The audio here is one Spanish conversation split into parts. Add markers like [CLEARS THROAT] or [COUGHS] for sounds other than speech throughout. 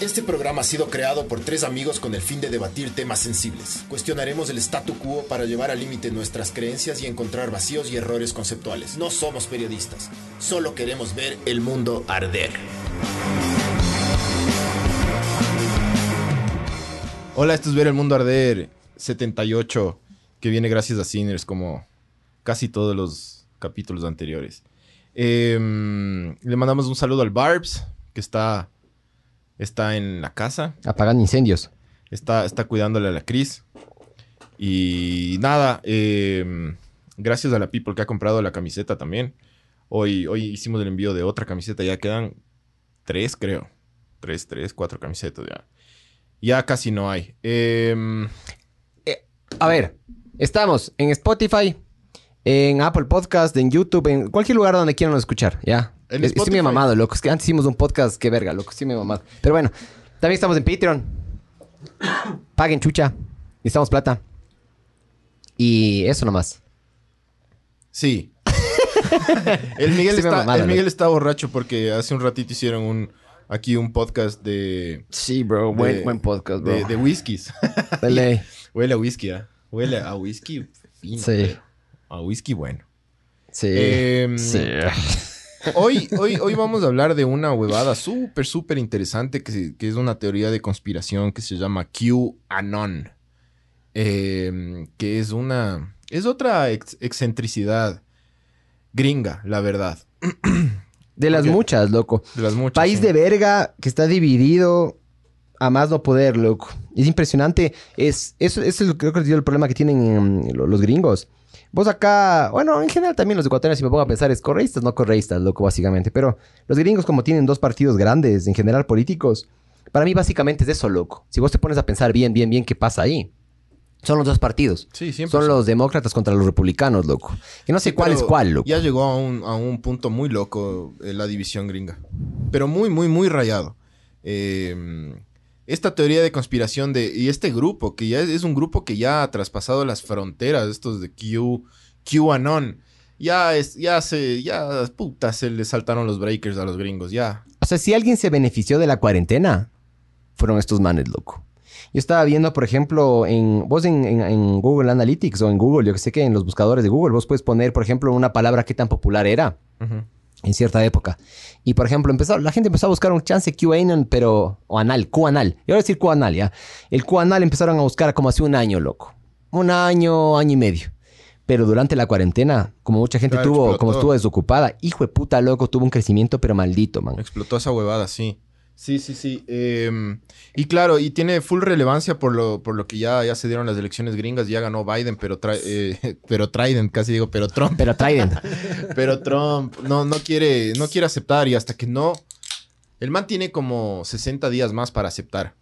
Este programa ha sido creado por tres amigos con el fin de debatir temas sensibles. Cuestionaremos el statu quo para llevar al límite nuestras creencias y encontrar vacíos y errores conceptuales. No somos periodistas, solo queremos ver el mundo arder. Hola, esto es Ver el Mundo Arder 78, que viene gracias a Sinners, como casi todos los capítulos anteriores. Em, le mandamos un saludo al Barbs, que está, está en la casa, Apagan incendios. está, está cuidándole a la Cris. Y nada, em, gracias a la People que ha comprado la camiseta también. Hoy, hoy hicimos el envío de otra camiseta, ya quedan tres, creo. Tres, tres, cuatro camisetas ya. Ya casi no hay. Em, A ver, estamos en Spotify, en Apple Podcast, en YouTube, en cualquier lugar donde quieran escuchar, ¿ya? En Es- Estoy Spotify. muy mamado, loco. Es que antes hicimos un podcast, qué verga, loco. Estoy muy mamado. Pero bueno, también estamos en Patreon. [COUGHS] Paguen chucha. Necesitamos plata. Y eso nomás. Sí. [LAUGHS] el Miguel, Sí me está, mamaron, el Miguel loco. está borracho porque hace un ratito hicieron un aquí un podcast de, Sí, bro. buen- Buen, podcast, de, de whiskies. [LAUGHS] De ley. [LAUGHS] Huele a whisky, ¿ah? Huele a whisky fino. Sí. creo. A whisky bueno. Sí. Em, sí. Hoy, hoy, hoy vamos a hablar de una huevada súper, súper interesante que, es una teoría de conspiración que se llama QAnon. Em, que es una... Es otra ex- excentricidad gringa, la verdad. De las muchas, loco. De las muchas. País sí. de verga que está dividido a más no poder, loco. Es impresionante. Es, eso, eso es lo que creo que es el problema que tienen lo- los gringos. Vos acá, bueno, en general también los ecuatorianos, si me pongo a pensar, es correístas, no correístas, loco, básicamente. Pero los gringos, como tienen dos partidos grandes, en general políticos, para mí básicamente es eso, loco. Si vos te pones a pensar bien, bien, bien qué pasa ahí, son los dos partidos. Sí, siempre. Son los demócratas contra los republicanos, loco. Que no sé Sí, cuál es cuál, loco. Ya llegó a un, a un punto muy loco eh, la división gringa. Pero muy, muy, muy rayado. Eh, esta teoría de conspiración de... Y este grupo, que ya es, es un grupo que ya ha traspasado las fronteras, estos de Q, QAnon. Ya es, ya se, ya, puta, se le saltaron los breakers a los gringos, ya. O sea, si alguien se benefició de la cuarentena, fueron estos manes, loco. Yo estaba viendo, por ejemplo, en vos en, en- en Google Analytics o en Google, yo que sé que en los buscadores de Google, vos puedes poner, por ejemplo, una palabra que tan popular era Ujú. En cierta época. Y, por ejemplo, empezó, la gente empezó a buscar un chance QAnon, pero... O anal, QAnal. Yo voy a decir QAnal, ¿ya? El QAnal empezaron a buscar como hace un año, loco. Un año, año y medio. Pero durante la cuarentena, como mucha gente Claro, tuvo, como estuvo desocupada, hijo de puta, loco, tuvo un crecimiento, pero maldito, man. Explotó esa huevada, sí. Sí, sí, sí. Eh, y claro, y tiene full relevancia por lo, por lo que ya, ya se dieron las elecciones gringas, ya ganó Biden, pero, tra- eh, [LAUGHS] pero Trident, casi digo, pero Trump. Pero Trident. [LAUGHS] Pero Trump no, no, quiere, no quiere aceptar y hasta que no... El man tiene como 60 días más para aceptar.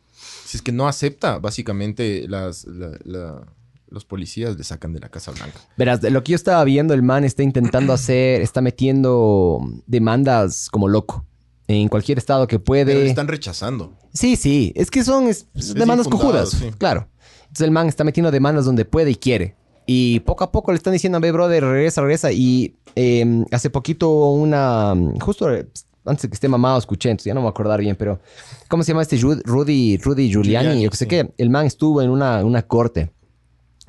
Si es que no acepta, básicamente las, la- la- los policías le sacan de la Casa Blanca. Verás, de lo que yo estaba viendo, el man está intentando hacer, está metiendo demandas como loco. En cualquier estado que Pero puede. le están rechazando. Sí, sí. Es que son es- Es demandas cojudas. sí. Claro. Entonces el man está metiendo demandas donde puede y quiere. Y poco a poco le están diciendo, ve, brother, regresa, regresa. Y eh, hace poquito una. Justo antes de que esté mamado, escuché, entonces ya no me voy a acordar bien, pero. ¿Cómo se llama este Ru- Rudy, Rudy Giuliani? Giuliani, yo que sé sí. qué. El man estuvo en una, una corte.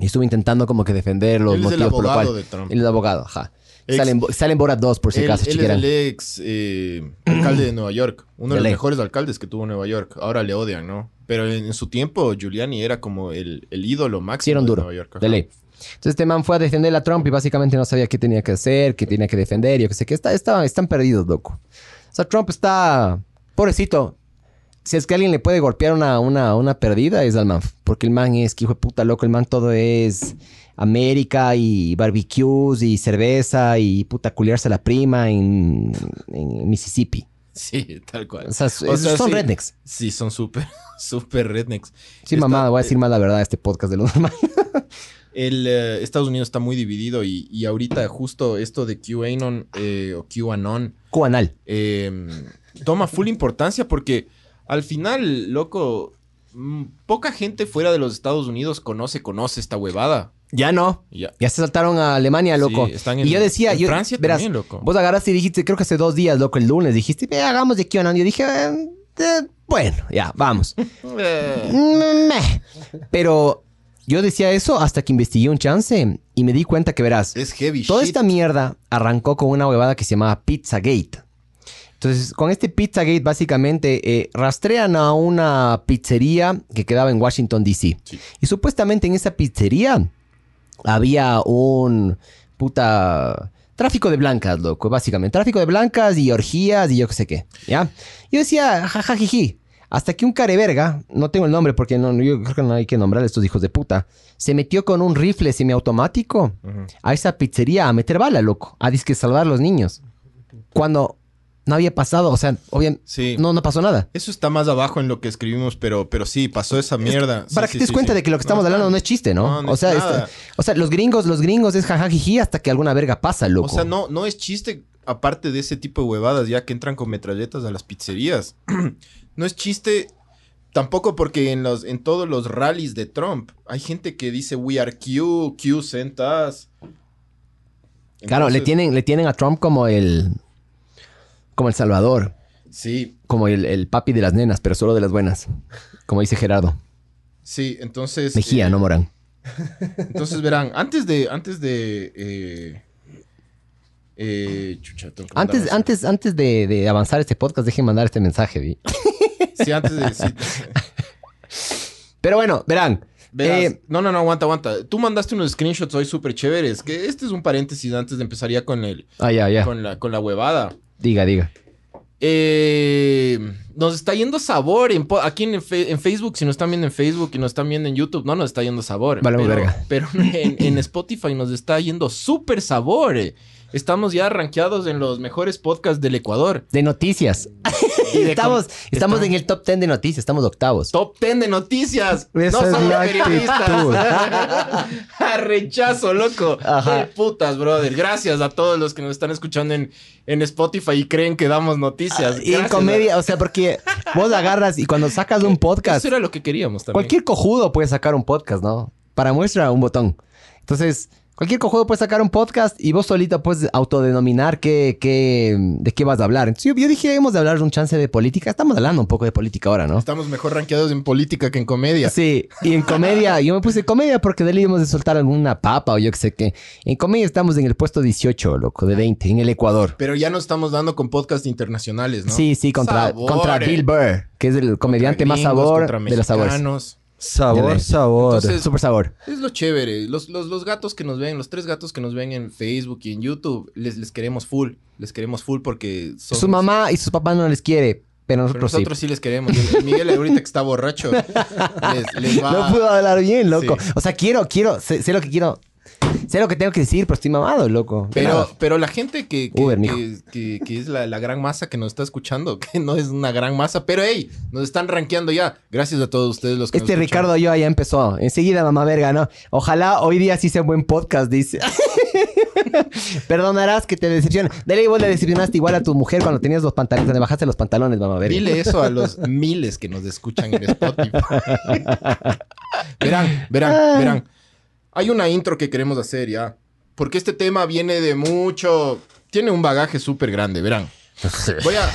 Y estuvo intentando como que defender los Él es el motivos por lo abogado cual. de Trump. Él es abogado, ajá. Ex- Sale en, sale en Borat 2, por si acaso, él es chiquieran. el ex eh, alcalde de Nueva York. Uno De de los mejores alcaldes que tuvo Nueva York. Ahora le odian, ¿no? Pero en, en su tiempo, Giuliani era como el, el ídolo máximo Sí, de duro. Nueva York. ajá. De ley. Entonces este man fue a defender a Trump y básicamente no sabía qué tenía que hacer, qué tenía que defender, yo qué sé, que está, está- están perdidos, loco. O sea, Trump está... Pobrecito. Si es que alguien le puede golpear una, una, una perdida es al man. Porque el man es que hijo de puta loco, el man todo es América y barbecues y cerveza y puta culiarse a la prima en, en Mississippi. Sí, tal cual. O sea, es- O sea, son sí. rednecks. Sí, son súper, súper [LAUGHS] rednecks. Sí, mamá, voy a decir más la verdad este podcast de lo normal. [LAUGHS] El, eh, Estados Unidos está muy dividido y, y ahorita justo esto de QAnon eh, o QAnon Cuanal. eh, toma full importancia porque al final, loco, mm, poca gente fuera de los Estados Unidos conoce, conoce esta huevada. Ya no. Ya. Ya se saltaron a Alemania, loco. Sí, están y en- yo decía, en yo, Francia verás, también, loco. Vos agarraste y dijiste, creo que hace dos días, loco, el lunes, dijiste, hagamos de QAnon. Yo dije, "Eh, eh, bueno, ya, vamos. [LAUGHS] Meh. Pero yo decía eso hasta que investigué un chance y me di cuenta que verás, es heavy toda shit. esta mierda arrancó con una huevada que se llamaba Pizzagate. Entonces, con este Pizzagate, básicamente eh, rastrean a una pizzería que quedaba en Washington, D.C. Sí. Y supuestamente en esa pizzería había un puta tráfico de blancas, loco, básicamente. Tráfico de blancas y orgías y yo qué sé qué, ¿ya? Yo decía, jajajiji. Hasta que un careverga, no tengo el nombre porque no, yo creo que no hay que nombrar a estos hijos de puta, se metió con un rifle semiautomático a esa pizzería a meter bala, loco, a disque salvar a los niños. Cuando no había pasado, o sea, obviamente, Sí. no, no pasó nada. Eso está más abajo en lo que escribimos, pero, pero sí, pasó esa mierda. Para sí, que te des cuenta de que lo que estamos No, hablando no es chiste, ¿no? O, es sea, nada. está- o sea, los gringos, los gringos es jajajiji hasta que alguna verga pasa, loco. O sea, no, no es chiste, aparte de ese tipo de huevadas, ya que entran con metralletas a las pizzerías. [CLEARS THROAT] no es chiste tampoco porque en, los, en todos los rallies de Trump hay gente que dice We are Q, Q sent us. Claro, le Entonces, tienen, le tienen a Trump como el. Como el Salvador. Sí, Como el, el papi de las nenas, pero solo de las buenas. Como dice Gerardo. sí, entonces. Mejía, eh, no Morán. [LAUGHS] Entonces verán, antes de. Antes de. eh, eh, chucha, tengo que mandar Antes, antes, antes de, de avanzar este podcast, dejen mandar este mensaje, vi. [LAUGHS] Sí, antes de. sí. [LAUGHS] Pero bueno, verán. Verás, Eh, no, no, no, aguanta, aguanta. Tú mandaste unos screenshots hoy súper chéveres. Que este es un paréntesis antes de empezar ya con, el, ah, ya, ya. con, la, con la huevada. Diga, diga. Eh, nos está yendo sabor en aquí en, Facebook. Si nos están viendo en Facebook y nos están viendo en YouTube, no nos está yendo sabor. Valemos pero, verga. pero en, en Spotify nos está yendo súper sabor. Estamos ya rankeados en los mejores podcasts del Ecuador. De noticias. [LAUGHS] De estamos estamos en el top 10 de noticias, estamos octavos. Top 10 de noticias. Esa no somos periodistas. [LAUGHS] Rechazo, loco. Ajá. Qué putas, brother. Gracias a todos los que nos están escuchando en, en Spotify y creen que damos noticias. Ah, Y en comedia, o sea, porque vos agarras y cuando sacas un [LAUGHS] podcast, Eso era lo que queríamos también. cualquier cojudo puede sacar un podcast, ¿no? Para muestra un botón. Entonces, cualquier cojudo puede sacar un podcast y vos solito puedes autodenominar qué, qué, de qué vas a hablar. Entonces, yo, yo dije, hemos de hablar de un chance de política. Estamos hablando un poco de política ahora, ¿no? Estamos mejor rankeados en política que en comedia. Sí, y en comedia, yo me puse comedia porque de ahí íbamos de soltar alguna papa o yo qué sé qué. En comedia estamos en el puesto 18, loco, de 20, en el Ecuador. Pero ya nos estamos dando con podcasts internacionales, ¿no? Sí, sí, contra, contra. Bill Burr, que es el comediante más sabor de los sabores. Sabor, sabor. Entonces- Super sabor. Es lo chévere. Los, los, los gatos que nos ven, los tres gatos que nos ven en Facebook y en YouTube, les, les queremos full. Les queremos full porque son. Su mamá y sus papás no les quiere, pero Pero nosotros, nosotros sí. les queremos. El Miguel ahorita que está borracho, [LAUGHS] les, les va... No puedo hablar bien, loco. Sí. O sea, quiero, quiero, sé, sé lo que quiero, sé lo que tengo que decir, pero estoy mamado, loco. Pero, pero la gente que, que, Uber, mijo. que, que- que es la, la gran masa que nos está escuchando, [LAUGHS] que no es una gran masa, pero hey, nos están rankeando ya. Gracias a todos ustedes los que Este nos escuchan. Ricardo yo ya empezó. Enseguida, mamá verga, ¿no? Ojalá hoy día sí sea un buen podcast, dice. [LAUGHS] Perdonarás que te decepcione. Dale, vos le decepcionaste igual a tu mujer cuando tenías los pantalones, le bajaste los pantalones, mamá verga. Dile eso a los [LAUGHS] miles que nos escuchan en Spotify. verán, verán, verán. Hay una intro que queremos hacer ya. Porque este tema viene de mucho. Tiene un bagaje súper grande, verán. Voy a.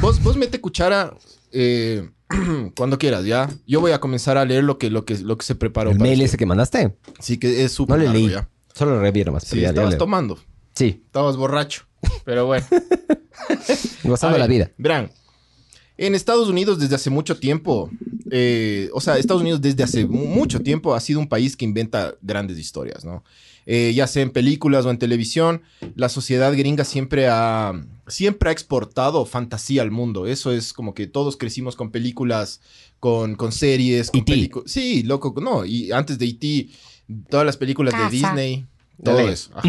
Vos, vos mete cuchara eh, [CLEARS THROAT] cuando quieras, ¿ya? Yo voy a comenzar a leer lo que, lo que, lo que se preparó. ¿El para mail este- ese que mandaste? Sí, que es súper No le largo, leí. ya. Solo lo reví nomás. Sí, ya- estabas tomando. Sí, Estabas borracho. Pero bueno. [LAUGHS] gozando la vida. Verán, en Estados Unidos desde hace mucho tiempo, eh, o sea, Estados Unidos desde hace mu- mucho tiempo ha sido un país que inventa grandes historias, ¿no? Eh, ya sea en películas o en televisión, la sociedad gringa siempre ha, siempre ha exportado fantasía al mundo. Eso es como que todos crecimos con películas, con, con series, con E.T.. pelicu- Sí, loco, no. Y antes de E.T., todas las películas de. Disney, todo Dale. eso. Ajá.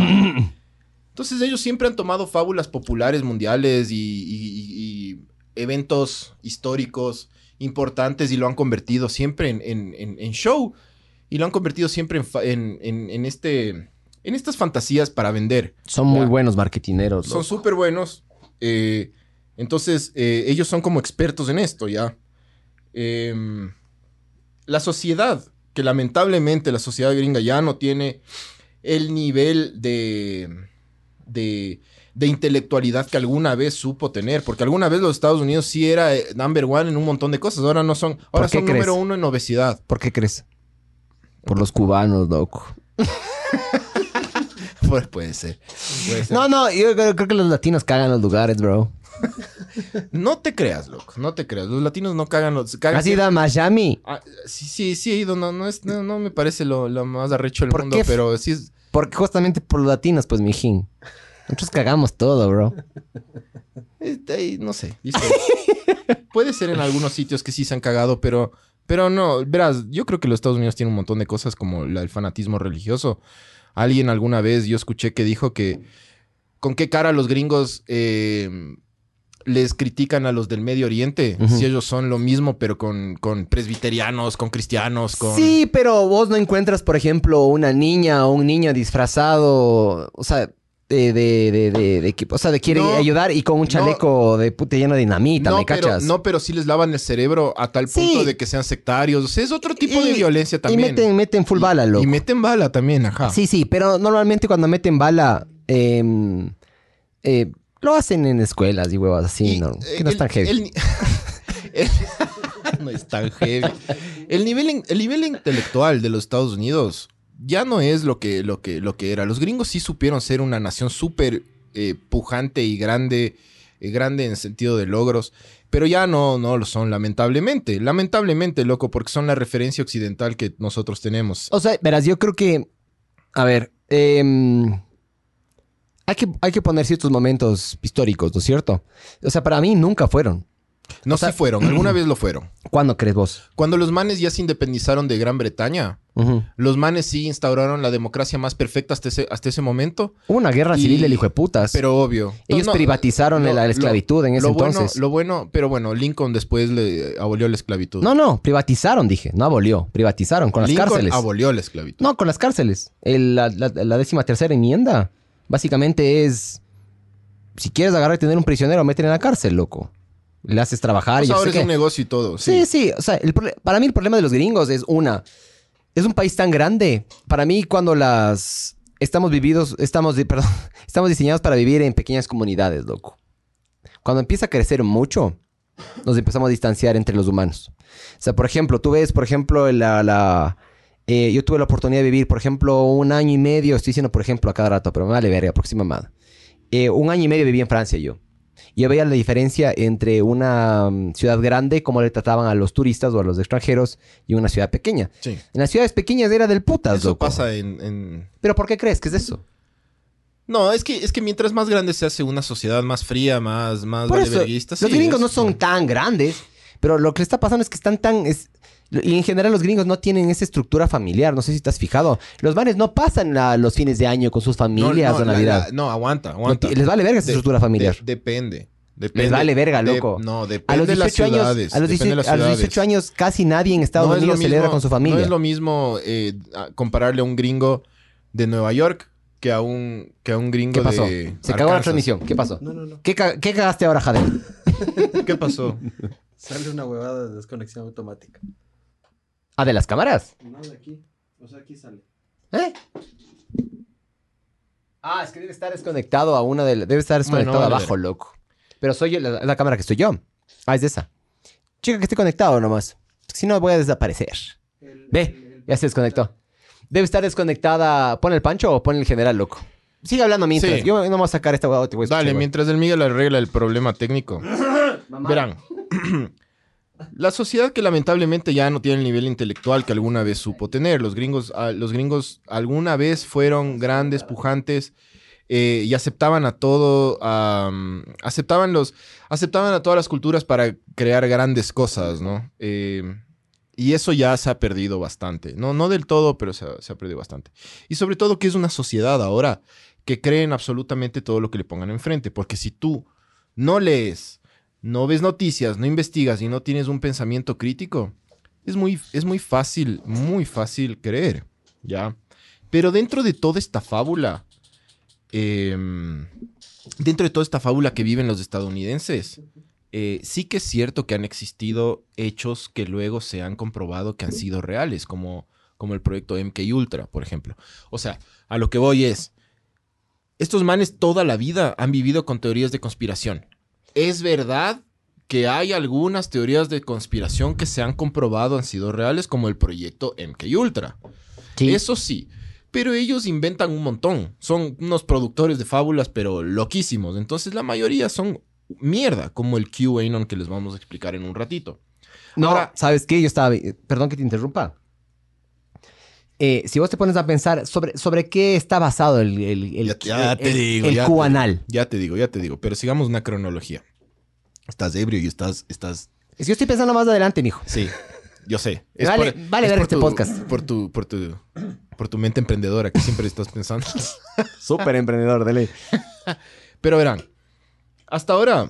Entonces ellos siempre han tomado fábulas populares mundiales y, y- y- y eventos históricos importantes y lo han convertido siempre en, en- en- en show y lo han convertido siempre en, fa- en- en- en este, en estas fantasías para vender. Son muy Ya. buenos marketineros. Son súper buenos. eh, entonces eh, ellos son como expertos en esto ya. Em, la sociedad, que lamentablemente la sociedad gringa ya no tiene el nivel de, de, de intelectualidad que alguna vez supo tener. Porque alguna vez los Estados Unidos sí era eh, number one en un montón de cosas. Ahora no son. Ahora son crees? número uno en obesidad. ¿Por qué crees? Por los cubanos, loco. [LAUGHS] Pues puede ser. Puede ser. No, no, yo creo, creo que los latinos cagan los lugares, bro. No te creas, loco. No te creas. Los latinos no cagan los. Cagan ¿Has ido a Miami? Ah, sí, sí, sí he ido. No, no, es, no, no me parece lo, lo más arrecho del ¿Por mundo, qué? pero sí es. Porque justamente por los latinos, pues, mijín. Nosotros cagamos todo, bro. ahí, no sé. dice- [LAUGHS] Puede ser en algunos sitios que sí se han cagado, pero. Pero no, verás, yo creo que los Estados Unidos tienen un montón de cosas como el fanatismo religioso. Alguien alguna vez yo escuché que dijo que con qué cara los gringos eh, les critican a los del Medio Oriente si ellos son lo mismo, pero con, con presbiterianos, con cristianos, con... Sí, pero vos no encuentras, por ejemplo, una niña o un niño disfrazado, o sea, de, de, de, de, o sea, de quiere No, ayudar y con un no. chaleco de puta lleno de dinamita, no, ¿me pero, cachas? no, pero sí les lavan el cerebro a tal punto Sí. de que sean sectarios. O sea, es otro tipo de Y- violencia Y también. meten, meten full bala, loco. Y meten bala también, ajá. Sí, sí, pero normalmente cuando meten bala, em, eh, lo hacen en escuelas y huevas así, Y, ¿no? Que no es tan heavy. [LAUGHS] el ni- [LAUGHS] el- no es tan heavy. El nivel, el nivel intelectual de los Estados Unidos ya no es lo que, lo que, lo que era. Los gringos sí supieron ser una nación súper eh, pujante y grande, eh, grande en sentido de logros, pero ya no, no lo son, lamentablemente. Lamentablemente, loco, porque son la referencia occidental que nosotros tenemos. O sea, verás, yo creo que. A ver. em, hay, que, hay que poner ciertos momentos históricos, ¿no es cierto? O sea, para mí nunca fueron. No o sea- sí fueron, alguna vez lo fueron. [CLEARS THROAT] ¿Cuándo crees vos? Cuando los manes ya se independizaron de Gran Bretaña, los manes sí instauraron la democracia más perfecta hasta ese, hasta ese momento, Hubo una guerra Y- civil del hijo de putas. pero obvio. Ellos No, privatizaron la esclavitud en ese lo bueno, entonces. lo bueno, pero bueno, Lincoln después le abolió la esclavitud. No, no, privatizaron, dije. No abolió. Privatizaron con las cárceles. abolió la esclavitud. No, con las cárceles. El- la, la- la décima tercera enmienda básicamente es... Si quieres agarrar y tener un prisionero, métele en la cárcel, loco. Le haces trabajar Pues y yo ahora es qué. un negocio y todo. Sí, Sí. sí. O sea, el prole- para mí el problema de los gringos es una. Es un país tan grande. Para mí, cuando las. Estamos vividos. Estamos, [LAUGHS] perdón. Estamos diseñados para vivir en pequeñas comunidades, loco. Cuando empieza a crecer mucho, nos empezamos a distanciar entre los humanos. O sea, por ejemplo, tú ves, por ejemplo, la. la- eh, yo tuve la oportunidad de vivir, por ejemplo, un año y medio. Estoy diciendo, por ejemplo, a cada rato, pero me vale verga, próxima mamada. Eh, un año y medio viví en Francia yo. Yo veía la diferencia entre una mm, ciudad grande, cómo le trataban a los turistas o a los extranjeros, y una ciudad pequeña. Sí. En las ciudades pequeñas era del putas, Eso loco. pasa en, en- ¿Pero por qué crees que es eso? No, es que, es que mientras más grande se hace una sociedad más fría, más, más Por eso, valeverguista, los sí, gringos es- no son tan grandes, pero lo que le está pasando es que están tan... es- y en general los gringos no tienen esa estructura familiar, no sé si te has fijado. Los vanes no pasan la- los fines de año con sus familias no, o Navidad. la- no, aguanta, aguanta. les vale verga esa De- estructura familiar. de- depende. Depende. Les vale verga, de- loco. no, depende a los de las 18 años, a los depende 18, de las a los ciudades. 18 años casi nadie en Estados No es lo Unidos celebra con su familia. No es lo mismo eh, a- compararle a un gringo de Nueva York que a un, que a un gringo ¿Qué pasó? de Se cagó la transmisión. ¿Qué pasó? No, no, no. ¿Qué, ca- qué cagaste ahora, Jadel? [LAUGHS] ¿Qué pasó? Sale una huevada de desconexión automática. Ah, de las cámaras. No, de aquí. O sea, aquí sale. ¿Eh? Ah, es que debe estar desconectado a una de la- Debe estar desconectado vale abajo, loco. Pero soy yo, la, la cámara que estoy yo. Ah, es de esa. Chica, que esté conectado nomás. Si no, voy a desaparecer. Ve, ya se desconectó. Debe estar desconectada. ¿Pon el pancho o pon el general, loco? Sigue hablando mientras. Sí. Yo no voy a sacar esta huevada. te voy a escuchar, Dale, güey. mientras el Miguel arregla el problema técnico. [COUGHS] Verán. [COUGHS] La sociedad que lamentablemente ya no tiene el nivel intelectual que alguna vez supo tener. Los gringos, ah, los gringos alguna vez fueron grandes, pujantes, eh, y aceptaban a todo, aceptaban los, aceptaban a todas las culturas para crear grandes cosas, ¿no? Eh, y eso ya se ha perdido bastante. No, no del todo, pero se ha, se ha perdido bastante. Y sobre todo que es una sociedad ahora que cree en absolutamente todo lo que le pongan enfrente. Porque si tú no lees, no ves noticias, no investigas y no tienes un pensamiento crítico, es muy, es muy fácil, muy fácil creer, ¿ya? Pero dentro de toda esta fábula, em, dentro de toda esta fábula que viven los estadounidenses, eh, sí que es cierto que han existido hechos que luego se han comprobado que han sido reales, como, como el proyecto MK Ultra, por ejemplo. O sea, a lo que voy es, estos manes toda la vida han vivido con teorías de conspiración. Es verdad que hay algunas teorías de conspiración que se han comprobado han sido reales, como el proyecto MK Ultra. Sí. Eso sí. Pero ellos inventan un montón. Son unos productores de fábulas, pero loquísimos. Entonces la mayoría son mierda, como el QAnon que les vamos a explicar en un ratito. No, Ahora- ¿sabes qué? Yo estaba... Perdón que te interrumpa. Eh, si vos te pones a pensar sobre, sobre qué está basado el, el, el, Ya- ya te el- digo, el ya te cubanal. Ya te digo, ya te digo. Pero sigamos una cronología. Estás ebrio y estás, estás Es que yo estoy pensando más adelante, mijo. Sí, yo sé. Vale- vale ver por este tu- podcast. Por tu, por tu, por tu mente emprendedora que siempre estás pensando. [LAUGHS] Súper emprendedor, dele. [LAUGHS] Pero verán, hasta ahora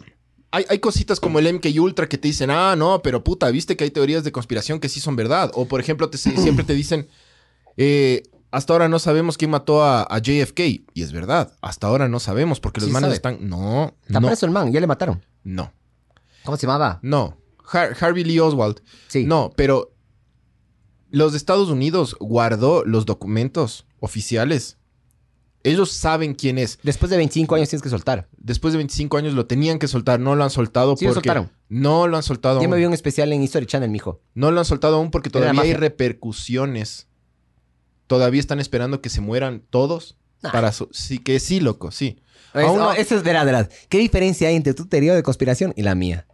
hay, hay cositas como el MK Ultra que te dicen, ah, no, pero puta, viste que hay teorías de conspiración que sí son verdad. O por ejemplo, te- siempre te dicen, eh, hasta ahora no sabemos quién mató a, a JFK. Y es verdad, hasta ahora no sabemos porque los Sí manes sabe. están... No, Está no, preso el man, ya le mataron. no, ¿Cómo se llamaba? no. Har- Harvey Lee Oswald. Sí. No, pero los Estados Unidos guardó los documentos oficiales. Ellos saben quién es. Después de 25 años tienes que soltar. Después de 25 años lo tenían que soltar, no lo han soltado Sí lo porque soltaron. no lo han soltado Yo me aún. vi un especial en History Channel, mijo. No lo han soltado aún porque todavía hay repercusiones. Todavía están esperando que se mueran todos para sí que sí, loco, sí. Es- Aún no- oh, Eso es verdad, verdad. ¿Qué diferencia hay entre tu teoría de conspiración y la mía?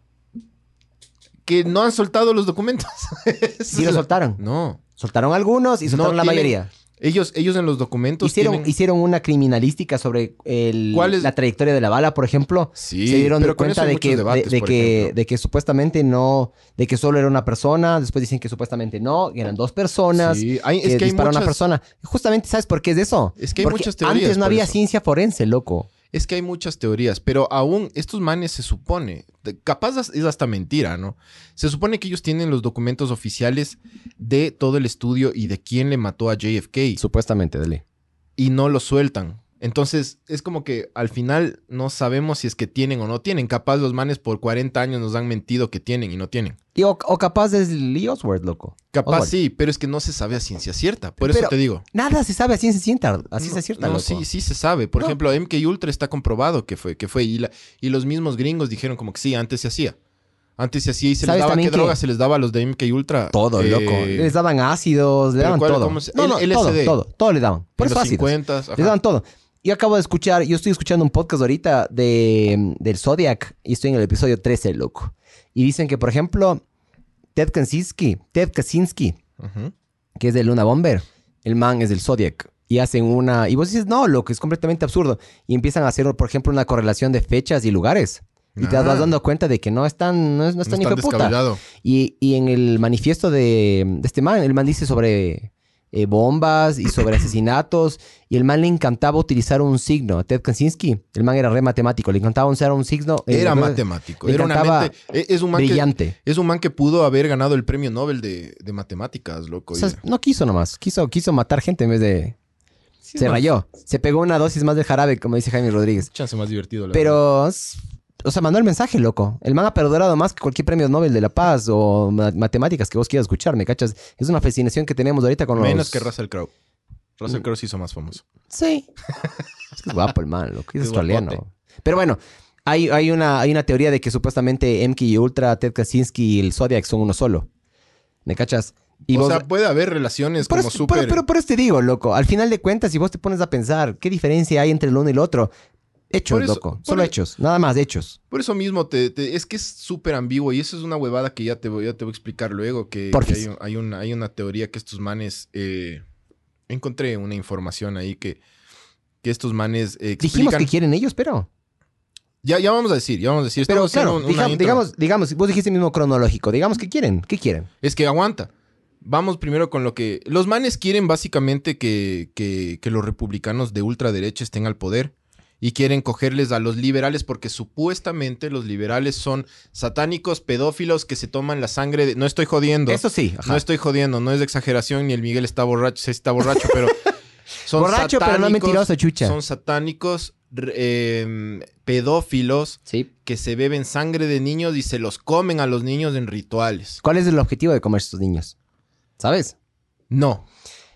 Que no han soltado los documentos. [LAUGHS] Sí lo soltaron. No. Soltaron algunos y soltaron No la tienen- mayoría. Ellos, ellos en los documentos Hicieron, tienen- hicieron una criminalística sobre el- ¿Cuál es? la trayectoria de la bala, por ejemplo. Sí, se dieron pero cuenta de que, de- debates, de, por que, de que supuestamente no, de que solo era una persona, después dicen que supuestamente no, eran dos personas, Sí, hay- que, es que a una persona. Justamente, ¿sabes por qué es eso? Es que hay Porque muchas teorías Antes no había eso. ciencia forense, loco. Es que hay muchas teorías, pero aún estos manes se supone, capaz es es hasta mentira, ¿no? Se supone que ellos tienen los documentos oficiales de todo el estudio y de quién le mató a JFK Supuestamente, dele. y no lo sueltan. Entonces, es como que al final no sabemos si es que tienen o no tienen. Capaz los manes por 40 años nos han mentido que tienen y no tienen. Y o, o capaz es Lee Oswald, loco. Capaz Oswald. sí, pero es que no se sabe a ciencia cierta. Por Pero- eso te digo. Nada se sabe a ciencia cierta. A ciencia No, cierta, no, loco. sí, sí se sabe. Por No. ejemplo, MK Ultra está comprobado que fue, que fue. Y, la- y los mismos gringos dijeron como que sí, antes se hacía. Antes se hacía y se les ¿Sabes daba. ¿Qué droga se les daba a los de MK Ultra? Todo, Eh, loco. Les daban ácidos, le ¿pero daban todo. se- No, no, el todo, LSD? todo. Todo le daban. Por en eso los ácidos. 50. Les daban todo. Yo acabo de escuchar, yo estoy escuchando un podcast ahorita de, del Zodiac y estoy en el episodio 13, loco. Y dicen que, por ejemplo, Ted Kaczynski, Ted Kaczynski, que es de Luna Bomber, el man es del Zodiac. Y hacen una... Y vos dices, no, loco, es completamente absurdo. Y empiezan a hacer, por ejemplo, una correlación de fechas y lugares. Y te Ah. vas dando cuenta de que no están, no no es No tan es hijo tan de puta. Y, y en el manifiesto de, de este man, el man dice sobre eh, bombas y sobre [COUGHS] asesinatos. Y el man le encantaba utilizar un signo. Ted Kaczynski, el man era re matemático, le encantaba usar un signo. eh, Era matemático. le Era una mente. e- Es un man que, brillante. es un man que pudo haber ganado el premio Nobel de, de matemáticas, loco. O sea, no quiso nomás, quiso, quiso matar gente en vez de... Sí, se rayó. Se pegó una dosis más de jarabe, como dice Jaime Rodríguez. Chance más divertido. la verdad. Pero, o sea, mandó el mensaje, loco. El man ha perdurado más que cualquier premio Nobel de la Paz o ma- matemáticas que vos quieras escuchar, ¿me cachas? Es una fascinación que tenemos ahorita con los... Menos que Russell Crowe. Mm. Russell Crowe se hizo más famoso. Sí. es que es guapo el man, loco. Es, [LAUGHS] Es australiano. guapote. Pero bueno, hay, hay, una, hay una teoría de que supuestamente MK Ultra, Ted Kaczynski y el Zodiac son uno solo. ¿Me cachas? Y o vos- sea, puede haber relaciones como súper... pero, pero por eso te digo, loco. Al final de cuentas, si vos te pones a pensar, ¿qué diferencia hay entre el uno y el otro? Hechos, eso- loco. Solo e- hechos. Nada más, hechos. Por eso mismo, te, te- es que es súper ambiguo y eso es una huevada que ya te voy, ya te voy a explicar luego, que, hay, hay una, hay una teoría que estos manes... eh, encontré una información ahí que, que estos manes eh, Dijimos que quieren ellos, pero... Ya, ya vamos a decir, ya vamos a decir. Pero claro, un- una digamos, intro. digamos, digamos, vos dijiste mismo cronológico. Digamos que quieren. ¿Qué quieren? Es que aguanta. Vamos primero con lo que... Los manes quieren básicamente que, que, que los republicanos de ultraderecha estén al poder y quieren cogerles a los liberales porque supuestamente los liberales son satánicos, pedófilos que se toman la sangre de... No estoy jodiendo. Eso sí. ajá. No estoy jodiendo, no es de exageración ni el Miguel está borracho, está borracho, pero... Son [LAUGHS] Borracho, pero no mentiroso, chucha. Son satánicos, eh, pedófilos Sí. que se beben sangre de niños y se los comen a los niños en rituales. ¿Cuál es el objetivo de comer estos niños? ¿Sabes? No.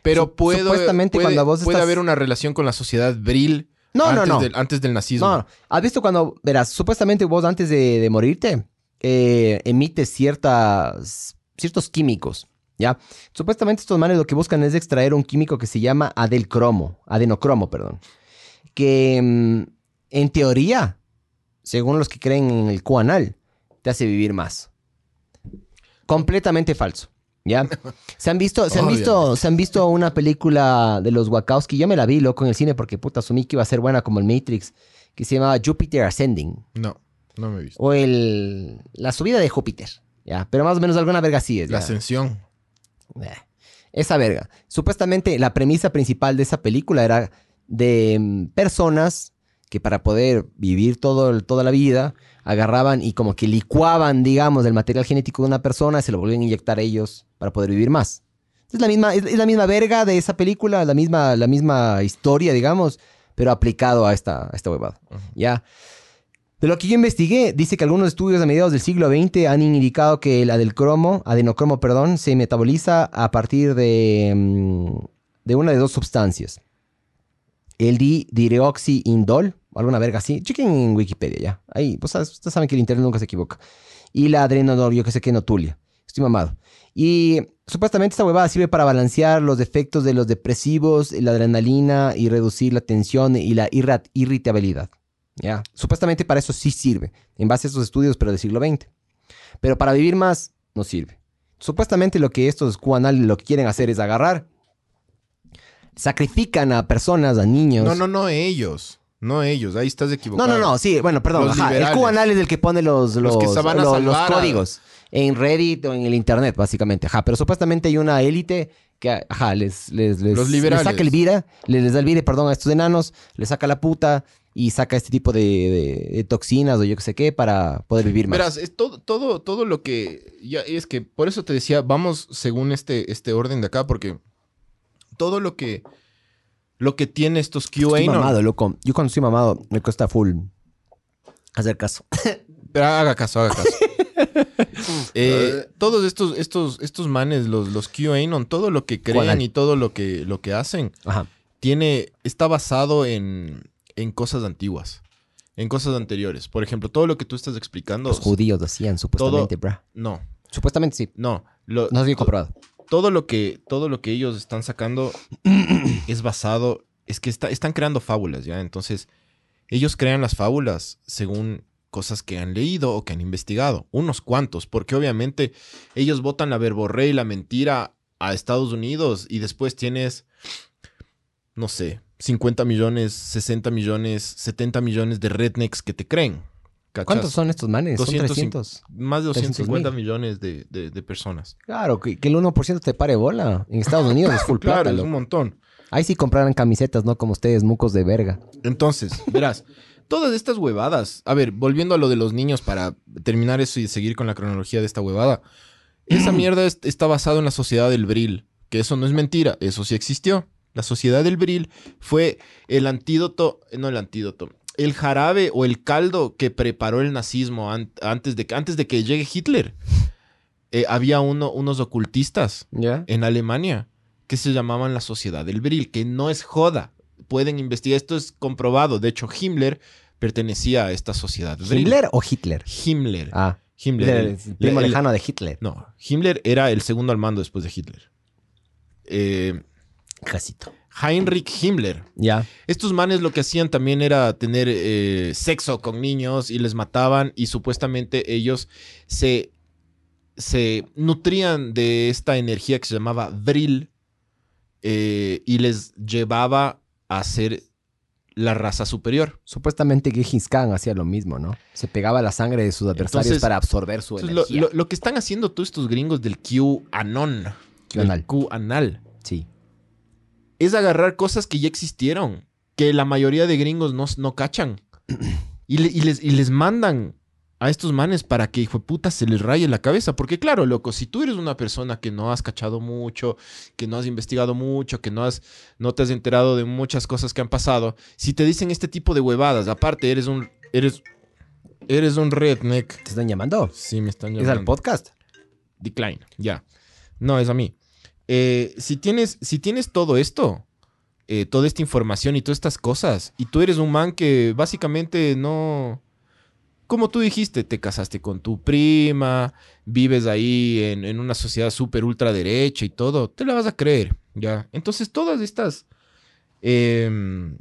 Pero Sup- puedo, supuestamente puede, cuando vos puede estás- haber una relación con la sociedad Brill No, antes no, no. Del, antes del nazismo. No, ¿has visto cuando, verás, supuestamente vos antes de, de morirte eh, emites ciertas, ciertos químicos, ¿ya? Supuestamente estos manes lo que buscan es extraer un químico que se llama adelcromo, adenocromo, perdón, que mm, en teoría, según los que creen en el cuanal, te hace vivir más. Completamente falso. ¿Ya? Se han visto, se han visto, se han visto una película de los Wachowski. Yo me la vi, loco, en el cine porque puta asumí que iba a ser buena como el Matrix, que se llamaba Jupiter Ascending. No, no me he visto. O el la subida de Júpiter. Ya, pero más o menos alguna verga así es. La ascensión. Eh, Esa verga. Supuestamente la premisa principal de esa película era de mm, personas que para poder vivir todo, toda la vida agarraban y como que licuaban, digamos, el material genético de una persona, se lo volvían a inyectar a ellos para poder vivir más. Es la misma, es, es la misma verga de esa película, la misma, la misma historia, digamos, pero aplicado a esta, a esta huevada. Ya. De lo que yo investigué, dice que algunos estudios a mediados del siglo XX han indicado que el adelcromo, adenocromo, perdón, se metaboliza a partir de, mm, de una de dos sustancias. El di direoxiindol, alguna verga así. Chequen en Wikipedia ya. Ahí, pues ustedes saben que el internet nunca se equivoca. Y la adrenodol, yo que sé que notulia. Estoy mamado. Y supuestamente esta huevada sirve para balancear los efectos de los depresivos, la adrenalina y reducir la tensión y la irritabilidad. Ya, supuestamente para eso sí sirve, en base a estos estudios, pero del siglo XX. Pero para vivir más, no sirve. Supuestamente lo que estos QAnal lo que quieren hacer es agarrar, sacrifican a personas, a niños. No, no, no ellos. No ellos. Ahí estás no, equivocado. no, no, sí, bueno, perdón. Los ajá, el. QAnal es el que pone los, los, Los que se van a los- salvar los a- códigos en Reddit o en el Internet, básicamente. Ajá, pero supuestamente hay una élite que, ajá, les, les, les, Los les liberales. saca el vira, les, les da el vire, perdón, a estos enanos, les saca la puta y saca este tipo de, de- de toxinas o yo que sé qué para poder vivir más. Verás, es todo, todo, todo lo que. Ya, es que por eso te decía, vamos según este, este orden de acá, porque todo lo que. Lo que tiene estos Estoy QAnon. mamado, loco. Yo cuando estoy mamado me cuesta full hacer caso. [LAUGHS] Pero haga caso, haga caso. [LAUGHS] Eh, todos estos, estos, estos manes, los, los QAnon, todo lo que creen y todo lo que, lo que hacen, Ajá. tiene, está basado en, en cosas antiguas, en cosas anteriores. Por ejemplo, todo lo que tú estás explicando. Los judíos decían supuestamente, bra. No, Supuestamente sí. no. Lo, No sé si comprobado. Todo lo que todo lo que ellos están sacando [CLEARS THROAT] es basado es que está- están creando fábulas ya entonces ellos crean las fábulas según cosas que han leído o que han investigado unos cuantos porque obviamente ellos votan la verborrea y la mentira a Estados Unidos y después tienes no sé 50 millones 60 millones 70 millones de rednecks que te creen ¿cachas? ¿Cuántos son estos manes? Son 200, 300. más de 300 250 mil. millones de, de- de personas Claro, que, que el 1% te pare bola. En Estados Unidos es full [LAUGHS] claro plata, es un montón Ahí sí compraran camisetas, no como ustedes, mucos de verga. Entonces, [LAUGHS] verás, todas estas huevadas. A ver, volviendo a lo de los niños para terminar eso y seguir con la cronología de esta huevada. Esa [CLEARS THROAT] mierda es- está basada en la sociedad del Bril, que eso no es mentira, eso sí existió. La sociedad del Bril fue el antídoto, no el antídoto, el jarabe o el caldo que preparó el nazismo an- antes, de, que- antes de que llegue Hitler. Eh, había uno, unos ocultistas en Alemania que se llamaban la Sociedad del Bril, que no es joda. Pueden investigar, esto es comprobado. De hecho, Himmler pertenecía a esta sociedad. Bril. ¿Himmler o Hitler? Himmler. Ah, Himmler. el, el- el primo el- lejano de Hitler. No, Himmler era el segundo al mando después de Hitler. Eh, Casito. Heinrich Himmler. Ya. Estos manes lo que hacían también era tener eh, sexo con niños y les mataban y supuestamente ellos se, se nutrían de esta energía que se llamaba Vril eh, y les llevaba a ser la raza superior. Supuestamente Gengis Khan hacía lo mismo, ¿no? Se pegaba la sangre de sus adversarios Entonces- para absorber su lo, energía. lo- lo que están haciendo todos estos gringos del QAnon, QAnal. QAnal, Sí. Es agarrar cosas que ya existieron, que la mayoría de gringos no, no cachan. Y, le- y les, y les mandan a estos manes para que, hijo de puta, se les raye la cabeza. Porque claro, loco, si tú eres una persona que no has cachado mucho, que no has investigado mucho, que no, has, no te has enterado de muchas cosas que han pasado, si te dicen este tipo de huevadas, aparte eres un... Eres, eres un redneck. ¿Te están llamando? Sí, me están ¿Es llamando. al podcast? Decline, ya. No, es a mí. Eh, si, tienes, si tienes todo esto, eh, toda esta información y todas estas cosas. Y tú eres un man que básicamente no... Como tú dijiste, te casaste con tu prima, vives ahí en, una sociedad súper ultraderecha y todo, te la vas a creer, ¿ya? Entonces todas estas... em,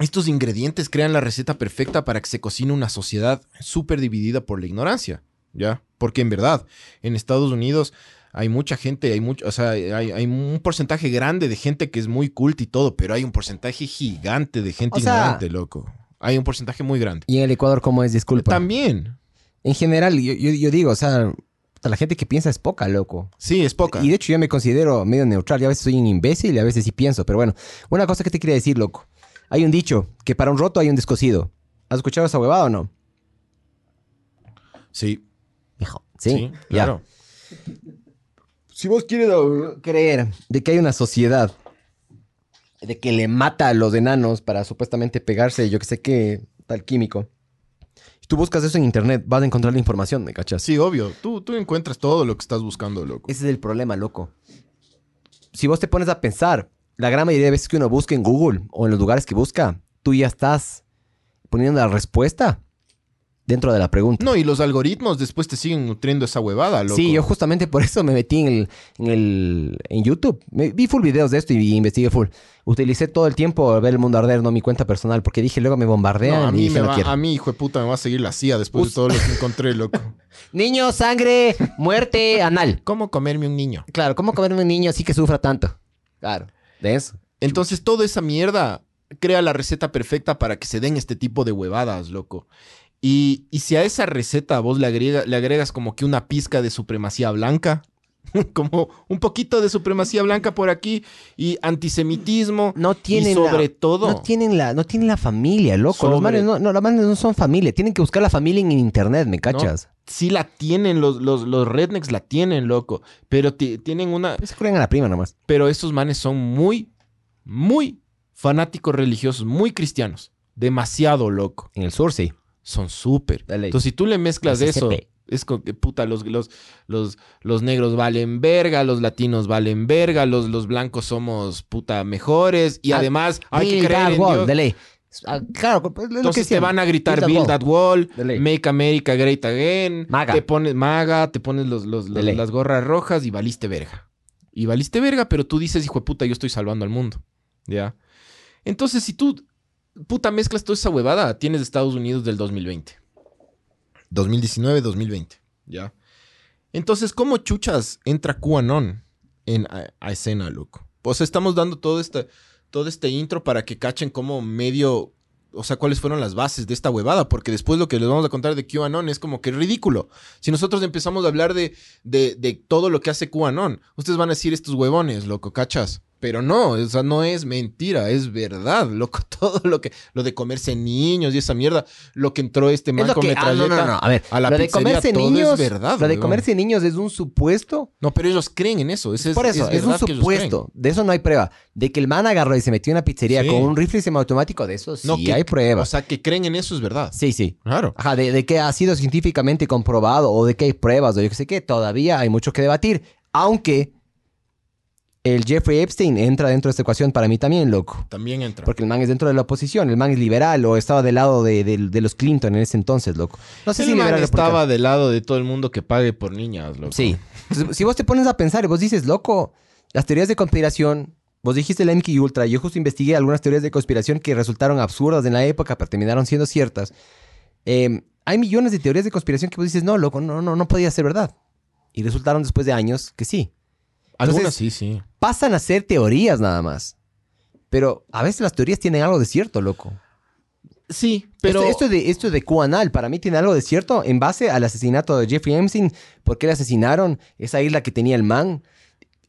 estos ingredientes crean la receta perfecta para que se cocine una sociedad súper dividida por la ignorancia, ¿ya? Porque en verdad, en Estados Unidos hay mucha gente, hay mucho, o sea, hay, hay un porcentaje grande de gente que es muy culta y todo, pero hay un porcentaje gigante de gente O sea- ignorante, loco. Hay un porcentaje muy grande. Y en el Ecuador, ¿cómo es? Disculpa. También. En general, yo, yo- yo digo, o sea, la gente que piensa es poca, loco. Sí, es poca. Y de hecho yo me considero medio neutral. Y a veces soy un imbécil y a veces sí pienso. Pero bueno, una cosa que te quería decir, loco. Hay un dicho, que para un roto hay un descosido. ¿Has escuchado esa huevada o no? Sí, Hijo. Sí, sí, ya. Si vos quieres creer de que hay una sociedad de que le mata a los enanos para supuestamente pegarse, yo que sé qué, tal químico. Si tú buscas eso en internet, vas a encontrar la información, ¿me cachas? Sí, obvio. Tú, tú encuentras todo lo que estás buscando, loco. Ese es el problema, loco. Si vos te pones a pensar, la gran mayoría de veces que uno busca en Google o en los lugares que busca, tú ya estás poniendo la respuesta dentro de la pregunta. No, y los algoritmos después te siguen nutriendo esa huevada, loco. Sí, yo justamente por eso me metí en el, en el en YouTube. Me, vi full videos de esto y, investigué full. Utilicé todo el tiempo ver el mundo arder, no mi cuenta personal, porque dije luego me bombardean No, a y mí, dije me va- a mí, hijo de puta, me va a seguir la CIA después de todo lo que encontré, loco. [LAUGHS] Niño, sangre, muerte, anal. ¿Cómo comerme un niño? Claro, ¿cómo comer un niño así que sufra tanto? Claro, de eso. Entonces, toda esa mierda crea la receta perfecta para que se den este tipo de huevadas, loco. Y, y si a esa receta vos le, agrega- le agregas como que una pizca de supremacía blanca, [LAUGHS] como un poquito de supremacía blanca por aquí y antisemitismo, No tienen y sobre la, todo, No tienen la, no tienen la familia, loco. Los manes no, no, los manes no son familia. Tienen que buscar la familia en internet, ¿me cachas? sí la tienen, los, los, los rednecks la tienen, loco, pero ti- tienen una, Se creen a la prima nomás. pero esos manes son muy, muy fanáticos religiosos, muy cristianos, demasiado loco. En el sur, sí. Son súper. Entonces, si tú le mezclas eso, es como que puta, los, los, los, los negros valen verga, los latinos valen verga, los, los blancos somos puta mejores y Ah, además hay que creer en claro, pues, es lo que Entonces te van a gritar Build that wall. Make America Great Again, Maga. te pones maga, te pones los, las gorras rojas y valiste verga. Y valiste verga, pero tú dices, hijo de puta, yo estoy salvando al mundo. ¿Ya? Entonces, si tú, puta, mezclas toda esa huevada, tienes Estados Unidos del 2020. 2019, 2020. ¿Ya? Entonces, ¿cómo chuchas entra QAnon en, a, escena, loco? Sea, estamos dando todo este, todo este intro para que cachen como medio... O sea, cuáles fueron las bases de esta huevada, porque después lo que les vamos a contar de QAnon es como que ridículo. Si nosotros empezamos a hablar de, de, de todo lo que hace QAnon, ustedes van a decir estos huevones, loco, ¿cachas? Pero no, o sea, no es mentira, es verdad, [LAUGHS] loco. Todo lo que, lo de comerse niños y esa mierda, lo que entró este man Es con que, ah, metralleta. no, no, no. A ver, a la lo de pizzería, comerse todo es niños, verdad, lo de weón. comerse niños es un supuesto. No, pero ellos creen en eso. ese Por eso, es, un supuesto. De eso no hay prueba. De que el man agarró y se metió en una pizzería Sí. con un rifle semiautomático, de eso sí No, que- hay pruebas. O sea, que creen en eso es verdad. sí, sí. Claro. Ajá, de, de que ha sido científicamente comprobado o de que hay pruebas o yo que sé qué, todavía hay mucho que debatir. Aunque el Jeffrey Epstein entra dentro de esta ecuación para mí también, loco. También entra. Porque el man es dentro de la oposición, el man es liberal o estaba del lado de, de- de los Clinton en ese entonces, loco. No sé el si man liberal estaba del lado de todo el mundo que pague por niñas, loco. Sí. Entonces, si vos te pones a pensar y vos dices, loco, las teorías de conspiración, vos dijiste el MK Ultra, yo justo investigué algunas teorías de conspiración que resultaron absurdas en la época, pero terminaron siendo ciertas. Eh, hay millones de teorías de conspiración que vos dices, no, loco, no, no, no podía ser verdad. Y resultaron después de años que sí. Algunas Entonces- sí, sí. Pasan a ser teorías nada más. Pero a veces las teorías tienen algo de cierto, loco. Sí, pero... Esto, esto de, esto de QAnal para mí tiene algo de cierto en base al asesinato de Jeffrey Epstein. ¿Por qué le asesinaron? Esa isla que tenía el man.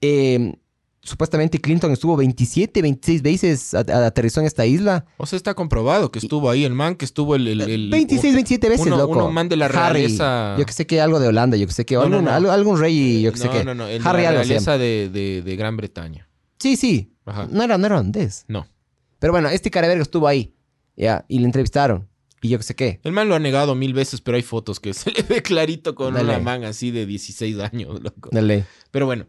Eh, supuestamente Clinton estuvo 27, 26 veces a- a- aterrizó en esta isla. O sea, está comprobado que estuvo ahí el man, que estuvo el... el, el- 26, 27 veces, uno- loco. uno man de la Harry, realeza- yo que sé que algo de Holanda, yo que sé que No, no, algún, no. algo- algún rey, yo que sé no, que. no, no, el de Harry la se llama. realeza de, de, de Gran Bretaña. Sí, sí. Ajá. No era, no era holandés. No. Pero bueno, este caraverga estuvo ahí. Ya, y le entrevistaron. Y yo que sé qué. El man lo ha negado mil veces, pero hay fotos que [LAUGHS] se le ve clarito con Dale. una man así de 16 años, loco. Dale. Pero bueno,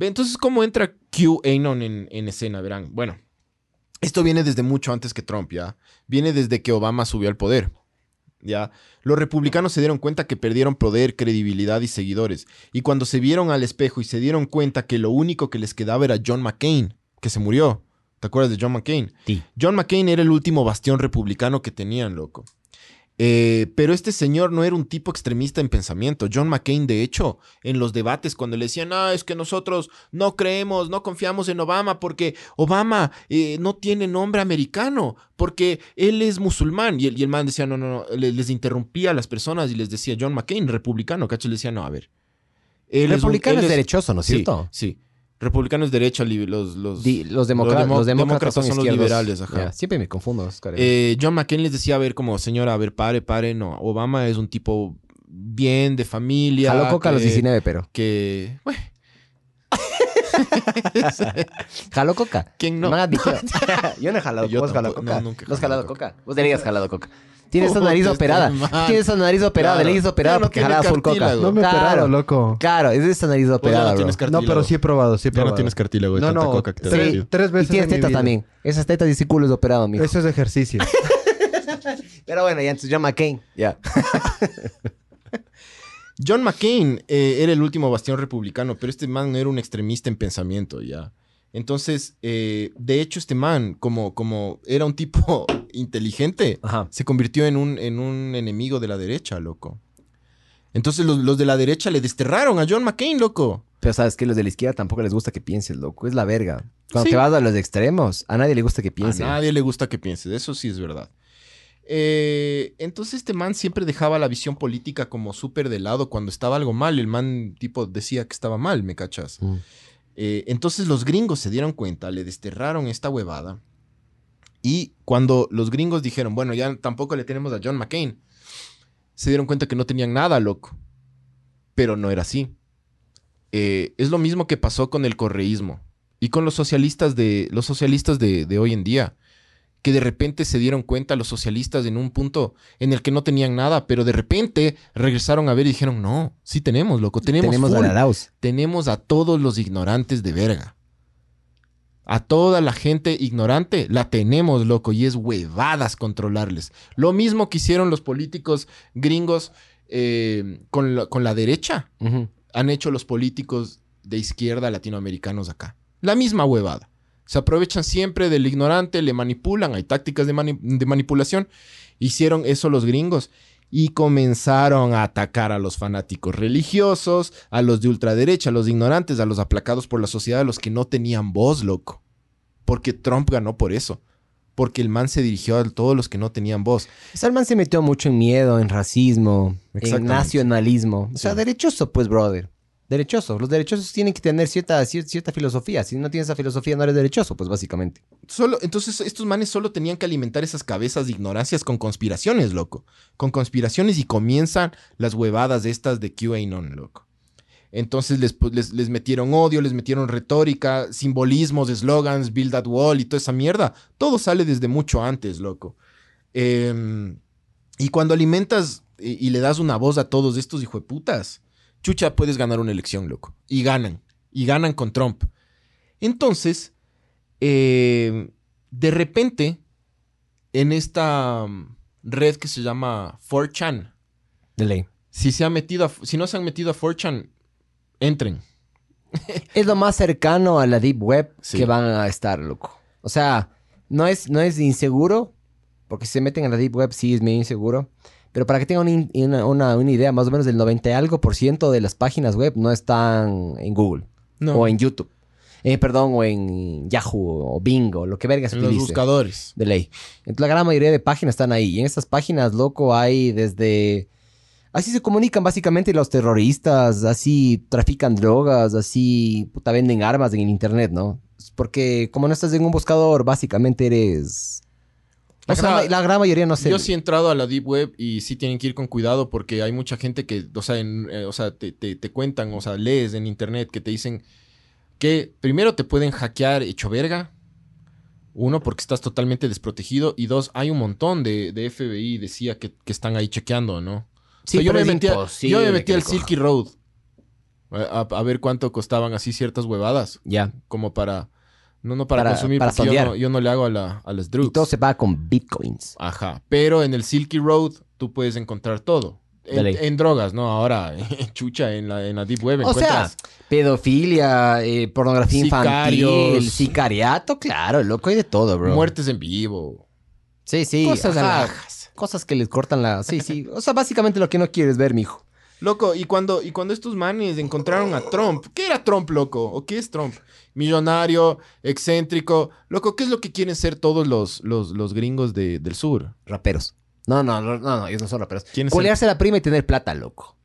entonces, ¿cómo entra QAnon en, en escena? Verán, bueno, Esto viene desde mucho antes que Trump, ¿ya? Viene desde que Obama subió al poder. ¿Ya? Los republicanos se dieron cuenta que perdieron poder, credibilidad y seguidores. Y cuando se vieron al espejo y se dieron cuenta que lo único que les quedaba era John McCain, que se murió. ¿Te acuerdas de John McCain? Sí. John McCain era el último bastión republicano que tenían, loco. Eh, pero este señor no era un tipo extremista en pensamiento. John McCain, de hecho, en los debates, cuando le decían, ah, es que nosotros no creemos, no confiamos en Obama porque Obama eh, no tiene nombre americano, porque él es musulmán. Y el, y el man decía, no, no, no, le- les interrumpía a las personas y les decía, John McCain, republicano, ¿cachai? Le decía, no, a ver. él un- Republicano él es derechoso, ¿no es sí, cierto? Sí. Republicano es derecha, los, los, Di- los, demo- los demócratas, son, los liberales, ajá. Siempre me confundo, Oscar. Eh, John McCain les decía, a ver, como señora, a ver, pare, pare, no. Obama es un tipo bien, de familia. Jaló coca a los que- 19, pero. Que, bueno, [LAUGHS] ¿Jaló coca? ¿quién no? [LAUGHS] [LAUGHS] Yo no he jalado Yo ¿Vos has jalado tampoco, coca? no, nunca he ¿No has jalado jalado coca? Vos deberías jalado coca. Tienes esa nariz [LAUGHS] operada. man. Tienes esa nariz operada. Claro. Le nariz operada Ya no porque tiene jalaba full coca. No me claro, operado, loco. Claro, es de esa nariz ya operada, no tienes No, pero sí he probado, sí he Ya probado. no tienes cartílago de No, no, coca que te has tres, tres Y veces tienes tetas también. Esas tetas y culo es operado, mijo. Eso es ejercicio. [LAUGHS] Pero bueno, ya entonces John McCain. Ya. [LAUGHS] John McCain eh, era el último bastión republicano, pero este man no era un extremista en pensamiento, ya. Entonces, eh, de hecho, este man, como, como era un tipo inteligente, Ajá. se convirtió en un, en un enemigo de la derecha, loco. Entonces los, los de la derecha le desterraron a John McCain, loco. Pero sabes que los de la izquierda tampoco les gusta que pienses, loco. Es la verga. Cuando Sí. te vas a los extremos, a nadie le gusta que piense. A nadie le gusta que pienses, eso sí es verdad. Eh, entonces este man siempre dejaba la visión política como súper de lado. Cuando estaba algo mal, el man tipo decía que estaba mal, ¿me cachas? Mm. Eh, entonces los gringos se dieron cuenta, le desterraron esta huevada. Y cuando los gringos dijeron, bueno, ya tampoco le tenemos a John McCain, se dieron cuenta que no tenían nada, loco. Pero no era así. Eh, es lo mismo que pasó con el correísmo y con los socialistas de, los socialistas de, de hoy en día. Que de repente se dieron cuenta los socialistas en un punto en el que no tenían nada, pero de repente regresaron a ver y dijeron, no, sí tenemos, loco, tenemos, Tenemos a la tenemos a todos los ignorantes de verga. A toda la gente ignorante la tenemos, loco, y es huevadas controlarles. Lo mismo que hicieron los políticos gringos eh, con, la, con la derecha, han hecho los políticos de izquierda latinoamericanos acá. La misma huevada. Se aprovechan siempre del ignorante, le manipulan, hay tácticas de, mani- de manipulación. Hicieron eso los gringos y comenzaron a atacar a los fanáticos religiosos, a los de ultraderecha, a los ignorantes, a los aplacados por la sociedad, a los que no tenían voz, loco. Porque Trump ganó por eso. Porque el man se dirigió a todos los que no tenían voz. Salman se metió mucho en miedo, en racismo, en nacionalismo. O sea, Sí. derechoso, pues, brother. Derechoso. Los derechosos tienen que tener cierta, cier- cierta filosofía. Si no tienes esa filosofía, no eres derechoso, pues, básicamente. Solo, entonces, estos manes solo tenían que alimentar esas cabezas de ignorancias con conspiraciones, loco. Con conspiraciones y comienzan las huevadas estas de QAnon, loco. Entonces les, les metieron odio, les metieron retórica, simbolismos, eslogans, build that wall y toda esa mierda. Todo sale desde mucho antes, loco. Em, y cuando alimentas y, y le das una voz a todos estos hijueputas, chucha, puedes ganar una elección, loco. Y ganan. Y ganan con Trump. Entonces, eh, de repente, en esta mm, red que se llama 4chan, De ley. si, se ha metido a- si no se han metido a 4chan, entren. [LAUGHS] Es lo más cercano a la Deep Web Sí. que van a estar, loco. O sea, no es, no es inseguro, porque si se meten a la Deep Web sí es medio inseguro. Pero para que tengan una, una- una idea, más o menos del 90 y algo por ciento de las páginas web no están en Google No, o en YouTube. Eh, perdón, o en Yahoo o Bing o lo que verga se en los utilice. buscadores. De ley. Entonces la gran mayoría de páginas están ahí. Y en estas páginas, loco, hay desde... Así se comunican básicamente los terroristas, así trafican drogas, así puta venden armas en el internet, ¿no? Porque como no estás en un buscador, básicamente eres... La, O sea, gran, la gran mayoría no sé. Yo sí he entrado a la Deep Web y sí tienen que ir con cuidado porque hay mucha gente que, o sea, en- eh, o sea te, te- te cuentan, o sea, lees en internet que te dicen que primero te pueden hackear hecho verga. Uno, porque estás totalmente desprotegido. Y dos, hay un montón de, de FBI, decía, que, que están ahí chequeando, ¿no? Sí, O sea, yo, me metí a, yo me metí al. Silky Road a, a- a ver cuánto costaban así ciertas huevadas, Ya. como para No, no para, Para- consumir, para porque yo no, yo no le hago a, la, a las Y drugs. todo se va con bitcoins. Ajá. Pero en el Silky Road tú puedes encontrar todo. En, en drogas, ¿no? Ahora, [LAUGHS] chucha, en la, en la Deep Web O sea, encuentras... pedofilia, eh, pornografía Sicarios. infantil, sicariato, claro, loco, hay de todo, bro. muertes en vivo. Sí, sí. Cosas ajá. alhajas. Cosas que les cortan la... Sí, sí. O sea, básicamente lo que no quieres ver, mijo. Loco, y cuando, y cuando estos manes encontraron a Trump, ¿qué era Trump, loco? ¿O qué es Trump? Millonario, excéntrico. Loco, ¿qué es lo que quieren ser todos los, los, los gringos de- del sur? Raperos. No, no, no, no, no, ellos no son raperos. ¿Quiénes Colearse la prima y tener plata, loco.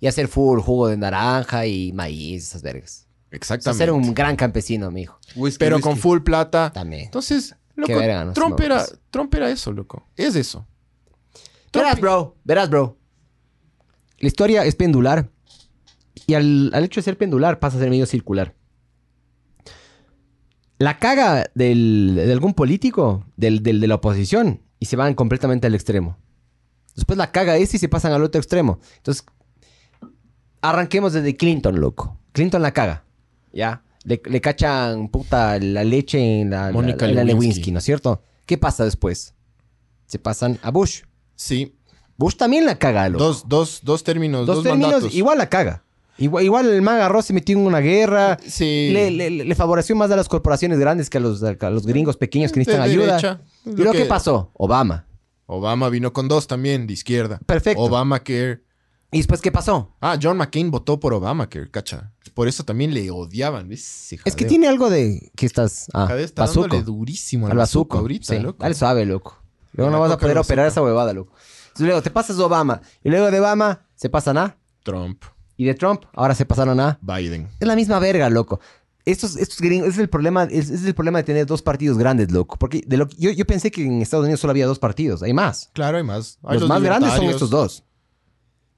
Y hacer full jugo de naranja y maíz, esas vergas. O sea, Exactamente. ser un gran campesino, mijo. Whisky, Pero whisky. con full plata. También. Entonces, loco, Qué verga, ¿no? Trump, era. Trump era eso, loco. Es eso. Trump- Verás, bro. Verás, bro. La historia es pendular. Y al, al hecho de ser pendular pasa a ser medio circular. La caga del- de algún político, del, del- de la oposición, y se van completamente al extremo. Después la caga ese y se pasan al otro extremo. Entonces, arranquemos desde Clinton, loco. Clinton la caga. ¿Ya? Le, le cachan, puta, la leche en la, Mónica la- en la Lewinsky. Lewinsky, ¿no es cierto? ¿Qué pasa después? Se pasan a Bush. Sí. Bush también la caga, loco. Dos, dos, dos términos, Dos dos, términos, mandatos. igual la caga. Igual, igual el man agarró, se metió en una guerra. Sí. Le, le- le favoreció más a las corporaciones grandes que a los, a los gringos pequeños que De necesitan ayuda. derecha. ¿Y Lo que que- pasó? Obama. Obama vino con dos también, de izquierda. Perfecto. Obamacare. ¿Y después qué pasó? Ah, John McCain votó por Obamacare, cacha. Por eso también le odiaban. ¿ves? Es que tiene algo de que estás... Ah, Jadeo está bazuco. dándole durísimo al, Al bazuco bazuco. ahorita, sí. loco. Dale suave, loco. Luego no vas a poder operar esa huevada, loco. Entonces, luego te pasas Obama. Y luego de Obama se pasan a... Trump, Y de Trump ahora se pasaron a... Biden. Es la misma verga, loco. Estos, estos gringos, ese es el problema, es, es el problema de tener dos partidos grandes, loco. Porque de lo, que- yo, yo pensé que en Estados Unidos solo había dos partidos, hay más. Claro, hay más. Hay Los, más grandes son estos dos.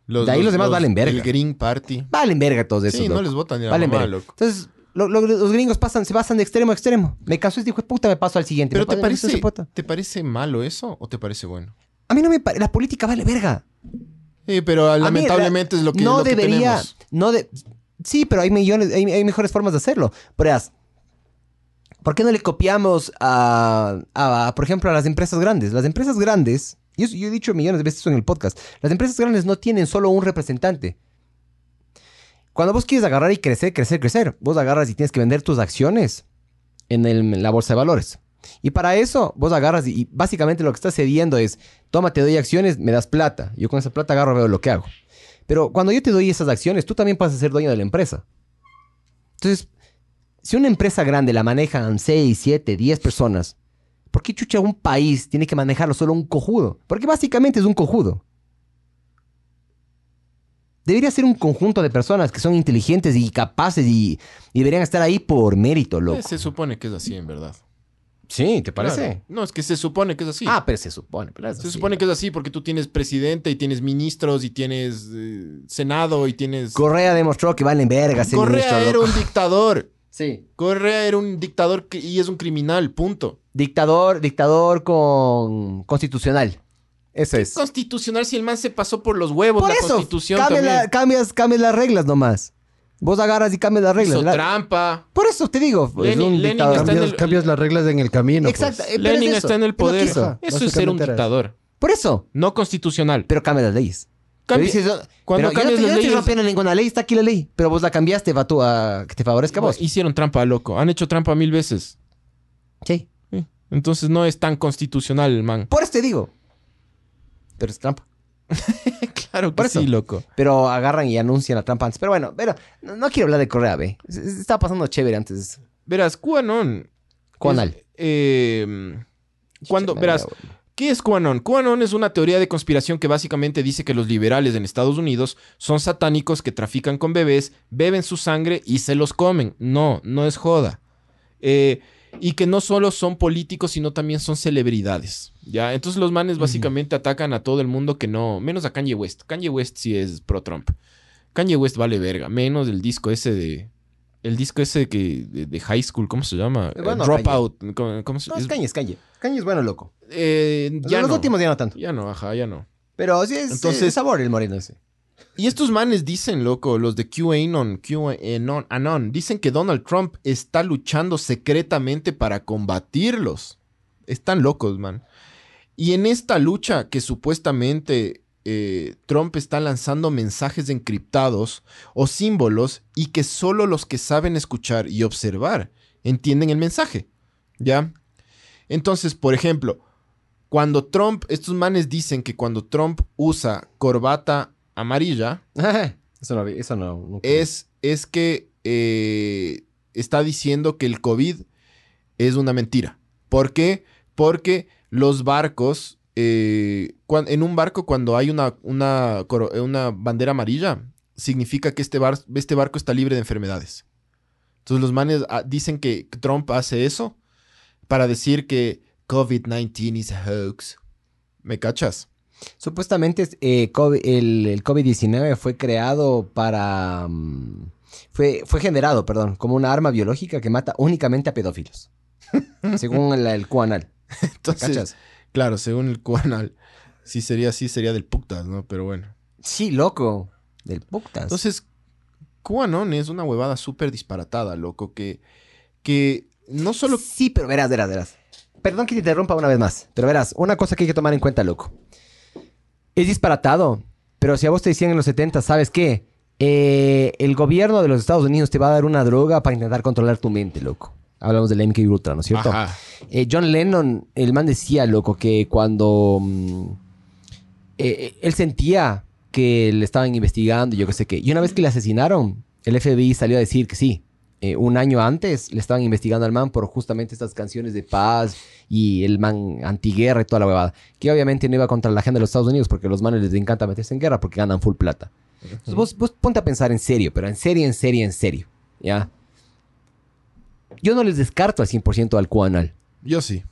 los- De ahí los demás valen verga. El Green Party. Valen verga todos esos, sí, no les votan ni a Valen mamá, verga. loco. Entonces, lo- lo- los gringos pasan, se pasan de extremo a extremo. Me cansó este hijo de puta, me paso al siguiente. Pero ¿te parece. ¿te parece malo eso o te parece bueno? A mí no me parece... La política vale verga. Sí, pero A lamentablemente la- es lo que, no lo que debería, tenemos. no de, sí, pero hay millones, hay, hay mejores formas de hacerlo. ¿por qué no le copiamos a, a, por ejemplo, a las empresas grandes? Las empresas grandes, yo, yo he dicho millones de veces eso en el podcast, las empresas grandes no tienen solo un representante. Cuando vos quieres agarrar y crecer, crecer, crecer, vos agarras y tienes que vender tus acciones en, el- en la bolsa de valores. Y para eso, vos agarras y, y básicamente lo que estás cediendo es, toma, te doy acciones, me das plata. Yo con esa plata agarro, veo lo que hago. Pero cuando yo te doy esas acciones, tú también pasas a ser dueño de la empresa. Entonces, si una empresa grande la manejan 6, 7, 10 personas, ¿por qué chucha un país tiene que manejarlo solo un cojudo? Porque básicamente es un cojudo. Debería ser un conjunto de personas que son inteligentes y capaces y, deberían estar ahí por mérito, loco. Eh, Se supone que es así, en verdad. Sí, ¿te Claro. No, es que se supone que es así. Ah, pero se supone. pero se así, supone que es así porque tú tienes presidente y tienes ministros y tienes eh, senado y tienes... Correa demostró que valen vergas. Correa ministro, era loco. un dictador. [LAUGHS] Sí. Correa era un dictador que- y es un criminal, punto. Dictador, dictador con constitucional. Eso es. Constitucional si el man se pasó por los huevos Por la eso, constitución cambia la- cambias, cambias las reglas nomás. Vos agarras y cambias las reglas. Hizo La- trampa. Por eso te digo. es Lenin- un Lenin está en Cambias, el- cambias las reglas en el camino. pues. Exacto. eh, pero es Lenin eso, está en el es poder. hizo. Eso es ser un era eso. dictador. Por eso. No constitucional. Pero cambia las leyes. Cambia- Pero dices, cuando pero yo no cambias te- yo las no estoy leyes- rompiendo ninguna ley, está aquí la ley. Pero vos la cambiaste, va tú a que te favorezca a vos. Hicieron trampa, loco. Han hecho trampa mil veces. Sí. Entonces no es tan constitucional el man. Por eso te digo. Pero es trampa. [LAUGHS] Claro que Por eso. sí, loco. Pero agarran y anuncian la trampa antes. Pero bueno, pero no, no quiero hablar de Correa, ve. Se- se- Estaba pasando chévere antes. Verás, QAnon. Es, eh, cuando, verás, ¿Qué es QAnon? QAnon es una teoría de conspiración que básicamente dice que los liberales en Estados Unidos son satánicos que trafican con bebés, beben su sangre y se los comen. No, no es joda. Eh, y que no solo son políticos, sino también son celebridades. ¿ya? Entonces los manes básicamente atacan a todo el mundo que no, menos a Kanye West. Kanye West sí es pro-Trump. Kanye West vale verga, menos el disco ese de... El disco ese que, de, de high school, ¿cómo se llama? Bueno, Eh, Dropout. ¿cómo, cómo se- No, es Kanye, es Kanye. Kanye es bueno, loco. eh, ya los no. últimos ya no tanto. Ya no, ajá, ya no. Pero sí es, Entonces- es sabor el moreno ese. Y estos manes dicen, loco, los de QAnon, QAnon, Anon, dicen que Donald Trump está luchando secretamente para combatirlos. Están locos, man. Y en esta lucha que supuestamente eh, Trump está lanzando mensajes encriptados o símbolos y que solo los que saben escuchar y observar entienden el mensaje. ¿Ya? Entonces, por ejemplo, cuando Trump, estos manes dicen que cuando Trump usa corbata amarilla, eso no, eso no, no- es, es que eh, está diciendo que el COVID es una mentira. ¿Por qué? Porque los barcos, eh, cuan- en un barco cuando hay una, una, bandera amarilla, significa que este, bar- este barco está libre de enfermedades. Entonces los manes ah, dicen que Trump hace eso para decir que COVID-19 is a hoax. ¿Me cachas? Supuestamente eh, COVID- el, el COVID-19 fue creado para... mm, fue, fue generado, perdón, como una arma biológica que mata únicamente a pedófilos. [LAUGHS] según el, el QAnal. Entonces, ¿Cachas? claro, según el cuanal, si sería así, sería del putas, ¿no? Pero bueno. Sí, loco. Del putas. Entonces, QAnon es una huevada súper disparatada, loco, que, que no solo... Sí, pero verás, verás, verás. Perdón que te interrumpa una vez más, pero verás, una cosa que hay que tomar en cuenta, loco. Es disparatado, pero si a vos te decían en los 70, ¿sabes qué? Eh, el gobierno de los Estados Unidos te va a dar una droga para intentar controlar tu mente, loco. Hablamos del MK Ultra, ¿no es cierto? Eh, John Lennon, el man decía, loco, que cuando mm, eh, él sentía que le estaban investigando, yo qué sé qué, y una vez que le asesinaron, el FBI salió a decir que sí. Eh, un año antes le estaban investigando al man por justamente estas canciones de paz y el man antiguerra y toda la huevada. Que obviamente no iba contra la agenda de los Estados Unidos porque a los manes les encanta meterse en guerra porque ganan full plata. Entonces vos, vos ponte a pensar en serio, pero en serio, en serio, en serio. ¿Ya? Yo no les descarto al 100% al QAnal. Yo sí,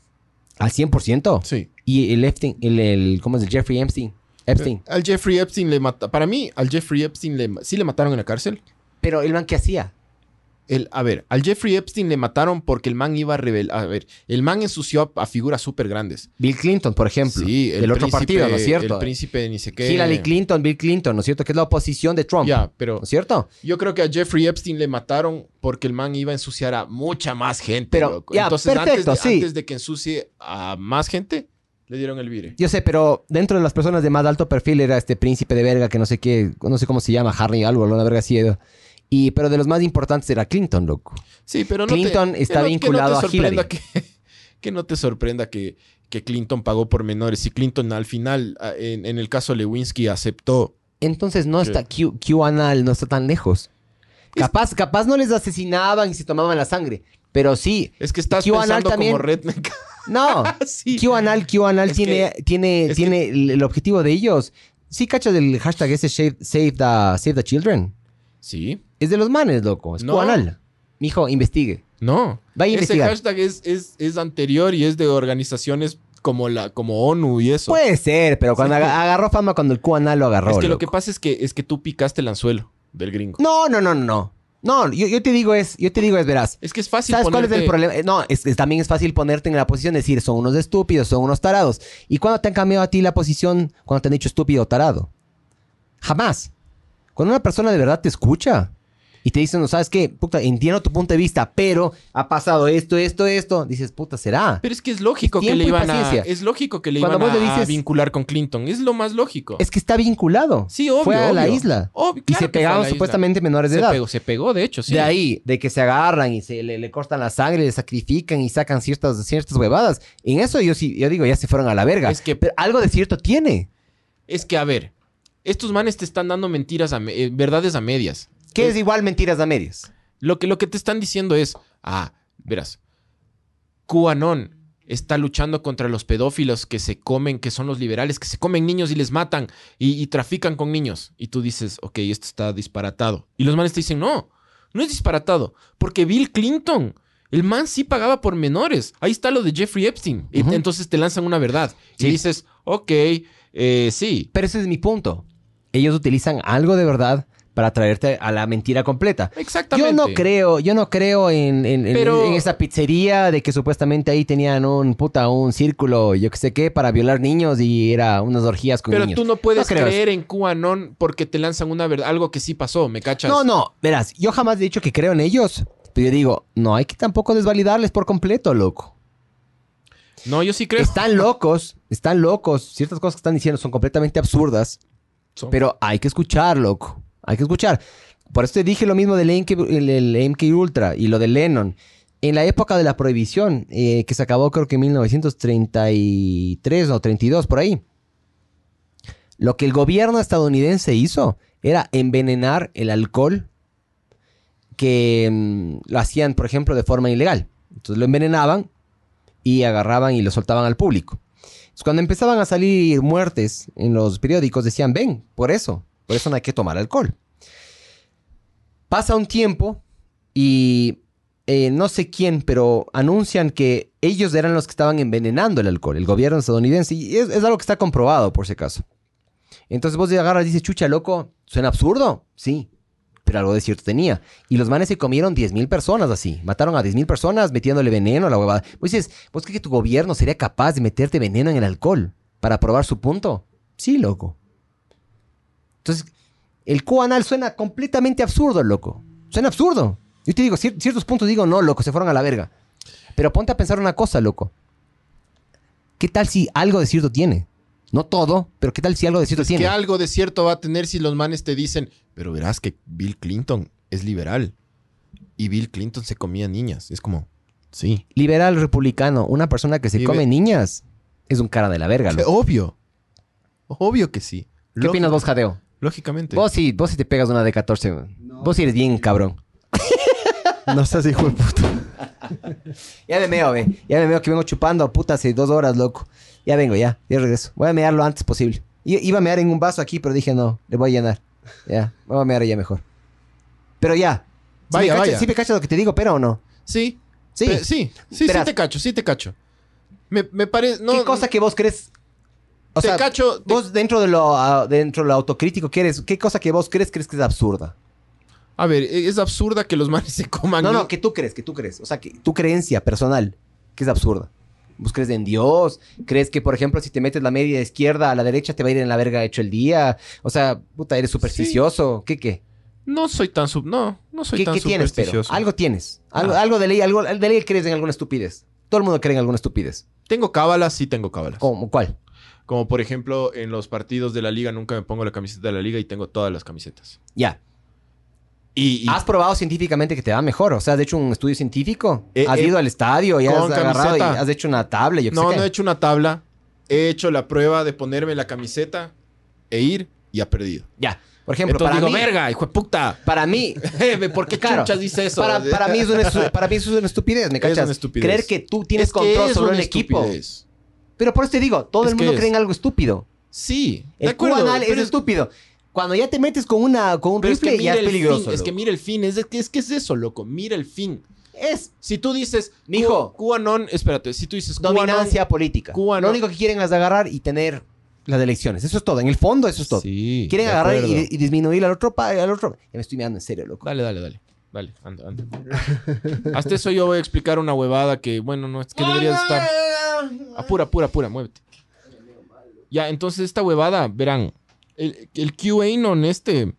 ¿Al 100%? sí. Y el Epstein, el, el- ¿cómo es el Jeffrey Epstein? Epstein. Al Jeffrey Epstein le mata... Para mí, al Jeffrey Epstein le... sí le mataron en la cárcel. Pero el man, ¿qué hacía? El, a ver, al Jeffrey Epstein le mataron porque el man iba a revelar... A ver, el man ensució a, a figuras súper grandes. Bill Clinton, por ejemplo. Sí, el otro príncipe- partido, ¿no es cierto? El príncipe de ni sé qué. Hillary Clinton, Bill Clinton, ¿no es cierto? Que es la oposición de Trump. Ya, pero ¿No es cierto? yo creo que a Jeffrey Epstein le mataron porque el man iba a ensuciar a mucha más gente. Pero, loco. ya, Entonces, perfecto, antes, de, sí. antes de que ensucie a más gente, le dieron el vire. Yo sé, pero dentro de las personas de más alto perfil era este príncipe de verga que no sé qué, no sé cómo se llama, Harry algo, una verga así. Y, pero de los más importantes era Clinton, loco. Sí, pero no Clinton te, está que vinculado a que no te sorprenda Hillary. Que, [LAUGHS] que no te sorprenda que, que Clinton pagó por menores. Y Clinton al final, a- en, en el caso Lewinsky, aceptó. Entonces no está, Q, QAnal no está tan lejos. Capaz, capaz no les asesinaban y se tomaban la sangre. Pero sí. Es que estás pensando también. como redneck. [LAUGHS] No. sí. QAnal, QAnal tiene, que- tiene, tiene el, el objetivo de ellos. Sí, cachas el hashtag ese Save, save, the, save the Children. Sí. Es de los manes, loco. Es No. QAnal. Mijo, investigue. No. Vaya a Ese investigar. hashtag es, es, es anterior y es de organizaciones como, la, como ONU y eso. Puede ser, pero cuando aga- agarró fama cuando el QAnal lo agarró. es que lo que pasa es que, es que tú picaste el anzuelo del gringo. No, no, no, no, no. Yo, yo te digo es, yo te digo es, verás. Es que es fácil ¿Sabes cuál es el problema? Eh, No, es, es- también es fácil ponerte en la posición de decir, son unos estúpidos, son unos tarados. ¿Y cuándo te han cambiado a ti la posición cuando te han dicho estúpido o tarado? Jamás. Cuando una persona de verdad te escucha y te dice, no, ¿sabes qué? Puta, entiendo tu punto de vista, pero ha pasado esto, esto, esto. Dices, puta, ¿será? Pero es que es lógico Es que le y iban a... Es lógico que le Cuando iban vos le a dices- vincular con Clinton. Es lo más lógico. Es que está vinculado. Sí, obvio, Fue a la isla. Obvio, y claro se a pegaban la isla. supuestamente menores de se edad. Pegó, se pegó, de hecho, sí. De ahí, de que se agarran y se le, le cortan la sangre, le sacrifican y sacan ciertas, ciertas huevadas. En eso yo sí, yo digo, ya se fueron a la verga. Es que- Pero algo de cierto tiene. Es que, a ver, estos manes te están dando mentiras, a eh, verdades a medias. Que Eh, es igual mentiras a medias. Lo que, lo que te están diciendo es, ah, verás, QAnon está luchando contra los pedófilos que se comen, que son los liberales, que se comen niños y les matan y, y trafican con niños. Y tú dices, ok, esto está disparatado. Y los manes te dicen, no, no es disparatado, porque Bill Clinton, el man sí pagaba por menores. Ahí está lo de Jeffrey Epstein. Y entonces te lanzan una verdad. Sí. Y dices, ok, eh, sí. Pero ese es mi punto. Ellos utilizan algo de verdad para traerte a la mentira completa. Exactamente. Yo no creo, yo no creo en, en, en- Pero- en esa pizzería de que supuestamente ahí tenían un puta, un círculo, yo que sé qué, para violar niños y era unas orgías con Pero niños. tú no puedes creer en QAnon porque te lanzan una verdad, algo que sí pasó, ¿me cachas? No, no, verás, yo jamás he dicho que creo en ellos. Pero yo digo, no hay que tampoco desvalidarles por completo, loco. No, yo sí creo. Están locos, están locos. Ciertas cosas que están diciendo son completamente absurdas. Son- Pero hay que escuchar, loco. Hay que escuchar. Por eso te dije lo mismo del MK, Ultra y lo de Lennon. En la época de la prohibición, eh, que se acabó creo que en 1933 o 32, por ahí. Lo que el gobierno estadounidense hizo era envenenar el alcohol que mm, lo hacían, por ejemplo, de forma ilegal. Entonces lo envenenaban y agarraban y lo soltaban al público. Cuando empezaban a salir muertes en los periódicos, decían, ven, por eso, por eso no hay que tomar alcohol. Pasa un tiempo y eh, no sé quién, pero anuncian que ellos eran los que estaban envenenando el alcohol, el gobierno estadounidense, y es, algo que está comprobado, por si acaso. Entonces vos agarras y dices, chucha, loco, ¿suena absurdo? Sí, pero algo de cierto tenía. Y los manes se comieron 10.000 personas así. Mataron a 10.000 personas metiéndole veneno a la huevada. Vos dices, ¿vos crees que tu gobierno sería capaz de meterte veneno en el alcohol para probar su punto? Sí, loco. Entonces, el QAnal suena completamente absurdo, loco. Suena absurdo. Yo te digo, cier- ciertos puntos digo, no, loco, se fueron a la verga. Pero ponte a pensar una cosa, loco. ¿Qué tal si algo de cierto tiene? No todo, pero ¿qué tal si algo de cierto Es tiene? que algo de cierto va a tener si los manes te dicen, pero verás que Bill Clinton es liberal y Bill Clinton se comía niñas. Es como, sí. Liberal republicano, una persona que se come niñas, es un cara de la verga, loco. Obvio. Obvio que sí. ¿Qué opinas vos, Jadeo? Lógicamente. Vos sí, vos sí te pegas una de 14, güey. Vos sí eres bien cabrón. No seas hijo de puta. [LAUGHS] Ya me meo, ve. Ya me meo que vengo chupando puta hace dos horas, loco. Ya vengo, ya. Ya regreso. Voy a mear lo antes posible. I- iba a mear en un vaso aquí, pero dije no, le voy a llenar. Ya, voy a mear ya mejor. Pero ya. ¿Sí Vaya, me cachas, vaya. ¿Sí me cachas lo que te digo, pero o no? Sí. Sí. Pe- sí, sí, te cacho, sí te cacho. Me, me parece... No, ¿Qué cosa que vos crees? O te sea, cacho... te- vos dentro de lo dentro de lo autocrítico que eres, ¿qué cosa que vos crees crees que es absurda? A ver, e, es absurda que los manes [LAUGHS] se coman... No, no, que tú crees, que tú crees. O sea, que tu creencia personal, que es absurda. ¿Vos crees en Dios? ¿Crees que, por ejemplo, si te metes la media izquierda a la derecha te va a ir en la verga hecho el día? O sea, puta, eres supersticioso. ¿Qué qué? No soy tan sub... No, no soy ¿Qué, tan qué tienes, pero? Algo tienes. Algo, Ah. algo de ley, algo de ley crees en alguna estupidez. Todo el mundo cree en alguna estupidez. Tengo cábalas, sí tengo cábalas. ¿Cómo? ¿Cuál? Como por ejemplo, en los partidos de la liga nunca me pongo la camiseta de la liga y tengo todas las camisetas. Ya. Y, y ¿Has probado científicamente que te va mejor? O sea, ¿has hecho un estudio científico? Eh, ¿Has eh, ido al estadio y has agarrado y has hecho una tabla? Yo no, no he hecho una tabla. He hecho la prueba de ponerme la camiseta e ir y ha perdido. Ya. Por ejemplo, Entonces para digo, mí... verga, hijo de puta. Para mí, [LAUGHS] ¿Por qué [LAUGHS] Claro. chuchas dice eso? Para, para mí es una, [LAUGHS] para mí es una estupidez, ¿me Es cachas? una estupidez. Creer que tú tienes Es control sobre un equipo. estupidez. Pero por eso te digo, todo Es el mundo cree en algo estúpido. Sí, de El acuerdo. QAnal es estúpido. Cuando ya te metes con una con un Pero es que rifle, ya es el peligroso. fin. Es que mira el fin. Es, de que, es que es eso, loco. Mira el fin. es Si tú dices, Mijo. QAnon, espérate, si tú dices QAnon, dominancia política. QAnon. Lo único que quieren es agarrar y tener las elecciones. Eso es todo. En el fondo, eso es todo. Sí, quieren de agarrar y, y disminuir al otro, pa- al otro. Ya me estoy mirando en serio, loco. Dale, dale, dale. Dale, anda, anda. [LAUGHS] Hasta eso yo voy a explicar una huevada que, bueno, no, es que deberías estar. Apura, apura, apura, muévete. Ya, entonces esta huevada, verán, el, el QAnon este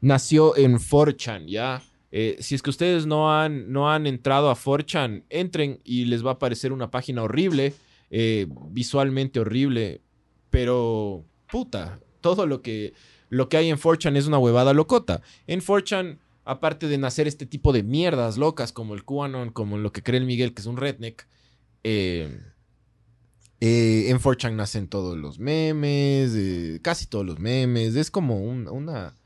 nació en 4chan, ¿ya? Eh, si es que ustedes no han, no han entrado a 4chan, entren y les va a aparecer una página horrible, eh, visualmente horrible, pero puta, todo lo que, lo que hay en 4chan es una huevada locota. En 4chan, aparte de nacer este tipo de mierdas locas como el QAnon, como lo que cree el Miguel, que es un redneck, eh, eh, en 4chan nacen todos los memes, eh, casi todos los memes. Es como un- una.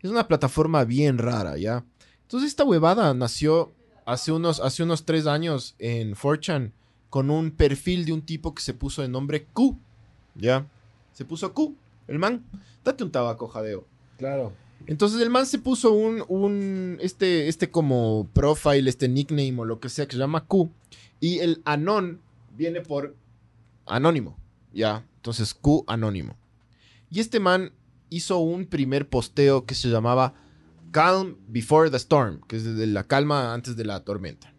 Es una plataforma bien rara, ¿ya? Entonces, esta huevada nació hace unos, hace unos tres años en 4chan con un perfil de un tipo que se puso de nombre Q, ¿ya? Se puso Q, el man. Date un tabaco, jadeo. Claro. Entonces el man se puso un, un, este, este como profile, este nickname o lo que sea que se llama Q. Y el anon viene por anónimo, ¿ya? Entonces Q anónimo. Y este man hizo un primer posteo que se llamaba Calm Before the Storm, que es de la calma antes de la tormenta.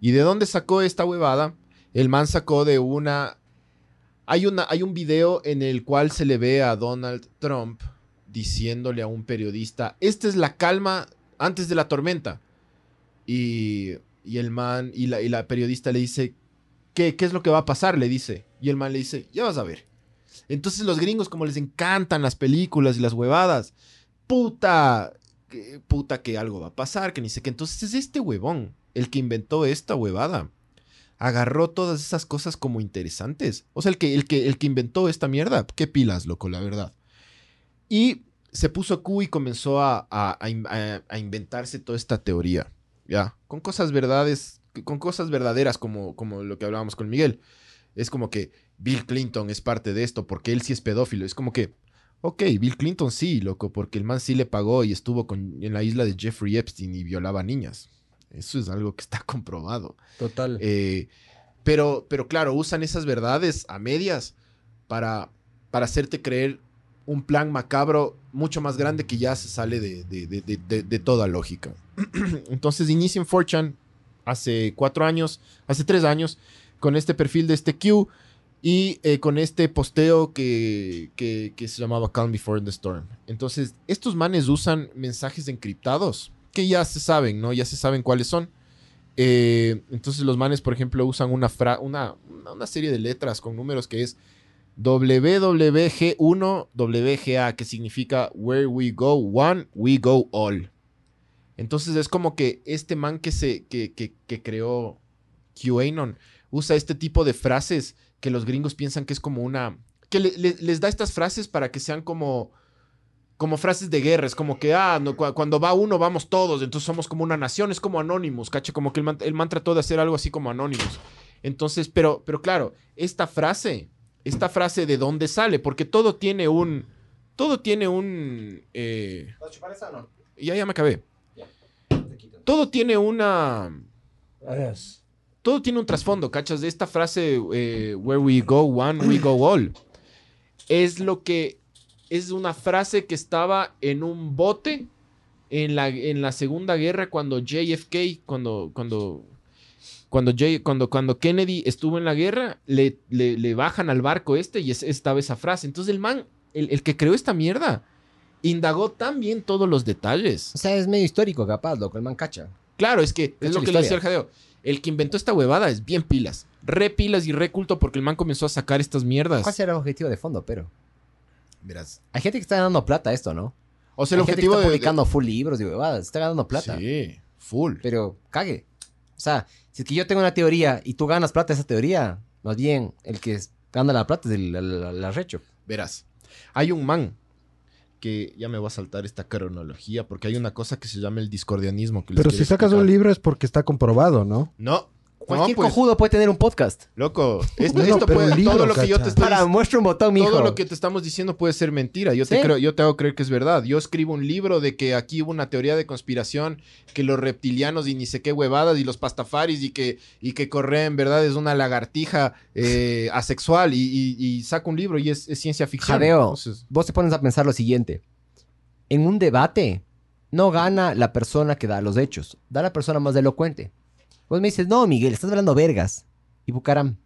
¿Y de dónde sacó esta huevada? El man sacó de una... Hay, una, hay un video en el cual se le ve a Donald Trump diciéndole a un periodista, esta es la calma antes de la tormenta. Y, y el man, y la, y la periodista le dice, ¿qué, ¿qué es lo que va a pasar? Le dice. Y el man le dice, ya vas a ver. Entonces los gringos, como les encantan las películas y las huevadas, puta, puta que algo va a pasar, que ni sé qué. Entonces es este huevón el que inventó esta huevada. Agarró todas esas cosas como interesantes. O sea, el que, el que, el que inventó esta mierda. Qué pilas, loco, la verdad. Y se puso Q y comenzó a, a- a in- a- a inventarse toda esta teoría. Ya, con cosas verdades, con cosas verdaderas como, como lo que hablábamos con Miguel. Es como que Bill Clinton es parte de esto porque él sí es pedófilo. Es como que, ok, Bill Clinton sí, loco, porque el man sí le pagó y estuvo con- en la isla de Jeffrey Epstein y violaba niñas. Eso es algo que está [LAUGHS] comprobado. Total. Eh, pero, pero claro, usan esas verdades a medias para, para hacerte creer un plan macabro mucho más grande que ya se sale de, de- de- de- toda lógica. [CLEARS THROAT] Entonces inician 4chan hace cuatro años, hace tres años, con este perfil de este Q y eh, con este posteo que, que- se llamaba Calm Before the Storm. Entonces, estos manes usan mensajes encriptados que ya se saben, ¿no? Ya se saben cuáles son. Eh, entonces los manes, por ejemplo, usan una, una- una serie de letras con números que es WWG1 WGA, que significa Where we go one, we go all. Entonces es como que este man que, se, que, que, creó QAnon usa este tipo de frases que los gringos piensan que es como una... que le- le- les da estas frases para que sean como como frases de guerra, es como que, ah, cuando va uno vamos todos, entonces somos como una nación, es como Anonymous, caché, como que el man, el man trató de hacer algo así como Anonymous. Entonces, pero, pero claro, esta frase, esta frase de dónde sale, porque todo tiene un, todo tiene un, eh, ya, ya me acabé. Todo tiene una, todo tiene un trasfondo, ¿cachas? De esta frase, eh, where we go one, we go all. Es lo que, es una frase que estaba en un bote en la, en la Segunda Guerra cuando JFK, cuando, cuando, cuando, J- cuando, cuando Kennedy estuvo en la guerra, le, le- le bajan al barco este y es- estaba esa frase. Entonces el man, el, el que creó esta mierda, indagó tan bien todos los detalles. O sea, es medio histórico, capaz, loco. El man cacha. Claro, es que es lo que le decía el jadeo. El que inventó esta huevada es bien pilas. Re pilas y re culto porque el man comenzó a sacar estas mierdas. ¿Cuál será el objetivo de fondo, pero? Verás. Hay gente que está ganando plata a esto, ¿no? O sea, el Hay gente objetivo que está de- de... publicando full libros y huevadas. Está ganando plata. Sí, full. Pero cague. O sea, si es que yo tengo una teoría y tú ganas plata de esa teoría, más bien el que es- gana la plata es el, el- el arrecho. Verás, hay un man que ya me voy a saltar esta cronología porque hay una cosa que se llama el discordianismo. que Pero si sacas explicar. un libro es porque está comprobado, ¿no? No, Cualquier no, pues, cojudo puede tener un podcast. loco, esto, No, esto pero puede, libro, todo lo que yo te estoy Para, muestra un botón, mijo. todo lo que te estamos diciendo puede ser mentira. Yo te creo, yo te hago creer que es verdad. Yo escribo un libro de que aquí hubo una teoría de conspiración, que los reptilianos y ni sé qué huevadas y los pastafaris y que, y que Correa en verdad es una lagartija eh, asexual y, y- y saco un libro y es, es ciencia ficción. Jadeo, Entonces, vos te pones a pensar lo siguiente. En un debate, no gana la persona que da los hechos, da la persona más elocuente. Vos me dices, no, Miguel, estás hablando vergas. Y Bucaram.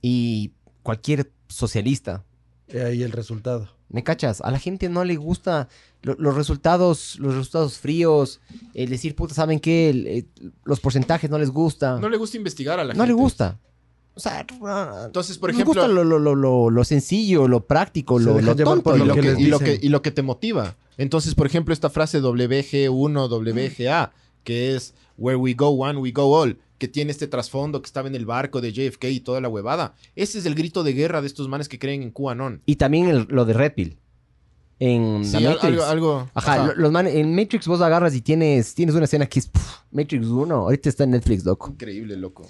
Y cualquier socialista. Y ahí el resultado. ¿Me cachas? A la gente no le gusta lo- los resultados, los resultados fríos, el decir, puta, ¿saben qué? El- eh, los porcentajes no les gusta. no le gusta investigar a la No gente. le gusta. O sea, Entonces, por ejemplo, gusta lo, lo- lo- lo- lo sencillo, lo práctico, lo, tonto. por y que que, les y lo que- dicen. y lo que te motiva. Entonces, por ejemplo, esta frase WG1, WGA, que es Where we go one, we go all, que tiene este trasfondo que estaba en el barco de JFK y toda la huevada. Ese es el grito de guerra de estos manes que creen en QAnon. Y también el- lo de Red Pill. En Sí, la Matrix. algo, algo- Ajá, ajá. lo- los manes- en Matrix vos agarras y tienes, tienes una escena que es Matrix 1. Ahorita está en Netflix, loco. Increíble, loco.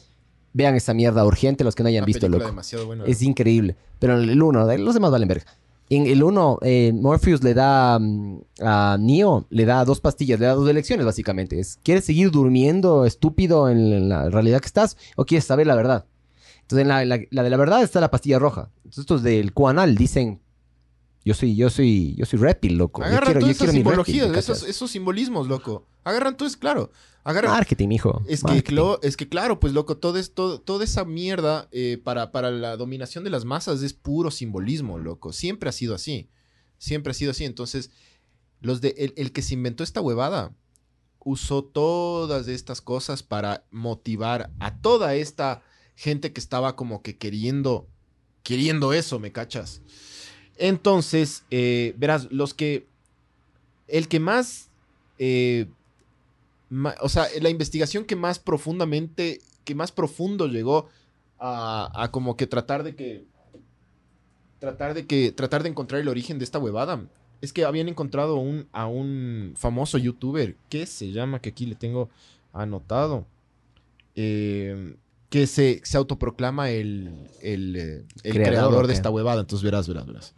Vean esa mierda urgente los que no hayan Una visto, loco. demasiado buena. Es increíble. Pero el 1, los demás valen verga. En el 1, Morpheus le da mm, a Neo, le da dos pastillas, le da dos elecciones básicamente. Es, ¿Quieres seguir durmiendo estúpido en la realidad que estás o quieres saber la verdad? Entonces en la, la- de la verdad está la pastilla roja. Entonces estos del Cuanal dicen, Yo soy, yo soy, yo soy reptil, loco. Yo Agarran quiero, todas yo esas simbologías, ¿me esos, esos simbolismos, loco. Agarran todo, es claro. Agarran, Marketing, mijo. Es que, es que claro, pues loco, todo es, todo- toda esa mierda eh, para, para la dominación de las masas es puro simbolismo, loco. Siempre ha sido así. Siempre ha sido así. Entonces, los de, el, el que se inventó esta huevada usó todas estas cosas para motivar a toda esta gente que estaba como que queriendo, queriendo eso, ¿me cachas? Entonces, eh, verás, los que, el que más eh, ma- o sea, la investigación que más profundamente, que más profundo llegó a, a como que tratar de que, tratar de que, tratar de encontrar el origen de esta huevada, es que habían encontrado un, a un famoso youtuber, que se llama, que aquí le tengo anotado, eh, que se, se autoproclama el, el, el Creador, creador, ¿o de esta huevada, entonces verás, verás, verás.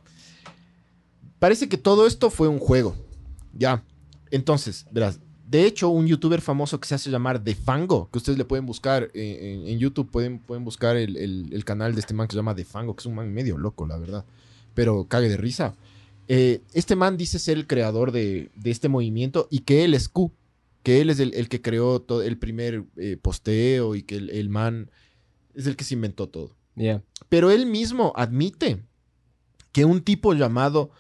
Parece que todo esto fue un juego, ya. Entonces, verás, de hecho, un youtuber famoso que se hace llamar Defango, que ustedes le pueden buscar en, en YouTube, pueden, pueden buscar el, el- el canal de este man que se llama Defango, que es un man medio loco, la verdad, pero cague de risa. Eh, este man dice ser el creador de, de este movimiento y que él es Q, que él es el, el que creó todo el primer eh, posteo y que el, el man es el que se inventó todo. Yeah. Pero él mismo admite que un tipo llamado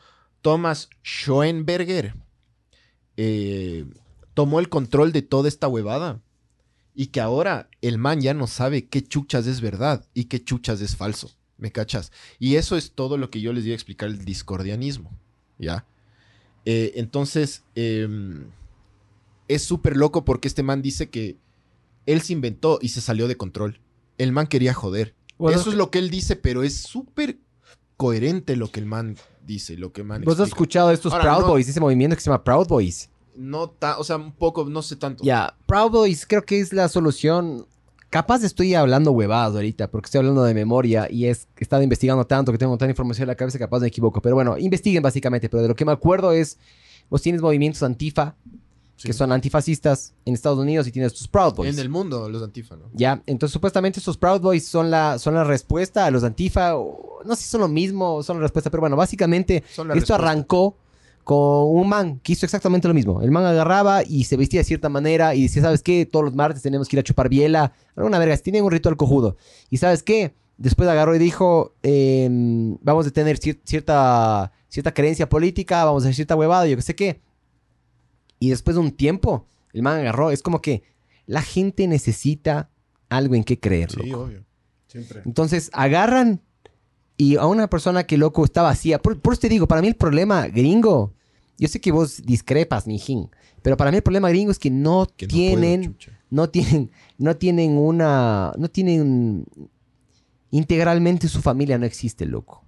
Thomas Schoenberger eh, tomó el control de toda esta huevada y que ahora el man ya no sabe qué chuchas es verdad y qué chuchas es falso. ¿Me cachas? Y eso es todo lo que yo les iba a explicar el discordianismo. ¿Ya? Eh, entonces, em, es súper loco porque este man dice que él se inventó y se salió de control. El man quería joder. Bueno, Eso es lo que él dice, pero es súper coherente lo que el man dice, lo que el man ¿Vos has explica. escuchado de estos Ahora, Proud no- Boys, ese movimiento que se llama Proud Boys? No ta- o sea, un poco, no sé tanto. Ya, Proud Boys creo que es la solución. Capaz estoy hablando huevadas ahorita, porque estoy hablando de memoria y es he estado investigando tanto que tengo tanta información en la cabeza, capaz me equivoco. Pero bueno, investiguen básicamente. Pero de lo que me acuerdo es, vos tienes movimientos antifa, Sí. que son antifascistas en Estados Unidos y tienes tus Proud Boys. En el mundo, los antifa, ¿no? Ya, entonces supuestamente estos Proud Boys son la, son la respuesta a los Antifa. o- no sé si son lo mismo o son la respuesta, pero bueno, básicamente esto respuesta. arrancó con un man que hizo exactamente lo mismo. El man agarraba y se vestía de cierta manera y decía, ¿sabes qué? Todos los martes tenemos que ir a chupar biela. Alguna verga, tienen un ritual cojudo. ¿Y sabes qué? Después agarró y dijo, em, vamos a tener cier- cierta, cierta creencia política, vamos a hacer cierta huevada, yo qué sé qué. Y después de un tiempo, el man agarró. Es como que la gente necesita algo en qué creer. Sí, loco. obvio. Siempre. Entonces agarran y a una persona que loco está vacía. Por, por eso te digo, para mí el problema gringo, yo sé que vos discrepas, mijín, pero para mí el problema gringo es que no Que tienen, no tienen, no tienen una, no tienen integralmente su familia no existe, loco.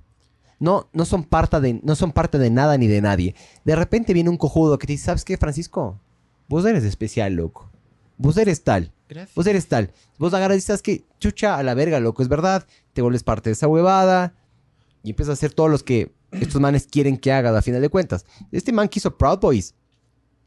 No, no son parte de, no son parte de nada ni de nadie. De repente viene un cojudo que te dice, ¿sabes qué, Francisco? Vos eres especial, loco. Vos eres tal. Gracias. Vos eres tal. Vos agarras y dices, ¿sabes qué? Chucha, a la verga, loco, es verdad. Te vuelves parte de esa huevada. Y empiezas a hacer todo los que estos manes quieren que hagas a final de cuentas. Este man que hizo Proud Boys.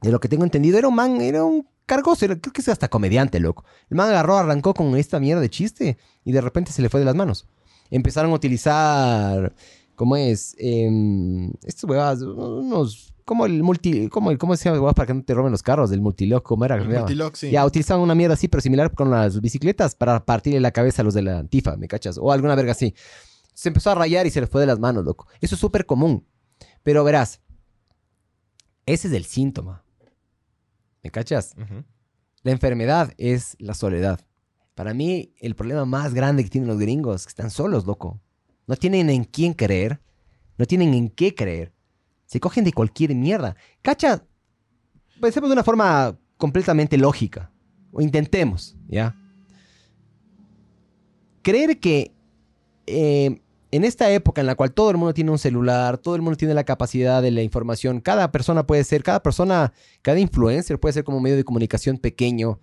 De lo que tengo entendido, era un man, era un cargoso. era- creo que es hasta comediante, loco. El man agarró, arrancó con esta mierda de chiste. Y de repente se le fue de las manos. Empezaron a utilizar... ¿Cómo es? Em, estas huevadas, unos... Como el multi... ¿Cómo, el- cómo se llama? para que no te roben los carros? Del multilock, ¿cómo era? El multilock, sí. Ya, utilizaban una mierda así, pero similar con las bicicletas para partirle la cabeza a los de la antifa, ¿me cachas? O alguna verga así. Se empezó a rayar y se le fue de las manos, loco. Eso es súper común. Pero verás, ese es el síntoma. ¿Me cachas? La enfermedad es la soledad. Para mí, el problema más grande que tienen los gringos es que están solos, loco. No tienen en quién creer. No tienen en qué creer. Se cogen de cualquier mierda. ¿Cacha? Pensemos de una forma completamente lógica. O intentemos, ¿ya? Creer que eh, en esta época en la cual todo el mundo tiene un celular, todo el mundo tiene la capacidad de la información, cada persona puede ser, cada persona, cada influencer puede ser como medio de comunicación pequeño.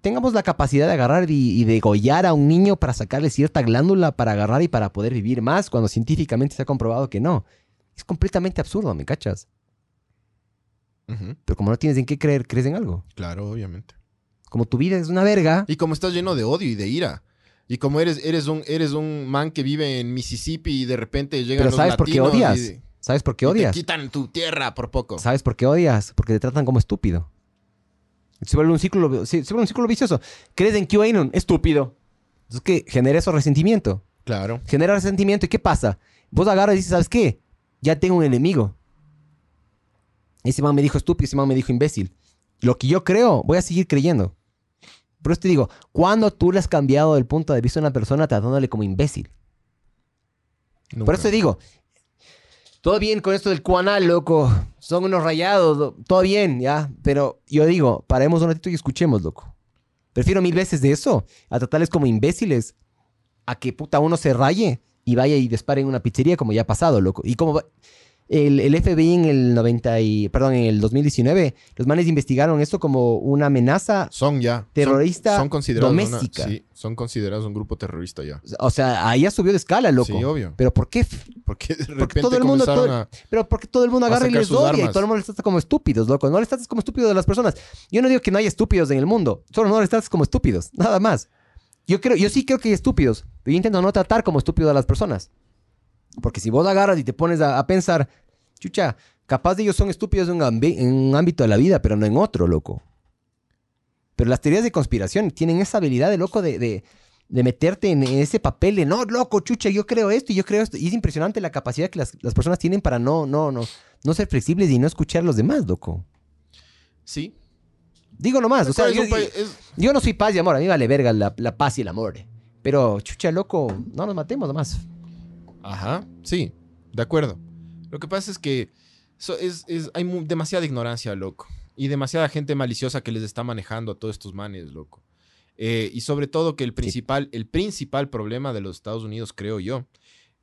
Tengamos la capacidad de agarrar y, y degollar a un niño para sacarle cierta glándula para agarrar y para poder vivir más, cuando científicamente se ha comprobado que no. Es completamente absurdo, ¿me cachas? Pero como no tienes en qué creer, crees en algo. Claro, obviamente. Como tu vida es una verga. Y como estás lleno de odio y de ira. Y como eres, eres un, eres un man que vive en Mississippi y de repente llegan Pero los ¿sabes por qué odias? y- ¿Sabes por qué y te odias? quitan tu tierra por poco. ¿Sabes por qué odias? Porque te tratan como estúpido. Se vuelve un círculo, se, se vuelve un círculo vicioso. ¿Crees en QAnon? Estúpido. Entonces, ¿qué? Genera eso resentimiento. Claro. Genera resentimiento. ¿Y qué pasa? Vos agarras y dices, ¿sabes qué? Ya tengo un enemigo. Ese man me dijo estúpido, ese man me dijo imbécil. Lo que yo creo, voy a seguir creyendo. Pero te digo, ¿cuándo tú le has cambiado el punto de vista a una persona tratándole como imbécil? Por eso te digo, todo bien con esto del cuanal, loco. Son unos rayados, todo bien, ya. Pero yo digo, paremos un ratito y escuchemos, loco. Prefiero mil veces de eso a tratarles como imbéciles a que puta uno se raye y vaya y dispare en una pizzería como ya ha pasado, loco. Y como va- el, el FBI en el 90 y, perdón, en el 2019, los manes investigaron esto como una amenaza. Son ya. son- Terrorista son, considerados una- doméstica. sí, son considerados un grupo terrorista ya. O sea, ahí ya subió de escala, loco. Sí, obvio. Pero ¿por qué? Porque de repente Porque todo el mundo, todo- a... pero porque todo el mundo a agarra y les odia y todo el mundo les trata como estúpidos, loco. No les tratas como estúpidos de las personas. Yo no digo que no haya estúpidos en el mundo, solo no les tratas como estúpidos, nada más. Yo creo, yo sí creo que hay estúpidos, pero yo intento no tratar como estúpido a las personas. Porque si vos agarras y te pones a, a pensar, chucha, capaz de ellos son estúpidos en un, ambi- en un ámbito de la vida, pero no en otro, loco. Pero las teorías de conspiración tienen esa habilidad de loco de, de- de meterte en ese papel de no, loco, chucha, yo creo esto y yo creo esto. Y es impresionante la capacidad que las, las personas tienen para no, no, no, no ser flexibles y no escuchar a los demás, loco. Sí. Digo nomás, o sea, es- yo no soy paz y amor, a mí vale verga la, la paz y el amor. Pero, chucha, loco, no nos matemos nomás. Ajá, sí, de acuerdo. Lo que pasa es que so- es, es- hay demasiada ignorancia, loco. Y demasiada gente maliciosa que les está manejando a todos estos manes, loco. Eh, y sobre todo que el principal, el principal problema de los Estados Unidos, creo yo,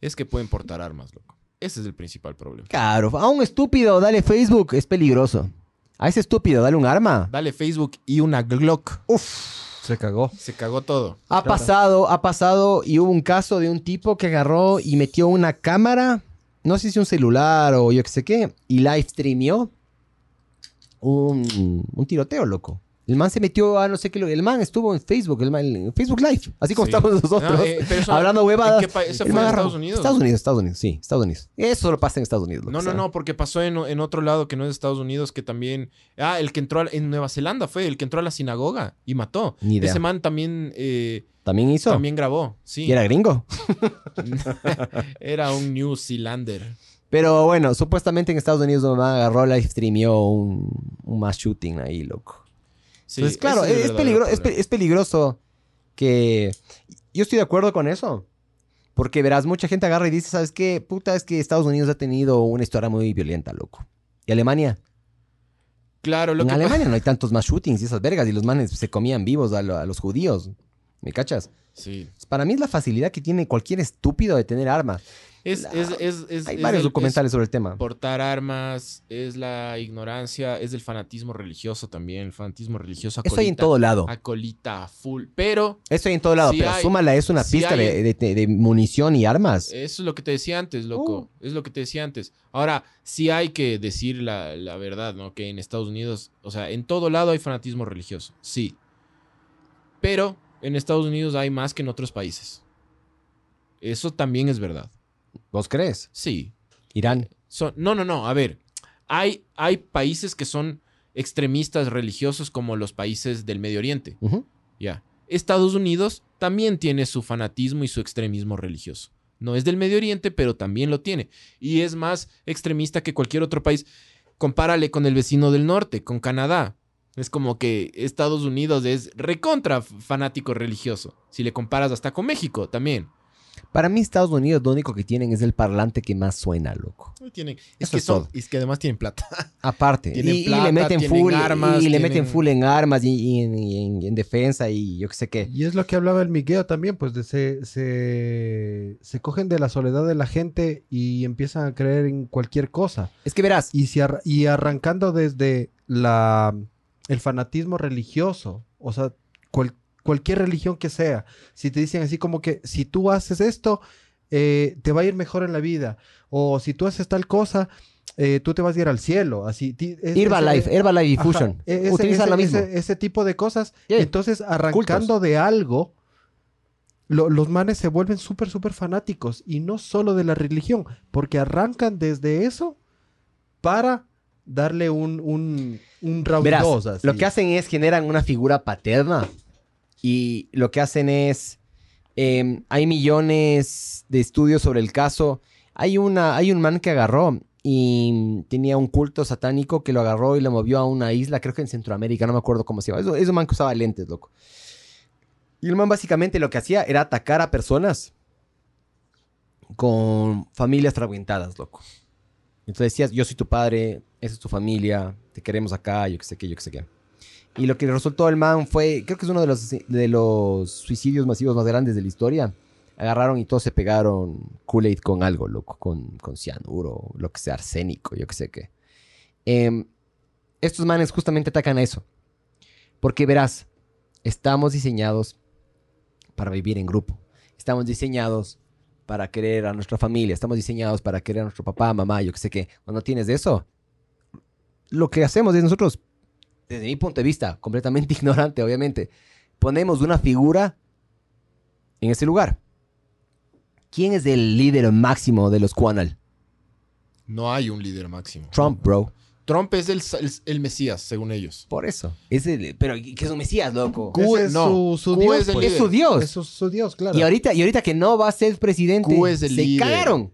es que pueden portar armas, loco. Ese es el principal problema. Claro, a un estúpido, dale Facebook, es peligroso. A ese estúpido, dale un arma. Dale Facebook y una Glock. Se cagó. Se cagó todo. Ha pasado, ha pasado y hubo un caso de un tipo que agarró y metió una cámara, no sé si un celular o yo qué sé qué, y live streamió un, un tiroteo, loco. El man se metió a no sé qué, lo- el man estuvo en Facebook, el man, en Facebook Live, así como Sí. estamos nosotros, Ah, eh, eso- hablando ¿en huevadas. qué país? ¿Eso fue en Estados Unidos? Estados Unidos, Estados Unidos, sí, Estados Unidos. Eso solo pasa en Estados Unidos. No, no, no, porque pasó en, en otro lado que no es Estados Unidos, que también... Ah, el que entró a- en Nueva Zelanda fue, el que entró a la sinagoga y mató. Ni idea. Ese man también, eh, También hizo. también grabó, sí. Y era gringo. [LAUGHS] Era un New Zealander. Pero bueno, supuestamente en Estados Unidos un man agarró, live streamió un, un mass shooting ahí, loco. Sí, Entonces, claro, es, verdadero peligro- es, es peligroso que... Yo estoy de acuerdo con eso. Porque verás, mucha gente agarra y dice, ¿sabes qué? Puta, es que Estados Unidos ha tenido una historia muy violenta, loco. ¿Y Alemania? Claro, lo en que Alemania no hay tantos más shootings y esas vergas y los manes se comían vivos a, lo- a los judíos. ¿Me cachas? Sí. Para mí es la facilidad que tiene cualquier estúpido de tener armas. Es, La- es, es, es- Hay varios el- documentales sobre el tema. portar armas, es la ignorancia, es el fanatismo religioso también. El fanatismo religioso Eso hay en acolita- todo lado. Acolita full. Pero Eso hay en todo lado, pero hay- súmala es una pista hay- de, de- de munición y armas. Eso es lo que te decía antes, loco. Uh. Es lo que te decía antes. Ahora, sí hay que decir la, la verdad, ¿no? Que en Estados Unidos, o sea, en todo lado hay fanatismo religioso, sí. Pero en Estados Unidos hay más que en otros países. Eso también es verdad. ¿Vos crees? Sí. Irán. Son- no, no, no. A ver, hay, hay países que son extremistas religiosos como los países del Medio Oriente. Ya. Estados Unidos también tiene su fanatismo y su extremismo religioso. No es del Medio Oriente, pero también lo tiene. Y es más extremista que cualquier otro país. Compárale con el vecino del norte, con Canadá. Es como que Estados Unidos es recontra fanático religioso. Si le comparas hasta con México también. Para mí, Estados Unidos lo único que tienen es el parlante que más suena, loco. Tienen, Eso es, que es son- es que además tienen plata. Aparte. Tienen y, y plata, le meten tienen full armas, y le tienen- meten full en armas y, y en, y en- y en defensa y yo qué sé qué. Y es lo que hablaba el Miguel también, pues de se, se, se cogen de la soledad de la gente y empiezan a creer en cualquier cosa. Es que verás, Y, si y arrancando desde la, el fanatismo religioso, o sea, cual- cualquier religión que sea, si te dicen así como que si tú haces esto, eh, te va a ir mejor en la vida, o si tú haces tal cosa, eh, tú te vas a ir al cielo, así. es- Herbalife, ese- Herbalife Ajá, Fusion, e- ese- utilizan ese- mismo. Ese, tipo de cosas. Yeah. Entonces, arrancando de algo, lo- los manes se vuelven súper, súper fanáticos. Y no solo de la religión, porque arrancan desde eso para darle un, un, un round Verás, dos, así. lo que hacen es generan una figura paterna y lo que hacen es eh, hay millones de estudios sobre el caso. Hay una hay un man que agarró y tenía un culto satánico que lo agarró y lo movió a una isla, creo que en Centroamérica, no me acuerdo cómo se llama. Es un man que usaba lentes, loco. Y el man básicamente lo que hacía era atacar a personas con familias fragmentadas, loco. Entonces decías, yo soy tu padre, esa es tu familia, te queremos acá, yo qué sé qué, yo qué sé qué. Y lo que resultó el man fue, creo que es uno de los, de los suicidios masivos más grandes de la historia. Agarraron y todos se pegaron Kool-Aid con algo, loco, con, con cianuro, lo que sea, arsénico, yo qué sé qué. Em, estos manes justamente atacan a eso. Porque verás, estamos diseñados para vivir en grupo. Estamos diseñados para querer a nuestra familia. Estamos diseñados para querer a nuestro papá, mamá, yo qué sé qué. Cuando tienes de eso, lo que hacemos es nosotros, desde mi punto de vista, completamente [LAUGHS] ignorante, obviamente, ponemos una figura en ese lugar. ¿Quién es el líder máximo de los Quanal? No hay un líder máximo. Trump, bro. Trump es el, el, el Mesías, según ellos. Por eso. Es el- pero que es un Mesías, loco. Q- es no, su, su Q dios. es el pues. Es su Dios. Es su, su dios, claro. Y ahorita, y ahorita que no va a ser presidente, Q es el se líder. cagaron.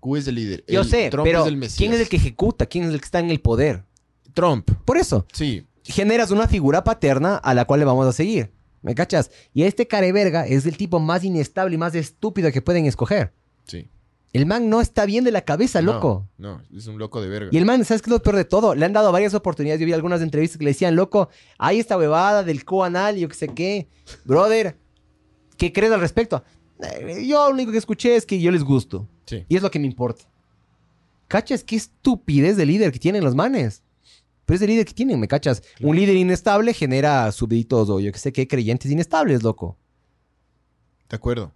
Q es el líder. Yo El- sé, Trump pero es el Mesías. ¿quién es el que ejecuta? ¿Quién es el que está en el poder? Trump, Por eso, sí. Generas una figura paterna a la cual le vamos a seguir. ¿Me cachas? Y este careverga es el tipo más inestable y más estúpido que pueden escoger. Sí. El man no está bien de la cabeza, No, loco. No, es un loco de verga. Y el man, ¿sabes qué es lo peor de todo? Le han dado varias oportunidades. Yo vi algunas entrevistas que le decían, loco, hay esta huevada del coanal yo qué sé qué. Brother, ¿qué crees al respecto? "Eh, Yo lo único que escuché es que yo les gusto. Sí. Y es lo que me importa. ¿Cachas? Qué estupidez de líder que tienen los manes. Pero es el líder que tienen, ¿me cachas? Un líder inestable genera súbditos o yo qué sé qué creyentes inestables, loco. De acuerdo.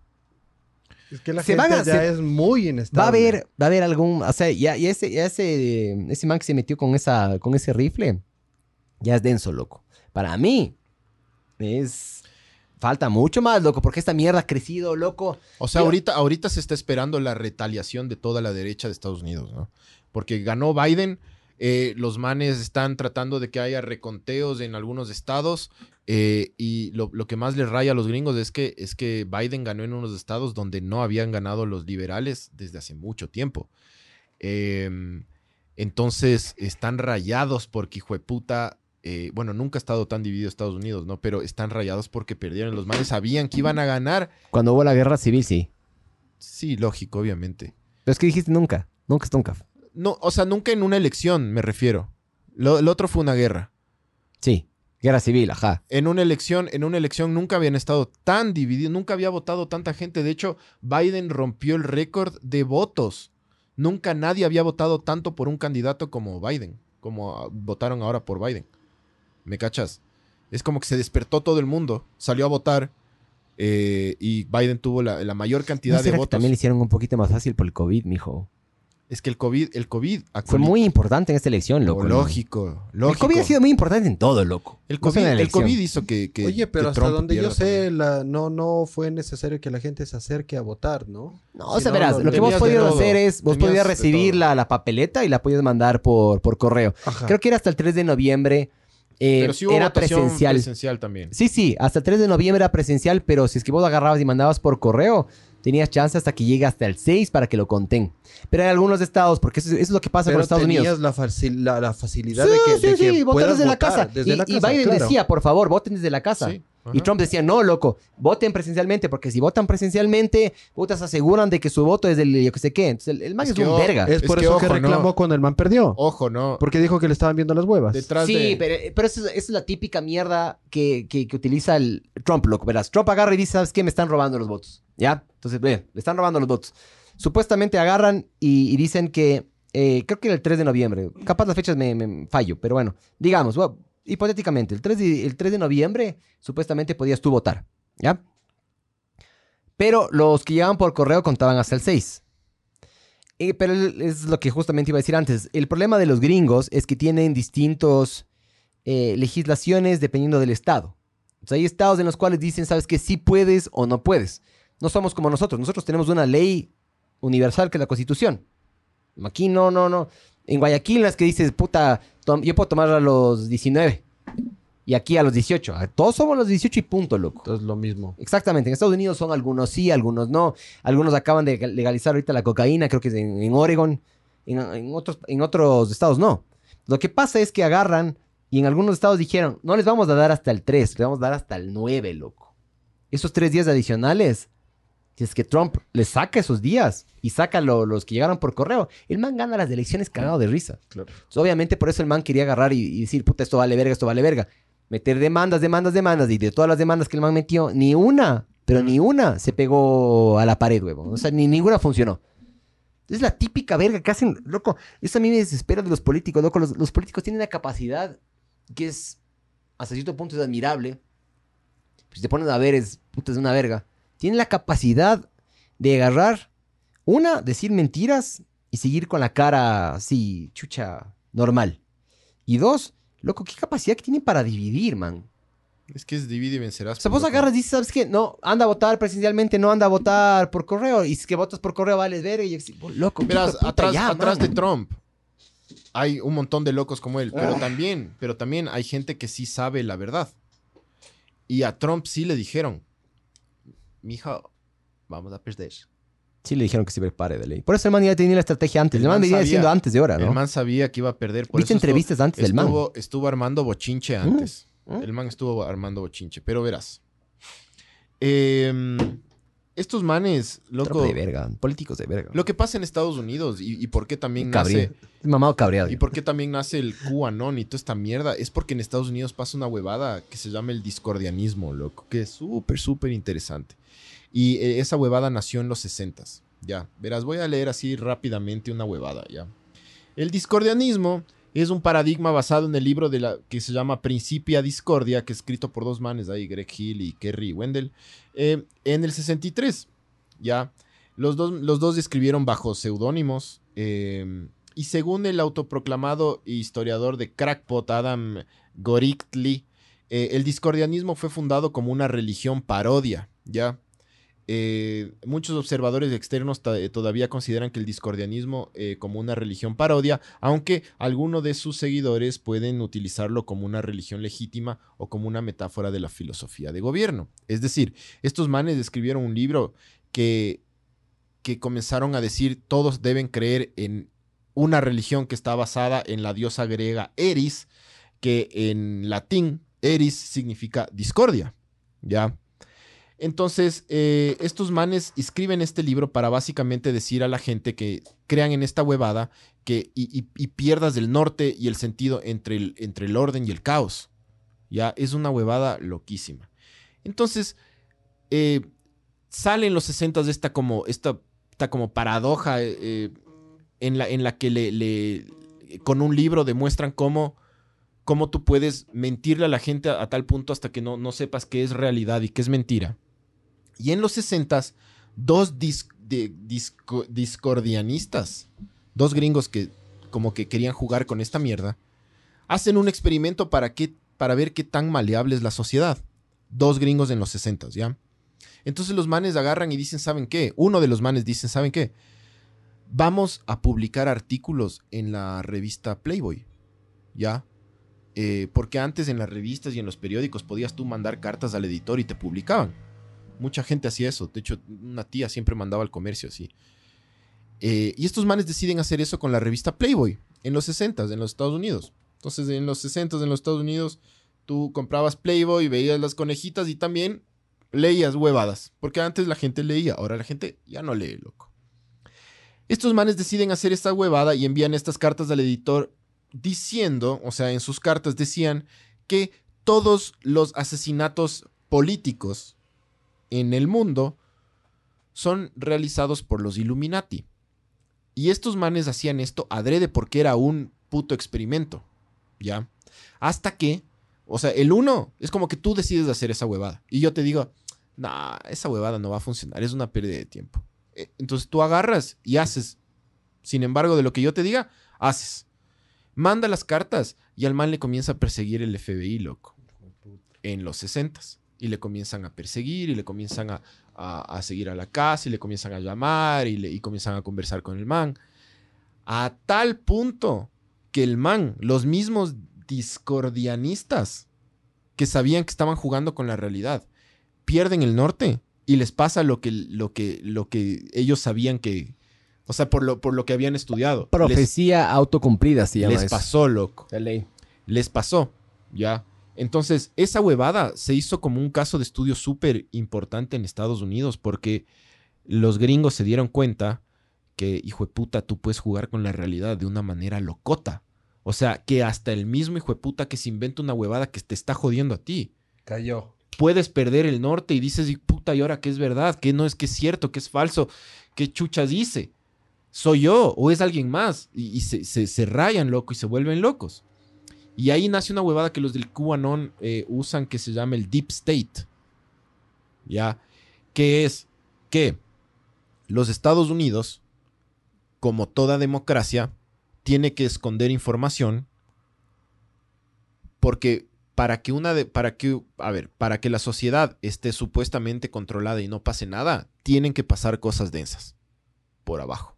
Es que la Se gente van a- ya se- es muy inestable. Va a haber, va a haber algún, o sea, ya, ya ese, ya ese, ese man que se metió con esa, con ese rifle, ya es denso, loco. Para mí, es, falta mucho más, loco, porque esta mierda ha crecido, loco. O sea, ahorita, ahorita se está esperando la retaliación de toda la derecha de Estados Unidos, ¿no? Porque ganó Biden, eh, los manes están tratando de que haya reconteos en algunos estados eh, y lo, lo que más les raya a los gringos es que, es que Biden ganó en unos estados donde no habían ganado los liberales desde hace mucho tiempo. Em, entonces están rayados porque hijo de puta, eh, bueno, nunca ha estado tan dividido Estados Unidos, ¿no? Pero están rayados porque perdieron. Los manes sabían que iban a ganar. Cuando hubo la guerra civil, sí. Sí, lógico, obviamente. Pero es que dijiste nunca, nunca es nunca. No, o sea, nunca en una elección, me refiero. Lo, lo otro fue una guerra. Sí, guerra civil, ajá. En una elección, en una elección nunca habían estado tan divididos, nunca había votado tanta gente. De hecho, Biden rompió el récord de votos. Nunca nadie había votado tanto por un candidato como Biden, como ah, votaron ahora por Biden. ¿Me cachas? Es como que se despertó todo el mundo, salió a votar eh, y Biden tuvo la, la mayor cantidad ¿No de será que votos. también le hicieron un poquito más fácil por el COVID, mijo? Es que el COVID, el COVID Fue muy importante en esta elección, loco. ¿no? lógico, lógico. El COVID ha sido muy importante en todo, loco. El No COVID, en la el. COVID hizo que, que- Oye, pero que hasta Trump donde yo sé, la, no, no fue necesario que la gente se acerque a votar, ¿no? No, o sea, no, verás, no, lo que vos podías hacer es, vos podías recibir la, la papeleta y la podías mandar por, por correo. Ajá. Creo que era hasta el 3 de noviembre. eh, Pero sí hubo era presencial. presencial también. Sí, sí, hasta el 3 de noviembre era presencial, pero si es que vos agarrabas y mandabas por correo, tenías chance hasta que llegue hasta el 6 para que lo conten. Pero en algunos estados, porque eso, eso es lo que pasa con Estados tenías Unidos. La, facil- la, la facilidad Sí, de que, sí, de que sí, votar puedas desde la votar casa. desde y, la y casa, Biden claro. decía, por favor, voten desde la casa. Sí, ajá. Y Trump decía, no, loco, voten presencialmente, porque si votan presencialmente, putas aseguran de que su voto es del yo que sé qué. Entonces el, el man Es es, que un o- verga. Es por eso que ojo, reclamó no. cuando el man perdió. Ojo, no. Porque dijo que le estaban viendo las huevas. Detrás Sí, de... pero, pero eso, es- esa es la típica mierda que, que- que utiliza el Trump, loco. Verás, Trump agarra y dice, ¿sabes qué? Me están robando los votos. ¿Ya? Entonces, ve, le están robando los votos. Supuestamente agarran y, y dicen que, eh, creo que era el 3 de noviembre. Capaz las fechas me, me fallo, pero bueno, digamos, bueno, hipotéticamente, el 3, de, el 3 de noviembre supuestamente podías tú votar. ¿Ya? Pero los que llegaban por correo contaban hasta el 6. Eh, pero es lo que justamente iba a decir antes. El problema de los gringos es que tienen distintos eh, legislaciones dependiendo del estado. Hay estados en los cuales dicen, sabes que sí puedes o no puedes. No somos como nosotros. Nosotros tenemos una ley universal que es la Constitución. Aquí no, no, no. En Guayaquil las que dices, puta, yo puedo tomar a los 19. Y aquí a los 18. Ah, Todos somos los 18 y punto, loco. Entonces lo mismo. Exactamente. En Estados Unidos son algunos sí, algunos no. Algunos acaban de legalizar ahorita la cocaína, creo que es en, en Oregon. En, en otros, en otros estados no. Lo que pasa es que agarran y en algunos estados dijeron, no les vamos a dar hasta el 3, les vamos a dar hasta el 9, loco. Esos tres días adicionales, si es que Trump les saca esos días y saca lo- los que llegaron por correo, el man gana las elecciones cagado de risa. Claro. Entonces, obviamente por eso el man quería agarrar y, y decir, puta, esto vale verga, esto vale verga. Meter demandas, demandas, demandas. Y de todas las demandas que el man metió, ni una, pero ni una se pegó a la pared, huevón. O sea, ni ninguna funcionó. Es la típica verga que hacen, loco. Eso a mí me desespera de los políticos, loco. Los, los políticos tienen una capacidad que es, hasta cierto punto, es admirable. Si te pones a ver, es, puta, es una verga. Tienen la capacidad de agarrar, una, decir mentiras y seguir con la cara así, chucha, normal. Y dos, loco, qué capacidad que tienen para dividir, man. Es que es divide y vencerás. O sea, vos agarras y dices, ¿sabes qué? No, anda a votar presidencialmente, no anda a votar por correo. Y si es que votas por correo, vales ver. Y yo, loco, Verás, puta, atrás, ya, atrás de. Trump hay un montón de locos como él, Ah. pero también, pero también hay gente que sí sabe la verdad. Y a Trump sí le dijeron, mija, vamos a perder. Sí, le dijeron que se prepare de ley. Por eso el man ya tenía la estrategia antes. El El, man man venía sabía- diciendo antes de hora, El ¿no? man sabía que iba a perder. Por ¿Viste eso estuvo- entrevistas antes del man? estuvo, estuvo armando bochinche antes. ¿Mm? El man estuvo armando bochinche, pero verás. Em, estos manes, loco, Tropa de verga, políticos de verga. lo que pasa en Estados Unidos y, y por qué también Cabría. nace... Mamado cabreado. ¿Y por qué también nace el QAnon y toda esta mierda? Es porque en Estados Unidos pasa una huevada que se llama el discordianismo, loco, que es súper, súper interesante. Y eh, esa huevada nació en los 60 Ya, verás, voy a leer así rápidamente una huevada, ya. El discordianismo es un paradigma basado en el libro de la, que se llama Principia Discordia, que es escrito por dos manes ahí, Greg Hill y Kerry Wendell, eh, en el 63. Ya, los dos, los dos escribieron bajo seudónimos. eh, y según el autoproclamado historiador de Crackpot, Adam Gorichtli, eh, el discordianismo fue fundado como una religión parodia, ¿ya? Eh, muchos observadores externos eh, todavía consideran que el discordianismo eh, como una religión parodia, aunque algunos de sus seguidores pueden utilizarlo como una religión legítima o como una metáfora de la filosofía de gobierno. Es decir, estos manes escribieron un libro que, que comenzaron a decir todos deben creer en una religión que está basada en la diosa griega Eris, que en latín Eris significa discordia, ¿ya? Entonces, eh, estos manes escriben este libro para básicamente decir a la gente que crean en esta huevada que, y, pierdas el norte y el sentido entre el, entre el orden y el caos. Ya es una huevada loquísima. Entonces, eh, sale en los 60 de esta como, esta, esta como paradoja eh, eh, en, la, en la que le- con un libro demuestran cómo, cómo tú puedes mentirle a la gente a, a tal punto hasta que no, no sepas qué es realidad y qué es mentira. Y en los 60 dos discordianistas, dos gringos que como que querían jugar con esta mierda, hacen un experimento para, para ver qué tan maleable es la sociedad. Dos gringos en los 60, ¿ya? Entonces los manes agarran y dicen, ¿saben qué? Uno de los manes dicen, ¿saben qué? Vamos a publicar artículos en la revista Playboy, ¿ya? Eh, porque antes en las revistas y en los periódicos podías tú mandar cartas al editor y te publicaban. Mucha gente hacía eso. De hecho, una tía siempre mandaba al comercio así. Eh, y estos manes deciden hacer eso con la revista Playboy en los 60 en los Estados Unidos. Entonces, en los 60 en los Estados Unidos, tú comprabas Playboy, veías las conejitas y también leías huevadas. Porque antes la gente leía, ahora la gente ya no lee, loco. Estos manes deciden hacer esta huevada y envían estas cartas al editor diciendo, o sea, en sus cartas decían que todos los asesinatos políticos en el mundo son realizados por los Illuminati. Y estos manes hacían esto adrede porque era un puto experimento. ¿Ya? Hasta que, o sea, el uno es como que tú decides hacer esa huevada. Y yo te digo, nah, esa huevada no va a funcionar, es una pérdida de tiempo. Eh, Entonces tú agarras y haces. Sin embargo, de lo que yo te diga, haces. Manda las cartas y al man le comienza a perseguir el FBI, loco. En los 60 Y le comienzan a perseguir y le comienzan a, a, a seguir a la casa y le comienzan a llamar y, le, y comienzan a conversar con el man. A tal punto que el man, los mismos discordianistas que sabían que estaban jugando con la realidad, pierden el norte y les pasa lo que, lo que, lo que ellos sabían que, o sea, por lo, por lo que habían estudiado. Les, Profecía autocumplida se llama les eso. pasó, loco. De ley. Les pasó, ya. Entonces, esa huevada se hizo como un caso de estudio súper importante en Estados Unidos porque los gringos se dieron cuenta que, hijo de puta, tú puedes jugar con la realidad de una manera locota. O sea, que hasta el mismo hijo de puta que se inventa una huevada que te está jodiendo a ti. Cayó. Puedes perder el norte y dices, "Y puta, ¿y ahora qué es verdad? ¿Qué no es que es cierto? ¿Qué es falso? ¿Qué chuchas dice? ¿Soy yo o es alguien más? Y, y se, se- se rayan, loco, y se vuelven locos. Y ahí nace una huevada que los del QAnon eh, usan que se llama el Deep State. ¿Ya? Que es que los Estados Unidos, como toda democracia, tiene que esconder información porque para que una de, para que, a ver, para que la sociedad esté supuestamente controlada y no pase nada, tienen que pasar cosas densas por abajo.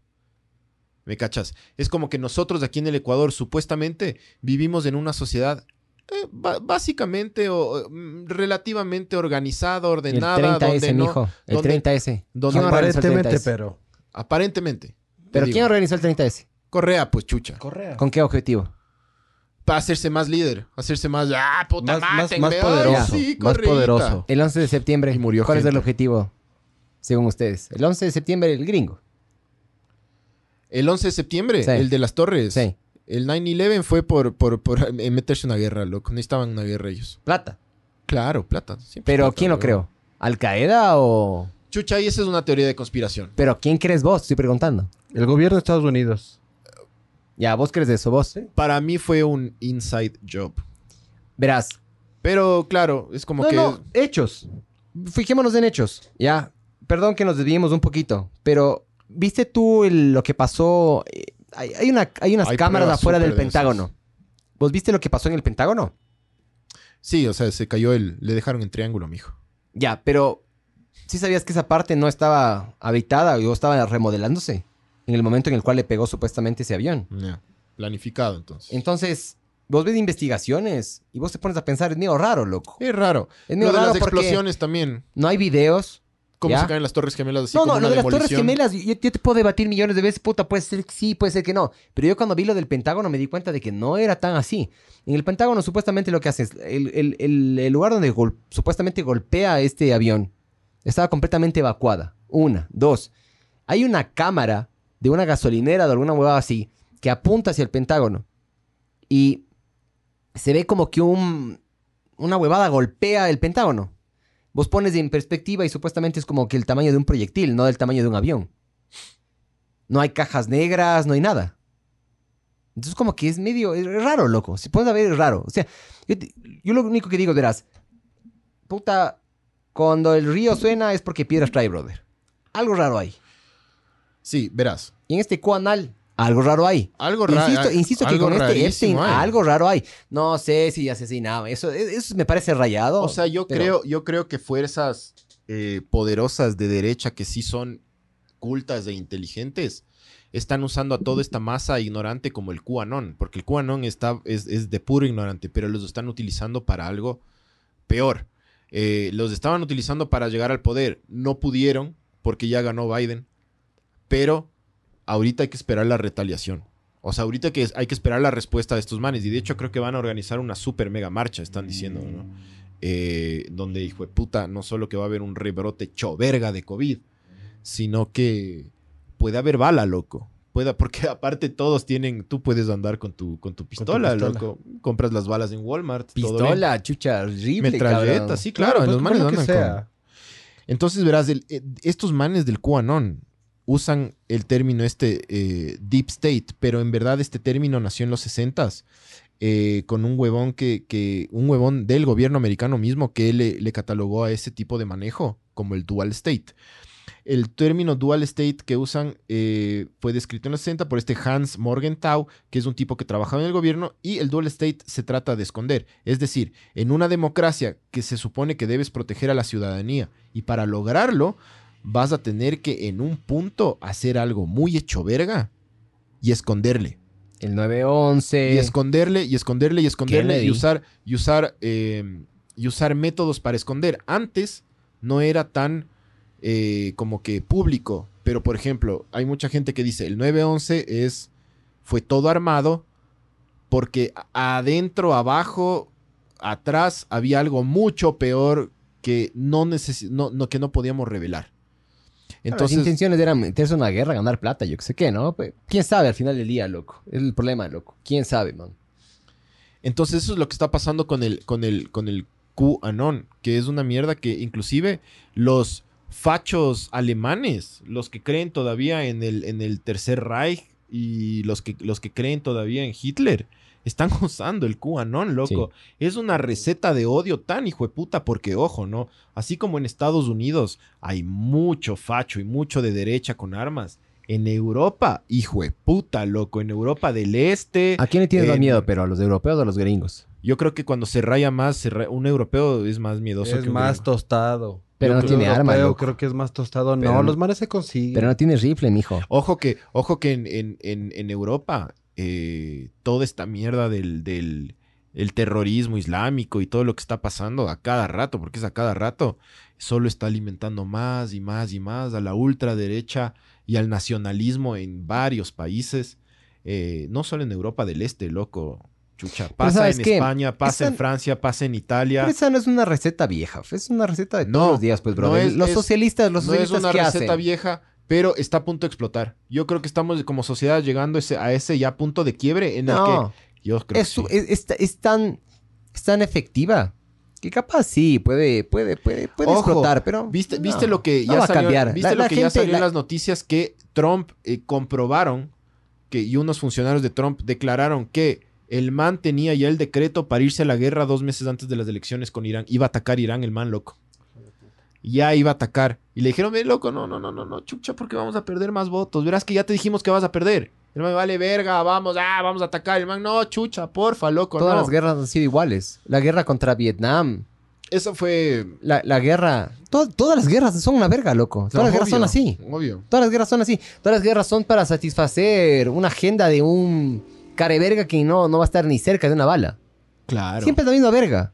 ¿Me cachas? Es como que nosotros aquí en el Ecuador supuestamente vivimos en una sociedad eh, básicamente o mm, relativamente organizada, El ordenada, 30S, donde no, mijo. El donde- 30S. donde ¿Quién organizó el Aparentemente, 30S? pero. aparentemente. te ¿Pero digo. quién organizó el 30S? Correa, pues chucha. Correa. ¿Con qué objetivo? Para hacerse más líder, hacerse más, ah, puta, Más- más- más ay, poderoso, sí, más Correíta". poderoso. El 11 de septiembre. Y murió ¿Cuál es el objetivo? Según ustedes. El 11 de septiembre, el gringo. El 11 de septiembre, Sí. el de las torres. Sí. El 9-11 fue por, por, por eh, meterse una guerra, loco. Necesitaban una guerra ellos. Plata. Claro, plata. siempre Pero plata, ¿quién lo creó? ¿Al Qaeda o...? Chucha, y esa es una teoría de conspiración. ¿Pero quién crees vos? Estoy preguntando. El gobierno de Estados Unidos. Ya, vos crees de eso, vos. Para mí fue un inside job. Verás. Pero claro, es como no, que... no, hechos. Fijémonos en hechos. Ya. Perdón que nos desviemos un poquito, pero ¿viste tú el- lo que pasó? Hay, hay una, hay unas Hay cámaras afuera del densas. Pentágono. ¿Vos viste lo que pasó en el Pentágono? Sí, o sea, se cayó el... Le dejaron en triángulo, mijo. Ya, pero ¿sí sabías que esa parte no estaba habitada o estaba remodelándose en el momento en el cual le pegó supuestamente ese avión? Ya. Planificado, entonces. Entonces, vos ves investigaciones y vos te pones a pensar, es medio raro, loco. Es raro. Es Lo medio de raro las explosiones también. no hay videos. Cómo ¿Ya? se caen las torres gemelas así no, no, lo de las Torres. Gemelas, yo, yo te puedo debatir millones de veces, puta, puede ser que sí, puede ser que no. Pero yo cuando vi lo del Pentágono me di cuenta de que no era tan así. En el Pentágono supuestamente lo que hace es, el, el- el- el lugar donde gol- supuestamente golpea este avión estaba completamente evacuada. Una, dos. Hay una cámara de una gasolinera de alguna huevada así que apunta hacia el Pentágono. Y se ve como que un, una huevada golpea el Pentágono. Vos pones en perspectiva y supuestamente es como que el tamaño de un proyectil, no del tamaño de un avión. No hay cajas negras, no hay nada. Entonces como que es medio es raro, loco. Si pones a ver, es raro. O sea, yo, yo lo único que digo, verás, puta, cuando el río suena es porque piedras trae, brother. Algo raro hay. Sí, verás. Y en este cuanal, algo raro hay. Algo raro. Insisto, insisto que algo con este Epstein, hay. algo raro hay. No sé si asesinaba. Eso, eso me parece rayado. O sea, yo pero- creo, yo creo que fuerzas eh, poderosas de derecha que sí son cultas e inteligentes están usando a toda esta masa ignorante como el QAnon, porque el QAnon está, es, es de puro ignorante, pero los están utilizando para algo peor. Eh, los estaban utilizando para llegar al poder, no pudieron porque ya ganó Biden, pero ahorita hay que esperar la retaliación. O sea, ahorita que hay que esperar la respuesta de estos manes. Y de hecho creo que van a organizar una super mega marcha, están diciendo, ¿no? eh, donde, hijo de puta, no solo que va a haber un rebrote choverga de COVID, sino que puede haber bala, loco. Pueda, porque [LAUGHS] aparte todos tienen, tú puedes andar con tu, con tu pistola, pistola. loco. Compras las balas en Walmart. todo. Pistola, chucha, horrible, Metralleta, cabrón. sí, claro. pues, los manes andan sea. con- Entonces, verás, el- eh, estos manes del QAnon usan el término este eh, Deep State, pero en verdad este término nació en los 60s eh, con un huevón que, un huevón del gobierno americano mismo que le, le catalogó a ese tipo de manejo como el Dual State. El término dual state que usan eh, fue descrito en los 60 por este Hans Morgenthau, que es un tipo que trabajaba en el gobierno, y el dual state se trata de esconder. Es decir, en una democracia que se supone que debes proteger a la ciudadanía, y para lograrlo vas a tener que en un punto hacer algo muy hecho verga y esconderle. El 911. Y esconderle, y esconderle, y esconderle, Kennedy. y usar, y usar, eh, y usar métodos para esconder. Antes no era tan eh, como que público, pero por ejemplo, hay mucha gente que dice el 911 es, fue todo armado porque adentro, abajo, atrás había algo mucho peor que no, necesi- no, no- que no podíamos revelar. Entonces, las intenciones eran meterse en una guerra, ganar plata, yo qué sé qué, ¿no? Pues, ¿Quién sabe al final del día, loco? Es el problema, loco. ¿Quién sabe, man? Entonces eso es lo que está pasando con el, con el, con el QAnon, que es una mierda que inclusive los fachos alemanes, los que creen todavía en el, en el Tercer Reich y los que, los que creen todavía en Hitler, están [LAUGHS] usando el QAnon, loco. Es una receta de odio tan hijo de puta, porque ojo, ¿no? Así como en Estados Unidos hay mucho facho y mucho de derecha con armas. En Europa, hijo de puta, loco, en Europa del Este. ¿A quién le tienes más miedo, pero? ¿A los europeos o a los gringos? Yo creo que cuando se raya más, se un europeo es más miedoso Es que un más gringo. tostado. Pero Yo no tiene arma, europeo loco. creo que es más tostado. Pero no, los manes se consiguen. Pero no tiene rifle, mijo. Ojo que, ojo que en, en- en- en Europa eh, toda esta mierda del, del el terrorismo islámico y todo lo que está pasando a cada rato, porque es a cada rato, solo está alimentando más y más y más a la ultraderecha y al nacionalismo en varios países, eh, no solo en Europa del Este, loco. Chucha, pasa ¿sabes en qué? España, pasa en Francia, pasa en Italia. Pero esa no es una receta vieja. Es una receta de No, todos los días, pues, bro. no es- los es- socialistas, los no es socialistas, una ¿qué receta hacen? vieja, pero está a punto de explotar. Yo creo que estamos como sociedad llegando ese- a ese ya punto de quiebre en el No, que yo creo es, que sí. es, es- es tan, es tan efectiva que capaz sí, puede, puede, puede, puede Ojo, explotar, pero... ¿Viste, no, viste lo que no ya a salió, cambiar. ¿viste La- lo la que ya salió en la- las noticias que Trump eh, comprobaron que y unos funcionarios de Trump declararon que el man tenía ya el decreto para irse a la guerra dos meses antes de las elecciones con Irán. Iba a atacar Irán el man, loco. Ya iba a atacar. Y le dijeron, ve, loco, no, no, no, no, no, chucha, porque vamos a perder más votos. Verás que ya te dijimos que vas a perder. El man, vale verga, vamos, ah, vamos a atacar. El man, no, chucha, porfa, loco, Todas no. las guerras han sido iguales. La guerra contra Vietnam, Eso fue... la, la guerra... to- todas las guerras son una verga, loco. Todas las guerras son así. Obvio. Todas las guerras son así. Todas las guerras son para satisfacer una agenda de un careverga que no, no va a estar ni cerca de una bala. Claro. Siempre es la misma verga.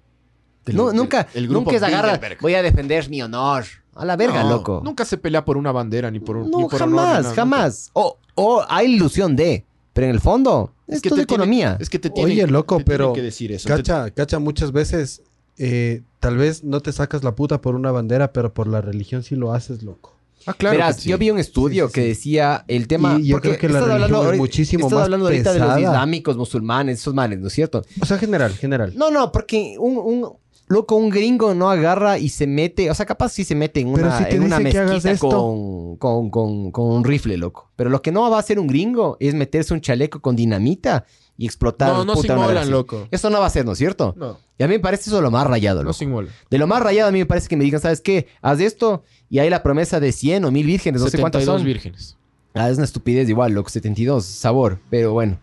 Del- No, del- nunca, el grupo nunca es agarra, voy a defender mi honor. A la verga, No, loco. Nunca se pelea por una bandera ni por un No, ni por honor, jamás, nada, jamás. O, o hay ilusión de, pero en el fondo, Es es que todo te tiene- economía. Es que te tienen, Oye, loco, te pero que decir eso. Cacha, cacha, muchas veces eh, tal vez no te sacas la puta por una bandera, pero por la religión sí lo haces, loco. Ah, claro. Verás, sí. yo vi un estudio Sí, sí, que decía el tema. Y yo porque creo que la estás religión hablando es ahorita- muchísimo estás más hablando ahorita de los islámicos, musulmanes, esos manes, ¿no es cierto? O sea, general, general. No, no, porque un, un loco, un gringo no agarra y se mete, o sea, capaz sí se mete en una, si en una mezquita esto. con, con, con, con un rifle, loco. Pero lo que no va a hacer un gringo es meterse un chaleco con dinamita y explotar. No, no puta, se inmolan, loco. Eso no va a ser, ¿no es cierto? No, Y a mí me parece eso lo más rayado, no loco. se inmolan. De lo más rayado a mí me parece que me digan, ¿sabes qué? Haz esto y hay la promesa de 100 o 1000 vírgenes, no sé cuántas 72 son. vírgenes. Ah, es una estupidez igual, loco. 72, sabor. Pero bueno,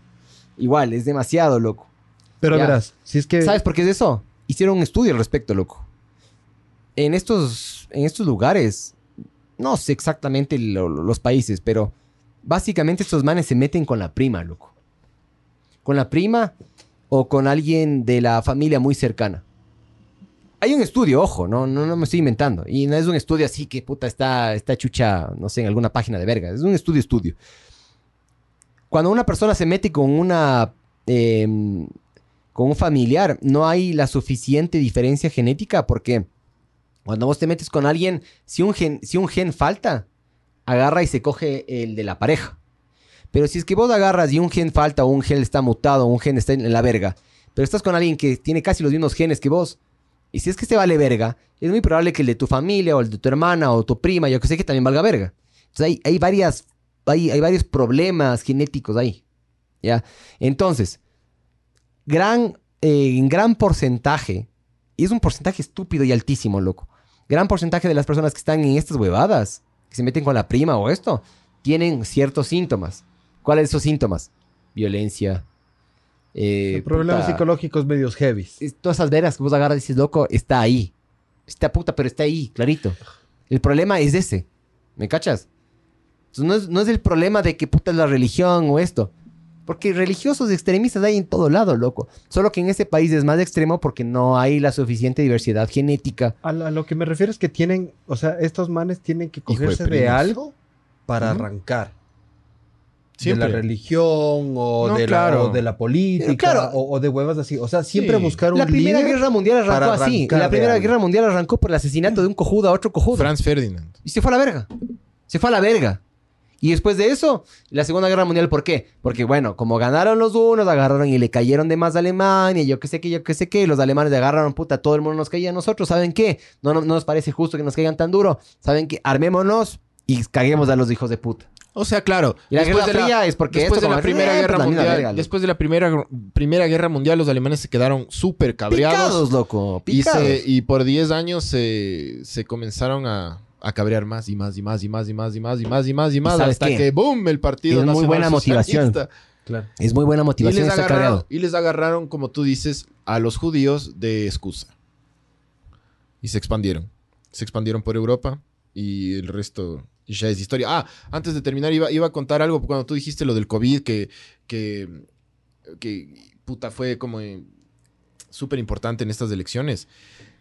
igual, es demasiado, loco. Pero Ya. verás, si es que... ¿Sabes por qué es eso? Hicieron un estudio al respecto, loco. En estos, en estos lugares, no sé exactamente lo- lo- los países, pero básicamente estos manes se meten con la prima, loco. Con la prima o con alguien de la familia muy cercana. Hay un estudio, ojo, no, no, no me estoy inventando. Y no es un estudio así que puta está, está chucha, no sé, en alguna página de verga. Es un estudio, estudio. Cuando una persona se mete con una em, con un familiar, no hay la suficiente diferencia genética porque cuando vos te metes con alguien, si un gen, si un gen falta, agarra y se coge el de la pareja. Pero si es que vos agarras y un gen falta o un gen está mutado o un gen está en la verga, pero estás con alguien que tiene casi los mismos genes que vos, y si es que se vale verga, es muy probable que el de tu familia o el de tu hermana o tu prima, yo que sé, que también valga verga. Entonces hay, hay varias, hay, hay varios problemas genéticos ahí. ¿Ya? Entonces, gran, eh, en gran porcentaje, y es un porcentaje estúpido y altísimo, loco. Gran porcentaje de las personas que están en estas huevadas que se meten con la prima o esto, tienen ciertos síntomas. ¿Cuáles esos síntomas? Violencia. eh, Problemas puta, psicológicos medios heavy. Todas esas veras que vos agarras y dices, loco, está ahí. Está puta, pero está ahí, clarito. El problema es ese. ¿Me cachas? Entonces, no, es, no es el problema de que puta es la religión o esto. Porque religiosos extremistas hay en todo lado, loco. Solo que en ese país es más extremo porque no hay la suficiente diversidad genética. A, lo- a lo que me refiero es que tienen, o sea, estos manes tienen que de cogerse de, algo para arrancar. Siempre. De la religión o, No, de, claro. la, o de la política Eh, claro. o, o de huevas así. O sea, siempre Sí. buscar un La Primera líder. Guerra Mundial arrancó así. La Primera. Guerra Mundial arrancó por el asesinato de un cojudo a otro cojudo. Franz Ferdinand. Y se fue a la verga. Se fue a la verga. Y después de eso, la Segunda Guerra Mundial, ¿por qué? Porque, bueno, como ganaron los unos, agarraron y le cayeron de más a Alemania, yo qué sé qué, yo qué sé qué, los alemanes le agarraron, puta, todo el mundo nos caía a nosotros, ¿saben qué? No, no, no nos parece justo que nos caigan tan duro, ¿saben qué? Armémonos y caguemos a los hijos de puta. O sea, claro. Y la Guerra Fría es porque después esto de la Primera eh, Guerra pues la Mundial, verga, después de la primera, primera Guerra Mundial, los alemanes se quedaron súper cabreados. Picados, loco, Y, picados. se- y por 10 años se, se comenzaron a, a cabrear más y más y más y más y más y más y más y más y más hasta qué? que ¡boom! el partido Es muy buena motivación. Claro. Es muy buena Y motivación les, estar agarraron, y les agarraron, como tú dices, a los judíos de excusa. Y se expandieron. Se expandieron por Europa y el resto ya es historia. Ah, antes de terminar, iba, iba a contar algo cuando tú dijiste lo del COVID, que, que, que puta, fue como eh, súper importante en estas elecciones.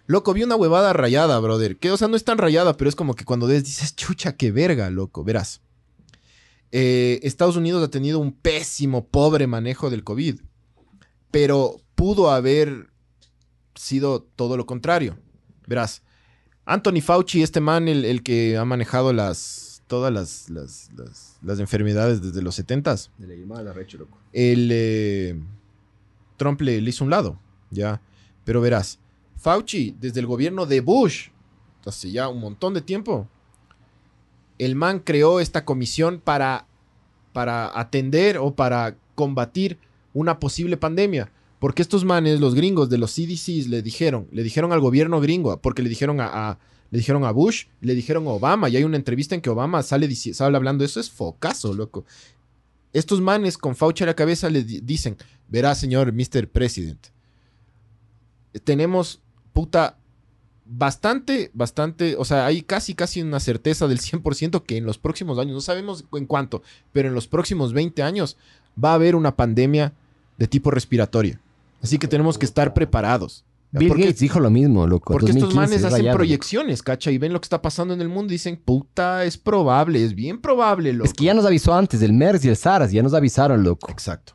Loco, vi una huevada rayada, brother. Que, o sea, no es tan rayada, pero es como que cuando ves, dices, chucha, qué verga, loco. Verás. Eh, Estados Unidos ha tenido un pésimo, pobre manejo del COVID. Pero pudo haber sido todo lo contrario. Verás. Anthony Fauci, este man, el, el que ha manejado las, todas las, las, las- las enfermedades desde los 70s, el eh, Trump le, le hizo un lado, ¿ya? Pero verás, Fauci, desde el gobierno de Bush, hace ya un montón de tiempo, el man creó esta comisión para, para atender o para combatir una posible pandemia. Porque estos manes, los gringos de los CDCs, le dijeron, le dijeron al gobierno gringo, porque le dijeron a, le dijeron a Bush, le dijeron a Obama, y hay una entrevista en que Obama sale, sale hablando, eso es focazo, loco. Estos manes con Fauci a la cabeza le di- dicen, verá señor Mr. President, tenemos puta bastante, bastante, o sea, hay casi, casi una certeza del 100% que en los próximos años, no sabemos en cuánto, pero en los próximos 20 años va a haber una pandemia de tipo respiratorio. Así que tenemos que estar preparados. Bill porque Gates dijo lo mismo, loco. porque estos 2015, manes es hacen rayado. proyecciones, ¿cacha? Y ven lo que está pasando en el mundo y dicen, puta, es probable, es bien probable, loco. Es que ya nos avisó antes del MERS y el SARS, ya nos avisaron, loco. Exacto.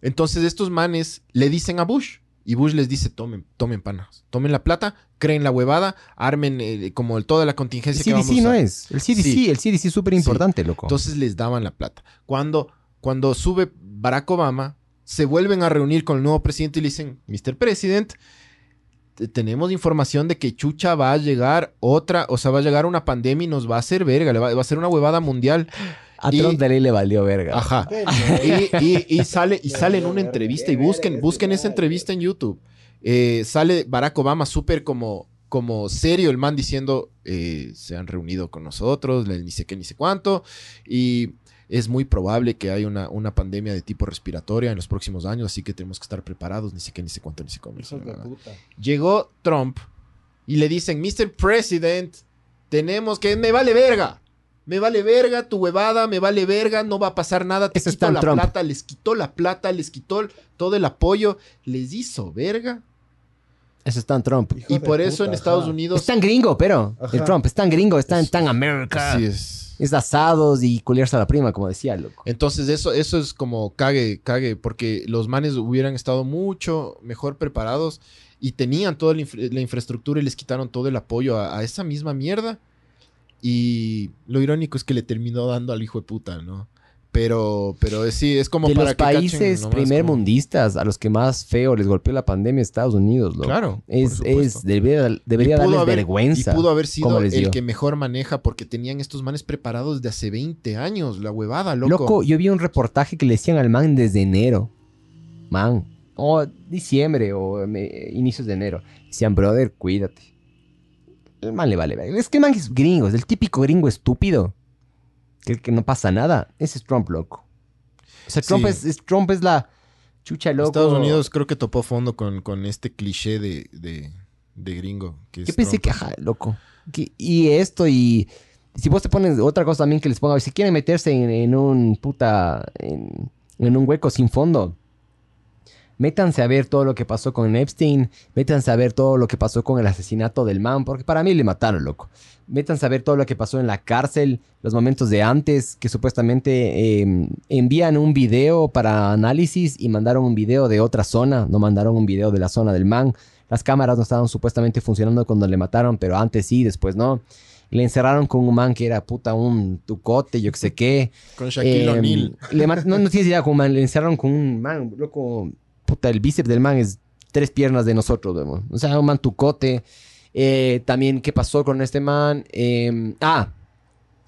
Entonces estos manes le dicen a Bush y Bush les dice, tomen, tomen panas, tomen la plata, creen la huevada, armen eh, como el- toda la El contingencia que vamos a CDC no usar". es. El CDC, Sí. el CDC es súper importante, loco. Entonces les daban la plata. Cuando, cuando sube Barack Obama, se vuelven a reunir con el nuevo presidente y le dicen, Mr. President, te- tenemos información de que Chucha va a llegar otra, o sea, va a llegar una pandemia y nos va a hacer verga, le va, va a ser una huevada mundial. A y- Trump de ley le valió verga. Ajá. Y, y- y sale, y sale en una entrevista, y busquen, busquen esa entrevista en YouTube. Eh, sale Barack Obama súper como, como serio, el man diciendo, eh, se han reunido con nosotros, ni sé qué, ni sé cuánto, y es muy probable que haya una, una pandemia de tipo respiratoria en los próximos años, así que tenemos que estar preparados, ni sé qué, ni sé cuánto, ni sé cómo. Llegó Trump y le dicen, Mr. President, tenemos que, me vale verga. Me vale verga tu huevada, me vale verga, no va a pasar nada, te tan la Trump. plata, les quitó la plata, les quitó el- todo el apoyo, les hizo verga. Eso es tan Trump. Hijo Y de por eso en Estados. Unidos... Es tan gringo, pero. Ajá. El Trump es tan gringo, es tan, tan America. Así es. Es asados y culiarse a la prima, como decía, loco. Entonces eso, eso es como cague, cague, porque los manes hubieran estado mucho mejor preparados y tenían toda la, infra- la infraestructura y les quitaron todo el apoyo a, a esa misma mierda. Y lo irónico es que le terminó dando al hijo de puta, ¿no? Pero, pero sí, es como de para los que países nomás primer como- mundistas a los que más feo les golpeó la pandemia, Estados Unidos, loco. Claro, Es, es, debería, debería darles haber- vergüenza. Y pudo haber sido el que mejor maneja porque tenían estos manes preparados de hace 20 años, la huevada, loco. Loco, yo vi un reportaje que le decían al man desde enero. Man. O diciembre o me- inicios de enero. Decían, brother, cuídate. Man le vale. Es que el man es gringo, es el típico gringo estúpido. Que, que no pasa nada. Ese es Trump, loco. O sea, Trump, Sí. es, es- Trump es la chucha, loco. Estados Unidos creo que topó fondo con, con este cliché de, de, de gringo. Que es Yo pensé Trump. que, ajá, loco. Que- y esto, y si vos te pones otra cosa también que les ponga, si quieren meterse en, en un puta, en, en un hueco sin fondo, métanse a ver todo lo que pasó con Epstein, métanse a ver todo lo que pasó con el asesinato del man, porque para mí le mataron, loco. Métanse a ver todo lo que pasó en la cárcel, los momentos de antes, que supuestamente eh, envían un video para análisis y mandaron un video de otra zona, no mandaron un video de la zona del man. Las cámaras no estaban supuestamente funcionando cuando le mataron, pero antes sí, después no. Le encerraron con un man que era puta un tucote, yo que sé qué. Con Shaquille Eh, O'Neal. no, no tienes idea cómo man. Le encerraron con un man, loco. Puta, el bíceps del man es tres piernas de nosotros, weón. O sea, un man tucote. Eh, también, ¿qué pasó con este man? Eh, ah,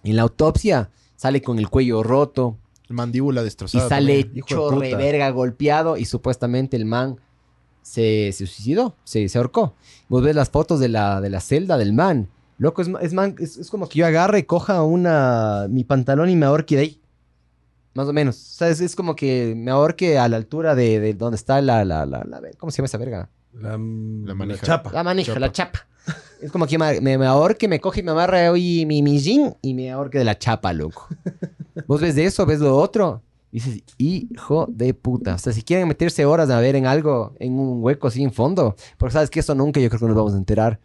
en la autopsia sale con el cuello roto Mandíbula y destrozada. sale de hecho puta. reverga golpeado y supuestamente el man se, se suicidó, se, se ahorcó. Vos ves las fotos de la, de la celda del man. Loco, es, es, man- es, es como que yo agarre, coja una, mi pantalón y me ahorque de ahí. Más o menos. O sea, es, es como que me ahorque a la altura de, de donde está la, la, la, la- ¿Cómo se llama esa verga? La, La manija. chapa. La manija, Chapa. la chapa. Es como que me, me, me ahorque, me coge y me amarra hoy mi, mi jean y me ahorque de la chapa, loco. [LAUGHS] Vos ves de eso, ves lo otro. Dices, hijo de puta. O sea, si quieren meterse horas a ver en algo, en un hueco sin fondo, porque sabes que eso nunca yo creo que nos vamos a enterar.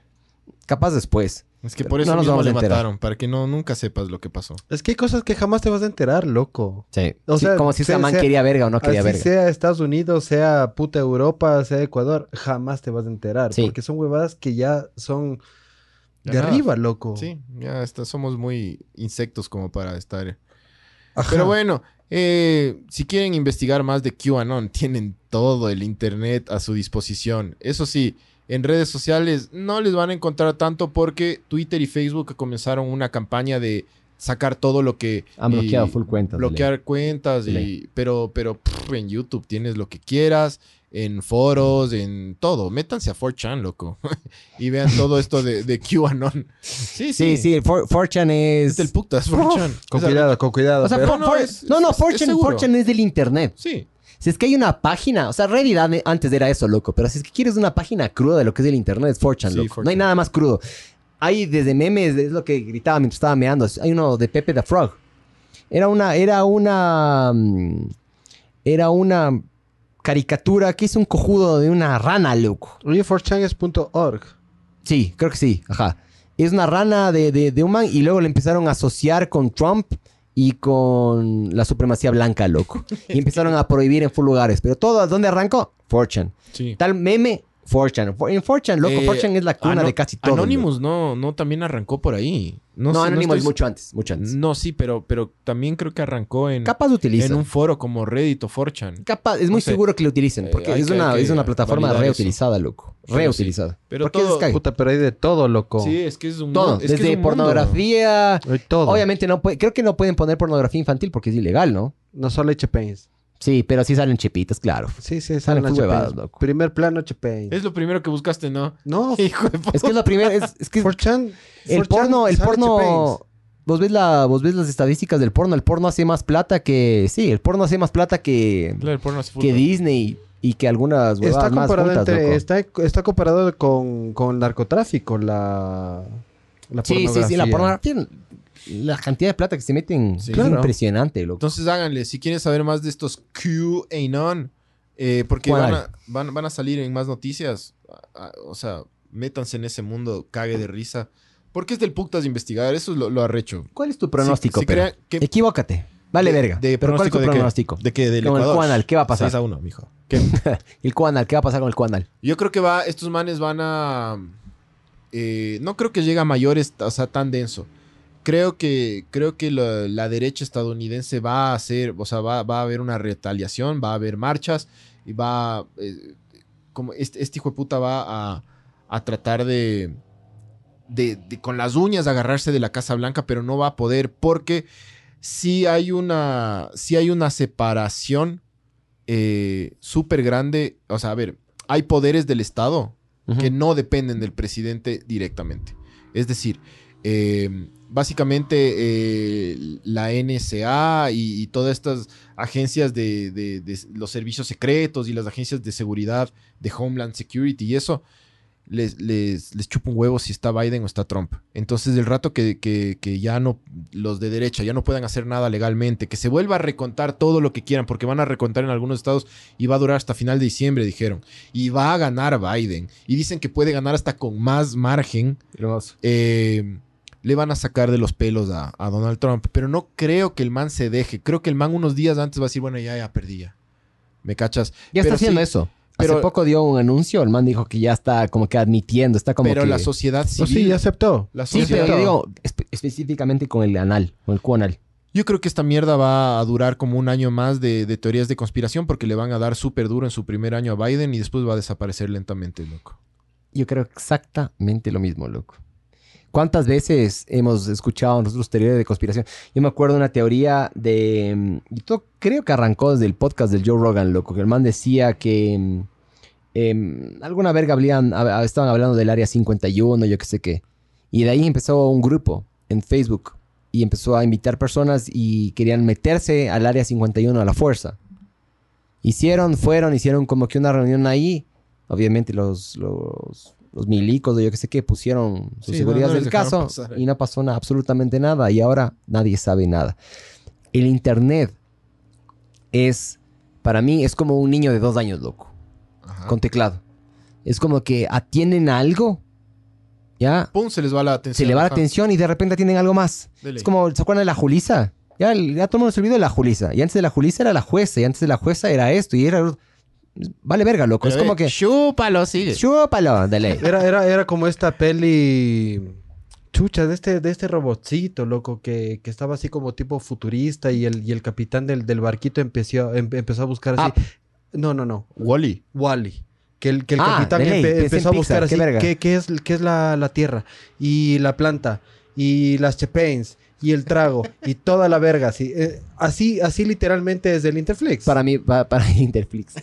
Capaz después. Es que por eso No nos mismo vamos a le enterar. mataron, para que no nunca sepas lo que pasó. Es que hay cosas que jamás te vas a enterar, loco. Sí. O Sí, sea, como si esa sea- man sea- quería verga o no quería Así verga. sea Estados Unidos, sea puta Europa, sea Ecuador, jamás te vas a enterar. Sí. Porque son huevadas que ya son de arriba, loco. Sí, ya está, somos muy insectos como para estar. Ajá. Pero bueno, eh, si quieren investigar más de QAnon, [LAUGHS] tienen todo el internet a su disposición. Eso sí, en redes sociales no les van a encontrar tanto porque Twitter y Facebook comenzaron una campaña de sacar todo lo que Han bloqueado y full cuentas. bloquear cuentas y pero pero pff, en YouTube tienes lo que quieras en foros en todo métanse a 4chan loco [LAUGHS] y vean todo esto de, de QAnon sí sí Sí, sí, For- 4chan es... es del putas 4chan Con cuidado, con cuidado. O sea, pero- no, for- es- no, no, es- 4chan, es seguro. 4chan es del internet. sí Si es que hay una página, o sea, Reddit antes era eso, loco, pero si es que quieres una página cruda de lo que es el internet, es 4chan, Sí, loco. No hay 4chan. nada más crudo. Hay desde memes, es lo que gritaba mientras estaba meando. Hay uno de Pepe the Frog. Era una, era una, mm, era una caricatura que es un cojudo de una rana, loco. Oye, 4chan es punto .org. Sí, creo que sí, ajá. Es una rana de, de, de un man y luego le empezaron a asociar con Trump y con la supremacía blanca, loco. Y empezaron a prohibir en full lugares. Pero todo, ¿dónde arrancó? 4chan. sí Tal meme, 4chan. For- En 4chan, loco, Eh, 4chan es la cuna de casi todo. Anonymous no no también arrancó por ahí No, no, sé, Anonymous estoy- mucho antes, mucho antes. no sí pero pero también creo que arrancó en Capaz utiliza. en un foro como Reddit o 4chan Capaz, es muy no sé. seguro que lo utilicen. Eh, Porque es, que- una, es una plataforma eso. reutilizada, loco. Reutilizada. pero ¿Por qué todo- es Sky? Puta, pero hay de todo, loco. sí es que es un Todo. es que es Desde un pornografía. Todo. Obviamente no puede, creo que no pueden poner pornografía infantil porque es ilegal, ¿no? No solo chepains. Sí, pero sí salen chipitas, claro. Sí, sí, Salen salen huevadas, loco. Primer plano chepain. es lo primero que buscaste no No, [LAUGHS] hijo de puta. Es que es lo primero, es, es que [LAUGHS] 4chan. el 4chan porno, el porno, vos ves la, vos ves las estadísticas del porno, el porno hace más plata que, sí, el porno hace más plata que, Claro, el porno hace que. Disney y que algunas huevadas Está más comparado, juntas, entre- loco. está, está comparado con, con narcotráfico, la, la Sí, sí, sí, la pornografía. La cantidad de plata que se meten Sí. es Claro. impresionante, loco. Entonces háganle, si quieren saber más de estos QAnon, eh, porque ¿Cuál van a, van, van a salir en más noticias, o sea, métanse en ese mundo, cague de risa. Porque es del putas investigar, eso es lo, lo arrecho. ¿Cuál es tu pronóstico, Si- si que- Equivócate. Vale, de- verga. De pero ¿cuál es tu de qué? pronóstico? ¿De qué? Del el. Cuanal, ¿qué va a pasar? 6 a 1, mijo. [LAUGHS] ¿Qué? El Cuanal, ¿qué va a pasar con el Cuanal? Yo creo que va, estos manes van a... eh, no creo que llegue a mayores, o sea, tan denso. Creo que, creo que la, la derecha estadounidense va a hacer, o sea, va, va a haber una retaliación, va a haber marchas y va, eh, como este, este hijo de puta va a, a tratar de, de, de con las uñas agarrarse de la Casa Blanca, pero no va a poder porque sí hay una, sí hay una separación eh, súper grande, o sea, a ver, hay poderes del Estado que no dependen del presidente directamente. Es decir, eh, básicamente eh, la NSA y, y todas estas agencias de, de- de los servicios secretos y las agencias de seguridad de Homeland Security y eso, les, les, les chupa un huevo si está Biden o está Trump. Entonces, el rato que, que- que ya no, los de derecha ya no puedan hacer nada legalmente, que se vuelva a recontar todo lo que quieran, porque van a recontar en algunos estados y va a durar hasta final de diciembre, dijeron. Y va a ganar Biden. Y dicen que puede ganar hasta con más margen Hermoso. eh, le van a sacar de los pelos a, a Donald Trump. Pero no creo que el man se deje. Creo que el man unos días antes va a decir, bueno, ya, ya perdí ya. ¿Me cachas? Ya está Pero haciendo sí, eso. pero- Hace poco dio un anuncio, el man dijo que ya está como que admitiendo, está como pero que... la sociedad No, civil... sí, ya aceptó. la Sí, sociedad- pero yo digo espe- específicamente con el anal, con el cuanal. Yo creo que esta mierda va a durar como un año más de, de teorías de conspiración porque le van a dar súper duro en su primer año a Biden y después va a desaparecer lentamente, loco. Yo creo exactamente lo mismo, loco. ¿Cuántas veces hemos escuchado nosotros teorías de conspiración? Yo me acuerdo de una teoría de... mm, Y todo creo que arrancó desde el podcast del Joe Rogan, loco. Que el man decía que... mm, em, alguna verga estaban hablando del área 51, yo qué sé qué. Y de ahí empezó un grupo en Facebook. Y empezó a invitar personas y querían meterse al área 51 a la fuerza. Hicieron, fueron, hicieron como que una reunión ahí. Obviamente los, los, los milicos o yo que sé qué pusieron su Sí, seguridad no- no del caso pasar y no pasó nada, absolutamente nada. Y ahora nadie sabe nada. El internet es, para mí, es como un niño de dos años, loco, Ajá. con teclado. Es como que atienden a algo, ¿ya? Pum, se les va la atención. Se le va la atención y de repente atienden algo más. De ley. Es como, ¿se acuerdan de la Julisa? Ya, el- ya todo el mundo se olvidó de la Julisa. Y antes de la Julisa era la jueza. Y antes de la jueza era esto. Y era... Vale verga, loco. Pero, es como que... Chúpalo, sigue. Chúpalo, de ley. Era, era, era como esta peli chucha de este, de este robotcito, loco, que, que estaba así como tipo futurista y el, y el capitán del, del barquito empezó, em- empezó a buscar así. Ah. No, no, no. Wally. Wally. Que el, que el Ah, capitán ley, empe- empezó a buscar Pixar, así qué, qué es, qué es la, la tierra y la planta y las chepains y el trago y toda la verga. Así, eh, así, así literalmente desde el Interflix. Para mí, pa- para, [LAUGHS] Interflix.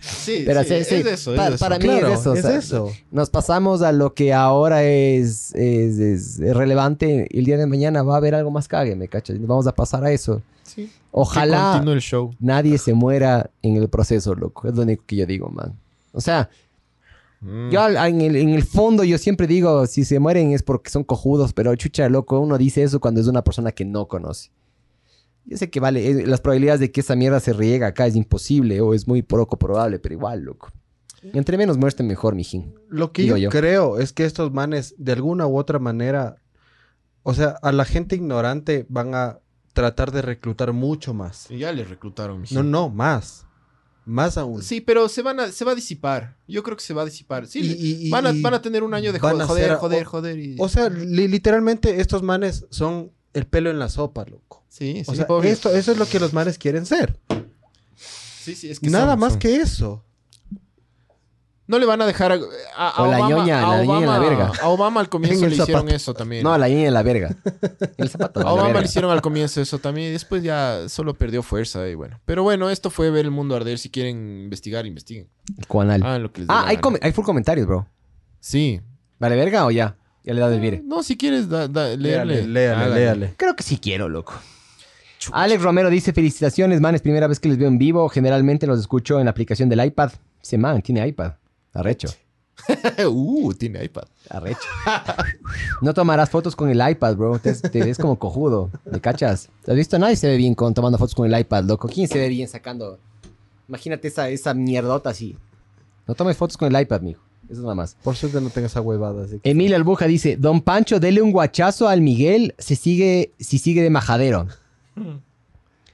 Sí, Pero sí, sí, sí, es eso, es pa- eso. para mí Claro, es eso. o es sea, eso. Nos pasamos a lo que ahora es, es, es relevante. El día de mañana va a haber algo más cague, ¿me cachas? Vamos a pasar a eso. Sí. Que Ojalá continúe el show. nadie se muera en el proceso, loco. Es lo único que yo digo, man. O sea, Mm. yo en el, en el fondo yo siempre digo, si se mueren es porque son cojudos, pero chucha, loco, uno dice eso cuando es una persona que no conoce. Yo sé que vale, eh, las probabilidades de que esa mierda se riega acá es imposible o es muy poco probable, pero igual, loco. Entre menos muerte mejor, mijín. Lo que yo, yo. creo es que estos manes, de alguna u otra manera, o sea, a la gente ignorante van a tratar de reclutar mucho más. Y ya le reclutaron, mijín. No, no, más. Más aún. Sí, pero se van a, se va a disipar. Yo creo que se va a disipar. Sí, Y- y- y- van, a, y van a tener un año de joder, joder, joder, o- joder. y- O sea, li- literalmente estos manes son el pelo en la sopa, loco. sí, sí, O sea, esto, eso es lo que los manes quieren ser. Sí, sí, es que Nada son- más son- que eso. No le van a dejar a, a- a O la Obama, ñoña, a la ñoña en la Obama- verga. A Obama al comienzo En el le hicieron zapato. eso también. No, la niña en la verga. [LAUGHS] El zapato. de A Obama le hicieron al comienzo eso también. Y después ya solo perdió fuerza y bueno. Pero bueno, esto fue ver el mundo arder. Si quieren investigar, investiguen. El cuanal. Ah, lo que les Ah, hay, com- hay full comentarios, bro. Sí. ¿Vale verga o ya? Ya le da del vire. No, si quieres, da- da- leerle. Léale, léale, léale. Creo que sí quiero, loco. Alex Romero dice, felicitaciones, man, es primera vez que les veo en vivo. Generalmente los escucho en la aplicación del iPad. Dice, man, tiene iPad. Arrecho. [LAUGHS] uh, tiene iPad. Arrecho. No tomarás fotos con el iPad, bro. Te, te ves como cojudo. ¿Me cachas? ¿Has visto? Nadie se ve bien con, tomando fotos con el iPad, loco. ¿Quién se ve bien sacando? Imagínate esa, esa mierdota así. No tomes fotos con el iPad, mijo. Eso es nada más. Por suerte no tengo esa huevada. Así que- Emil Albuja dice, Don Pancho, dele un guachazo al Miguel se sigue, si sigue de majadero.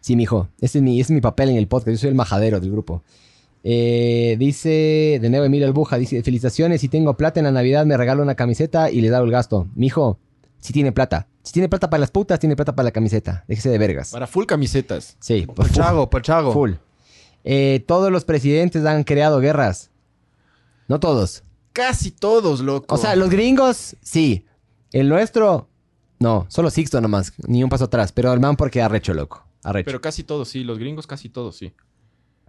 Sí, mijo. Ese es mi, ese es mi papel en el podcast. Yo soy el majadero del grupo. Eh, dice, de nuevo Emil Albuja, dice, felicitaciones, si tengo plata en la Navidad me regalo una camiseta y le da el gasto. Mijo, si tiene plata. Si tiene plata para las putas, tiene plata para la camiseta. Déjese de vergas. Para full camisetas. Sí, por full. Pachago, pachago. full. Eh, todos los presidentes han creado guerras. No todos. Casi todos, loco. O sea, los gringos, sí. El nuestro, no. Solo Sixto nomás. Ni un paso atrás. Pero el man porque arrecho, loco. Arrecho. Pero casi todos, sí. Los gringos casi todos, sí.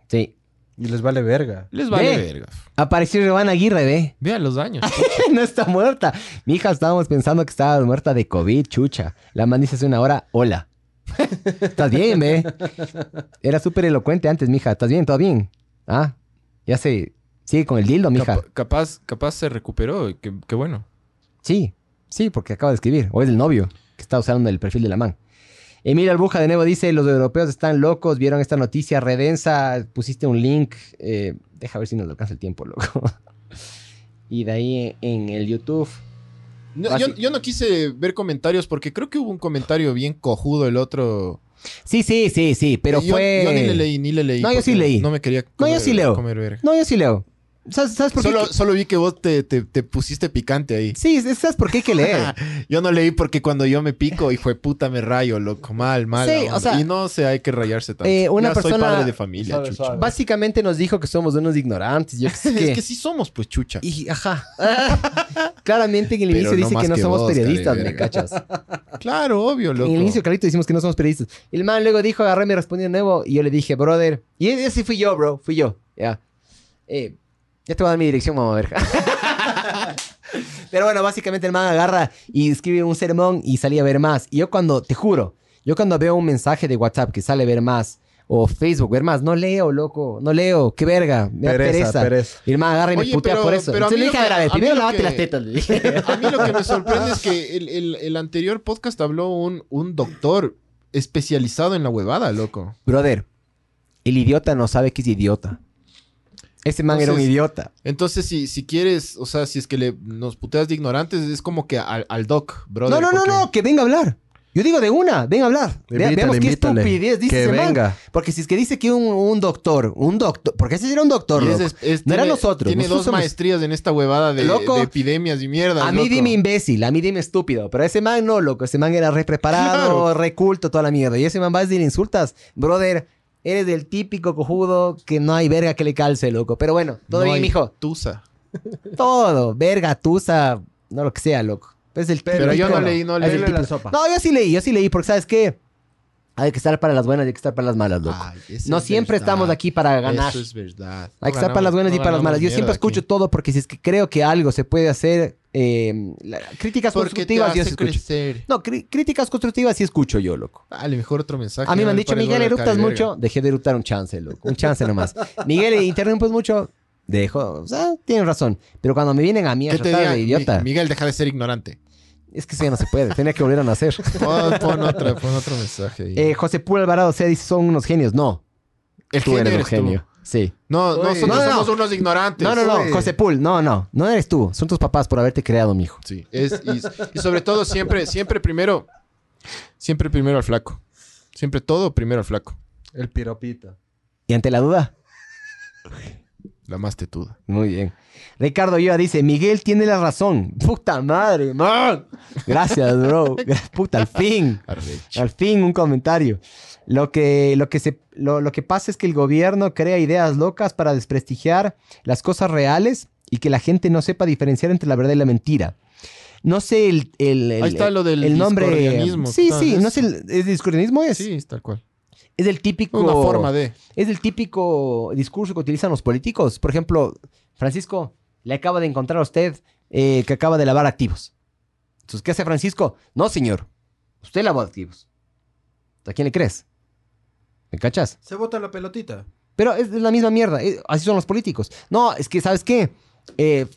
Sí. Y les vale verga. Les vale Ve. verga. Apareció Giovanna Aguirre, ve. Vean los daños. [LAUGHS] no está muerta. Mi hija estábamos pensando que estaba muerta de COVID, chucha. La man dice hace una hora, hola. ¿Estás bien, ve? Era súper elocuente antes, mija. ¿Estás bien? ¿Todo bien? Ah, ya se... Sigue con el dildo, mija. Capa- capaz, capaz se recuperó. Qué, qué bueno. Sí, sí, porque acaba de escribir. O es el novio que está usando el perfil de la man. Emilio Albuja de nuevo dice, los europeos están locos, vieron esta noticia redensa, pusiste un link. eh, deja ver si nos alcanza el tiempo, loco. [LAUGHS] y de ahí en el YouTube. No, Así- yo, yo no quise ver comentarios porque creo que hubo un comentario bien cojudo el otro. Sí, sí, sí, sí, pero yo, fue... Yo ni le leí, ni le leí. No, yo sí leí. No me quería No, yo comer- sí leo. comer. No, yo sí leo. ¿Sabes, sabes por qué? Solo, solo vi que vos te, te- te pusiste picante ahí. Sí, ¿sabes por qué hay que leer? [LAUGHS] Yo no leí porque cuando yo me pico, hijo de puta, me rayo, loco. Mal, mal. Sí, o sea, y no se hay que rayarse tanto. eh, una Ya soy persona- padre de familia, chucha. Básicamente nos dijo que somos unos ignorantes. Yo [LAUGHS] sé. Es que sí somos, pues, chucha. Y, ajá. [LAUGHS] Claramente en el inicio dice que no que somos vos, periodistas, ¿me cachas? Claro, obvio, loco. En el inicio, clarito, decimos que no somos periodistas. Y el man luego dijo, agarré, me respondió de nuevo. Y yo le dije, brother. Y ese fui yo, bro. Fui yo. Ya. Eh, ya te voy a dar mi dirección, vamos a ver. [LAUGHS] Pero bueno, básicamente el man agarra y escribe un sermón y salía a ver más. Y yo cuando, te juro, yo cuando veo un mensaje de WhatsApp que sale a ver más, o Facebook, ver más, no leo, loco, no leo, qué verga, me Pereza, pereza. pereza. Y el man agarra y me putea pero- por eso. pero Entonces le dije, a ver, que- a ver, a mí primero lávate que- las tetas. le dije. [LAUGHS] A mí lo que me sorprende es que [LAUGHS] el, el- el anterior podcast habló un, un doctor especializado en la huevada, loco. Brother, el idiota no sabe que es idiota. Ese man era un idiota. Entonces, si, si quieres, o sea, si es que le, nos puteas de ignorantes, es como que al, al doc, brother. No, no, no, porque- no, que venga a hablar. Yo digo de una, venga a hablar. Invítale, veamos qué invítale. estupidez dice Que ese man. venga. Porque si es que dice que un, un doctor, un doctor, porque ese era un doctor, es- es- No era tiene- nosotros, Tiene nosotros dos somos- maestrías en esta huevada de, Loco. de epidemias y mierda. A mí loco. dime imbécil, a mí dime estúpido, pero ese man no, loco. Ese man era re preparado, Claro. re culto, toda la mierda. Y ese man va a decir insultas. Brother, eres del típico cojudo que no hay verga que le calce, loco. Pero bueno, todo No bien, mijo. Tusa. [LAUGHS] Todo, verga, tusa, no lo que sea, loco. Es el Pero yo típico- no leí, no leí. La sopa. No, yo sí leí, yo sí leí, porque ¿sabes qué? Hay que estar para las buenas y hay que estar para las malas, loco. Ay, no es siempre verdad. estamos aquí para ganar. Eso es verdad. Hay que estar para las buenas y para las malas. Yo siempre escucho aquí. todo porque si es que creo que algo se puede hacer, eh, la- críticas Porque constructivas yo sí escucho. crecer. No, crí- críticas constructivas sí escucho yo, loco. Dale, mejor otro mensaje. A mí me han dicho, Miguel, de mucho. Dejé de eruptar un chance, loco. Un chance nomás. [LAUGHS] Miguel, interrumpes mucho. Dejo. O sea, tienen razón. Pero cuando me vienen a mí a ¿Qué te tratar de idiota, Mi- Miguel, deja de ser ignorante. Es que eso ya no se puede. Tenía que volver a nacer. [LAUGHS] Pon, pon otra, pon otro mensaje ahí. Eh, José Púa Alvarado, o sea, dice, son unos genios. No, El tú genio eres un eres tú. genio. Sí. No, No, somos unos ignorantes. No, no, no. José Pul, no, no, no eres tú, son tus papás por haberte creado, mijo. Sí, es, y, y sobre todo siempre, siempre primero, siempre primero al flaco. Siempre todo primero al flaco. El piropito. Y ante la duda, La más tetuda. muy bien. Ricardo Yoa dice, Miguel tiene la razón. [LAUGHS] Puta madre, man. Gracias, bro. Puta, al fin. Arrecho. Al fin un comentario. Lo que, lo, que se, lo, lo que pasa es que el gobierno crea ideas locas para desprestigiar las cosas reales y que la gente no sepa diferenciar entre la verdad y la mentira. No sé el, el, el- Ahí está lo del el nombre. Sí, sí, no sé, el, el discordianismo es. Sí, es tal cual. Es el típico. Una forma de. Es el típico discurso que utilizan los políticos. Por ejemplo, Francisco le acaba de encontrar a usted eh, que acaba de lavar activos. Entonces, ¿qué hace Francisco? No, señor. Usted lavó activos. ¿A quién le crees? ¿Me cachas? Se bota la pelotita. Pero es la misma mierda. Así son los políticos. No, es que, ¿sabes qué? Eh,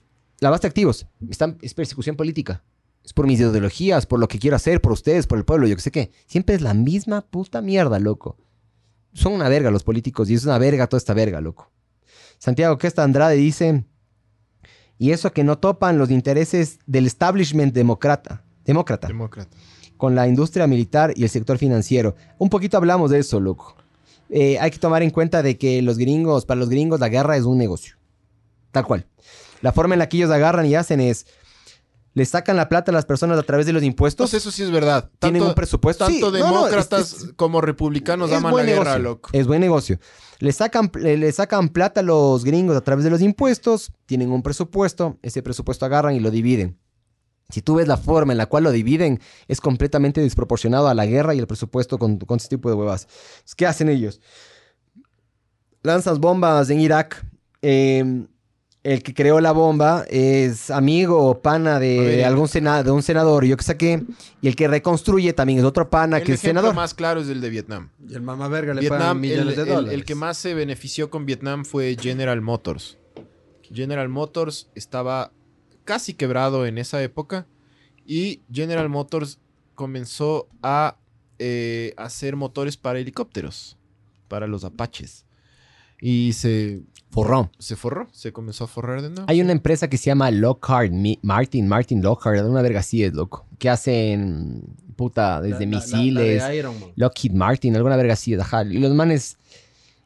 lavaste activos. Están, es persecución política. Es por mis ideologías, por lo que quiero hacer, por ustedes, por el pueblo, yo que sé qué. Siempre es la misma puta mierda, loco. Son una verga los políticos y es una verga toda esta verga, loco. Santiago Questa Andrade dice, y eso que no topan los intereses del establishment demócrata, demócrata, Demócrata. con la industria militar y el sector financiero. Un poquito hablamos de eso, loco. Eh, hay que tomar en cuenta de que los gringos, para los gringos la guerra es un negocio. Tal cual. La forma en la que ellos agarran y hacen es, les sacan la plata a las personas a través de los impuestos. Entonces eso sí es verdad. tienen Tanto, un presupuesto. tanto Sí, no, no, demócratas es- es- como republicanos aman la guerra, negocio. loco. Es buen negocio. Le sacan, le, le sacan plata a los gringos a través de los impuestos, tienen un presupuesto, ese presupuesto agarran y lo dividen. Si tú ves la forma en la cual lo dividen, es completamente desproporcionado a la guerra y el presupuesto con, con este tipo de huevas. ¿Qué hacen ellos? lanzas bombas en Irak. Eh, el que creó la bomba es amigo o pana de, el- algún sena- de un senador, yo que saqué. Y el que reconstruye también es otro pana el que es senador. más claro es el de Vietnam. Y el mamá verga le Vietnam, pagan el, millones de el- dólares. el que más se benefició con Vietnam fue General Motors. General Motors estaba casi quebrado en esa época y General Motors comenzó a eh, hacer motores para helicópteros, para los Apaches. Y se, Forró. se forró, se comenzó a forrar de nuevo. Hay una empresa que se llama Lockhart, Mi- Martin, Martin Lockhart, una verga así es, loco. Que hacen, puta, La- desde la- la- la misiles, de Iron Man. Lockheed Martin, alguna verga así, ajá. Y los manes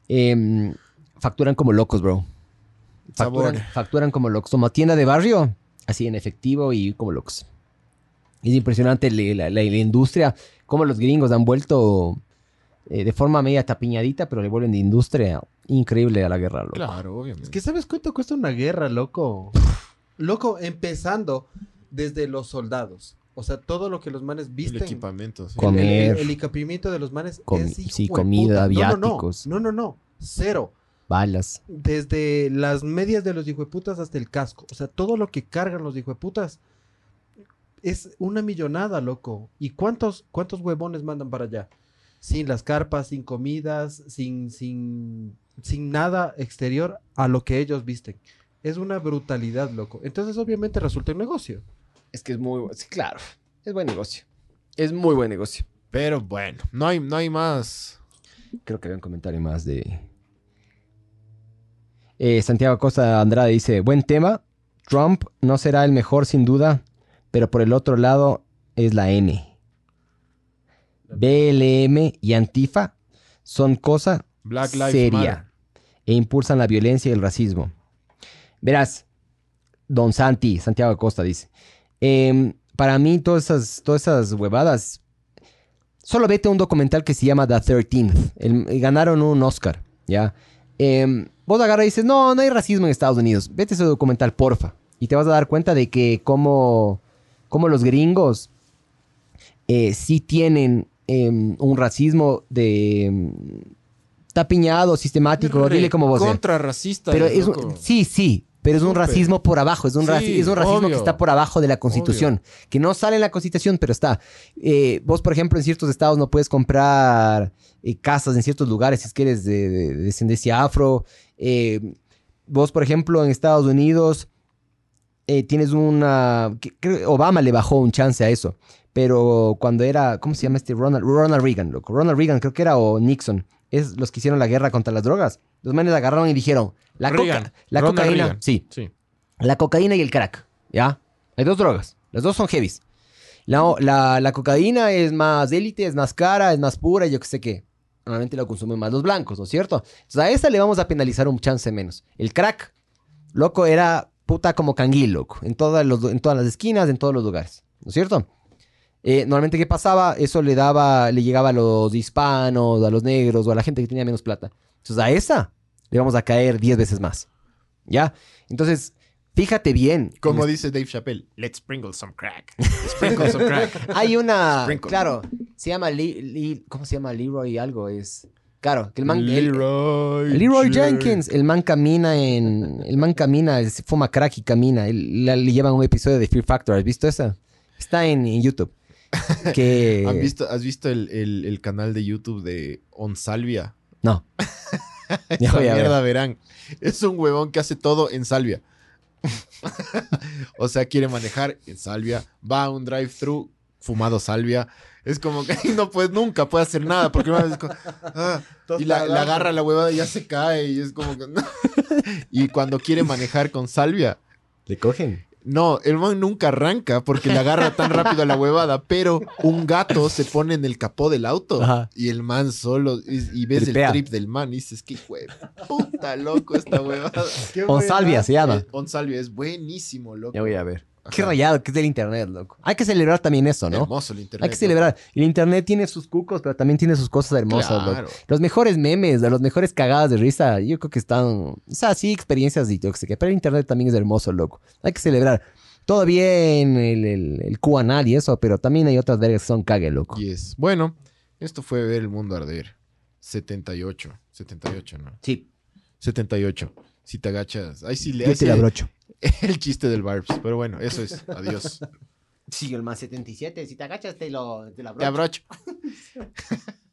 em, facturan como locos, bro. Facturan, Sabor. facturan como locos. Como tienda de barrio, así en efectivo y como locos. Es impresionante la, la- la- la industria, cómo los gringos han vuelto eh, de forma media tapiñadita, pero le vuelven de industria increíble a la guerra, loco. Claro, obviamente. Es que ¿sabes cuánto cuesta una guerra, loco? Loco, empezando desde los soldados. O sea, todo lo que los manes el visten. equipamiento. sí. Con- El, el- el equipamiento de los manes Comi- es sí, comida, puta. No, no, viáticos. No, no, no, no. Cero. Balas. Desde las medias de los hijueputas hasta el casco. O sea, todo lo que cargan los hijueputas es una millonada, loco. ¿Y cuántos, cuántos huevones mandan para allá? Sin las carpas, sin comidas, sin, sin, sin nada exterior a lo que ellos visten. Es una brutalidad, loco. Entonces, obviamente, resulta un negocio. Es que es muy... Sí, claro. Es buen negocio. Es muy buen negocio. Pero bueno, no hay, no hay más. Creo que había un comentario más de... Eh, Santiago Costa Andrade dice, buen tema. Trump no será el mejor sin duda, pero por el otro lado es la N. BLM y Antifa son cosa Black Lives seria Matter. e impulsan la violencia y el racismo. Verás, Don Santi, Santiago Costa dice, em, para mí todas esas, todas esas huevadas, solo vete a un documental que se llama The 13th, El- ganaron un Oscar, ¿ya? Em, vos agarras y dices, no, no hay racismo en Estados Unidos, vete a ese documental, porfa, y te vas a dar cuenta de que como, como los gringos eh, sí tienen em, un racismo de... em, tapiñado, sistemático, dile como vos. Contra racista. Pero es un- sí, sí, pero es un racismo por abajo, es un, Sí, raci- es un racismo obvio. que está por abajo de la constitución, que no sale en la constitución, pero está. Eh, vos, por ejemplo, en ciertos estados no puedes comprar eh, casas en ciertos lugares si es que eres de, de- de descendencia afro. Eh, vos, por ejemplo, en Estados Unidos tienes una... Obama le bajó un chance a eso, pero cuando era... ¿Cómo se llama este? Ronald, Ronald Reagan, loco. Ronald Reagan creo que era o Nixon. Es los que hicieron la guerra contra las drogas. Los manes agarraron y dijeron, la, coca- la Ronald cocaína, Reagan. sí, Sí. la cocaína y el crack, ¿ya? Hay dos drogas, las dos son heavies. La, la, la cocaína es más élite, es más cara, es más pura, yo qué sé qué. Normalmente la consumen más los blancos, ¿no es cierto? Entonces a esa le vamos a penalizar un chance menos. El crack, loco, era puta como canguil, loco. En todas, los, en todas las esquinas, en todos los lugares, ¿no es cierto? Eh, normalmente, ¿qué pasaba? Eso le daba, le llegaba a los hispanos, a los negros o a la gente que tenía menos plata. Entonces, a esa le vamos a caer 10 veces más. ¿Ya? Entonces, fíjate bien. Como En dice Dave Chappelle, let's sprinkle some crack. [LAUGHS] Sprinkle some crack. hay una. Sprinkle. Claro, se llama. Lee- Lee- ¿Cómo se llama? Leroy algo. Es. Claro, que el man. el- Leroy, Leroy Jenkins. El man camina en. El man camina, fuma crack y camina. La- le llevan un episodio de Fear Factor. ¿Has visto esa? Está en, en YouTube. [LAUGHS] Que. ¿Han visto, ¿Has visto el, el- el canal de YouTube de On Salvia? No. [LAUGHS] Ya Esa voy a ver. mierda verán. Es un huevón que hace todo en salvia. [LAUGHS] o sea, quiere manejar en salvia, va a un drive-thru fumado salvia. Es como que no puede, nunca puede hacer nada porque como, ah, y la, la agarra la huevada y ya se cae y es como que y cuando quiere manejar con salvia, Le cogen. No, el man nunca arranca porque le agarra tan rápido a la huevada, pero un gato se pone en el capó del auto Ajá. y el man solo, y, y ves Tripea. el trip del man y dices, qué huevo, puta loco esta huevada. On Salvia se llama. Eh, On Salvia es buenísimo, loco. Ya voy a ver. Ajá. Qué rayado que es del internet, loco. Hay que celebrar también eso, ¿no? Hermoso el internet. Hay que celebrar. El internet tiene sus cucos, pero también tiene sus cosas hermosas, loco. Los mejores memes, los mejores cagadas de risa, yo creo que están. O sea, sí, experiencias y yo qué sé qué. Pero el internet también es hermoso, loco. Hay que celebrar. Todo bien, el, el, el Q-anal y eso, pero también hay otras vergas que son cague, loco. Y es, bueno, esto fue ver el mundo arder. 78, 78, ¿no? Sí. 78. Si te agachas. Ahí sí le el. Ahí sí abrocho. [LAUGHS] el chiste del Barbs. Pero bueno, eso es. Adiós. Sí, el más 77. Si te agachas, te lo, te lo Te abrocho. [LAUGHS]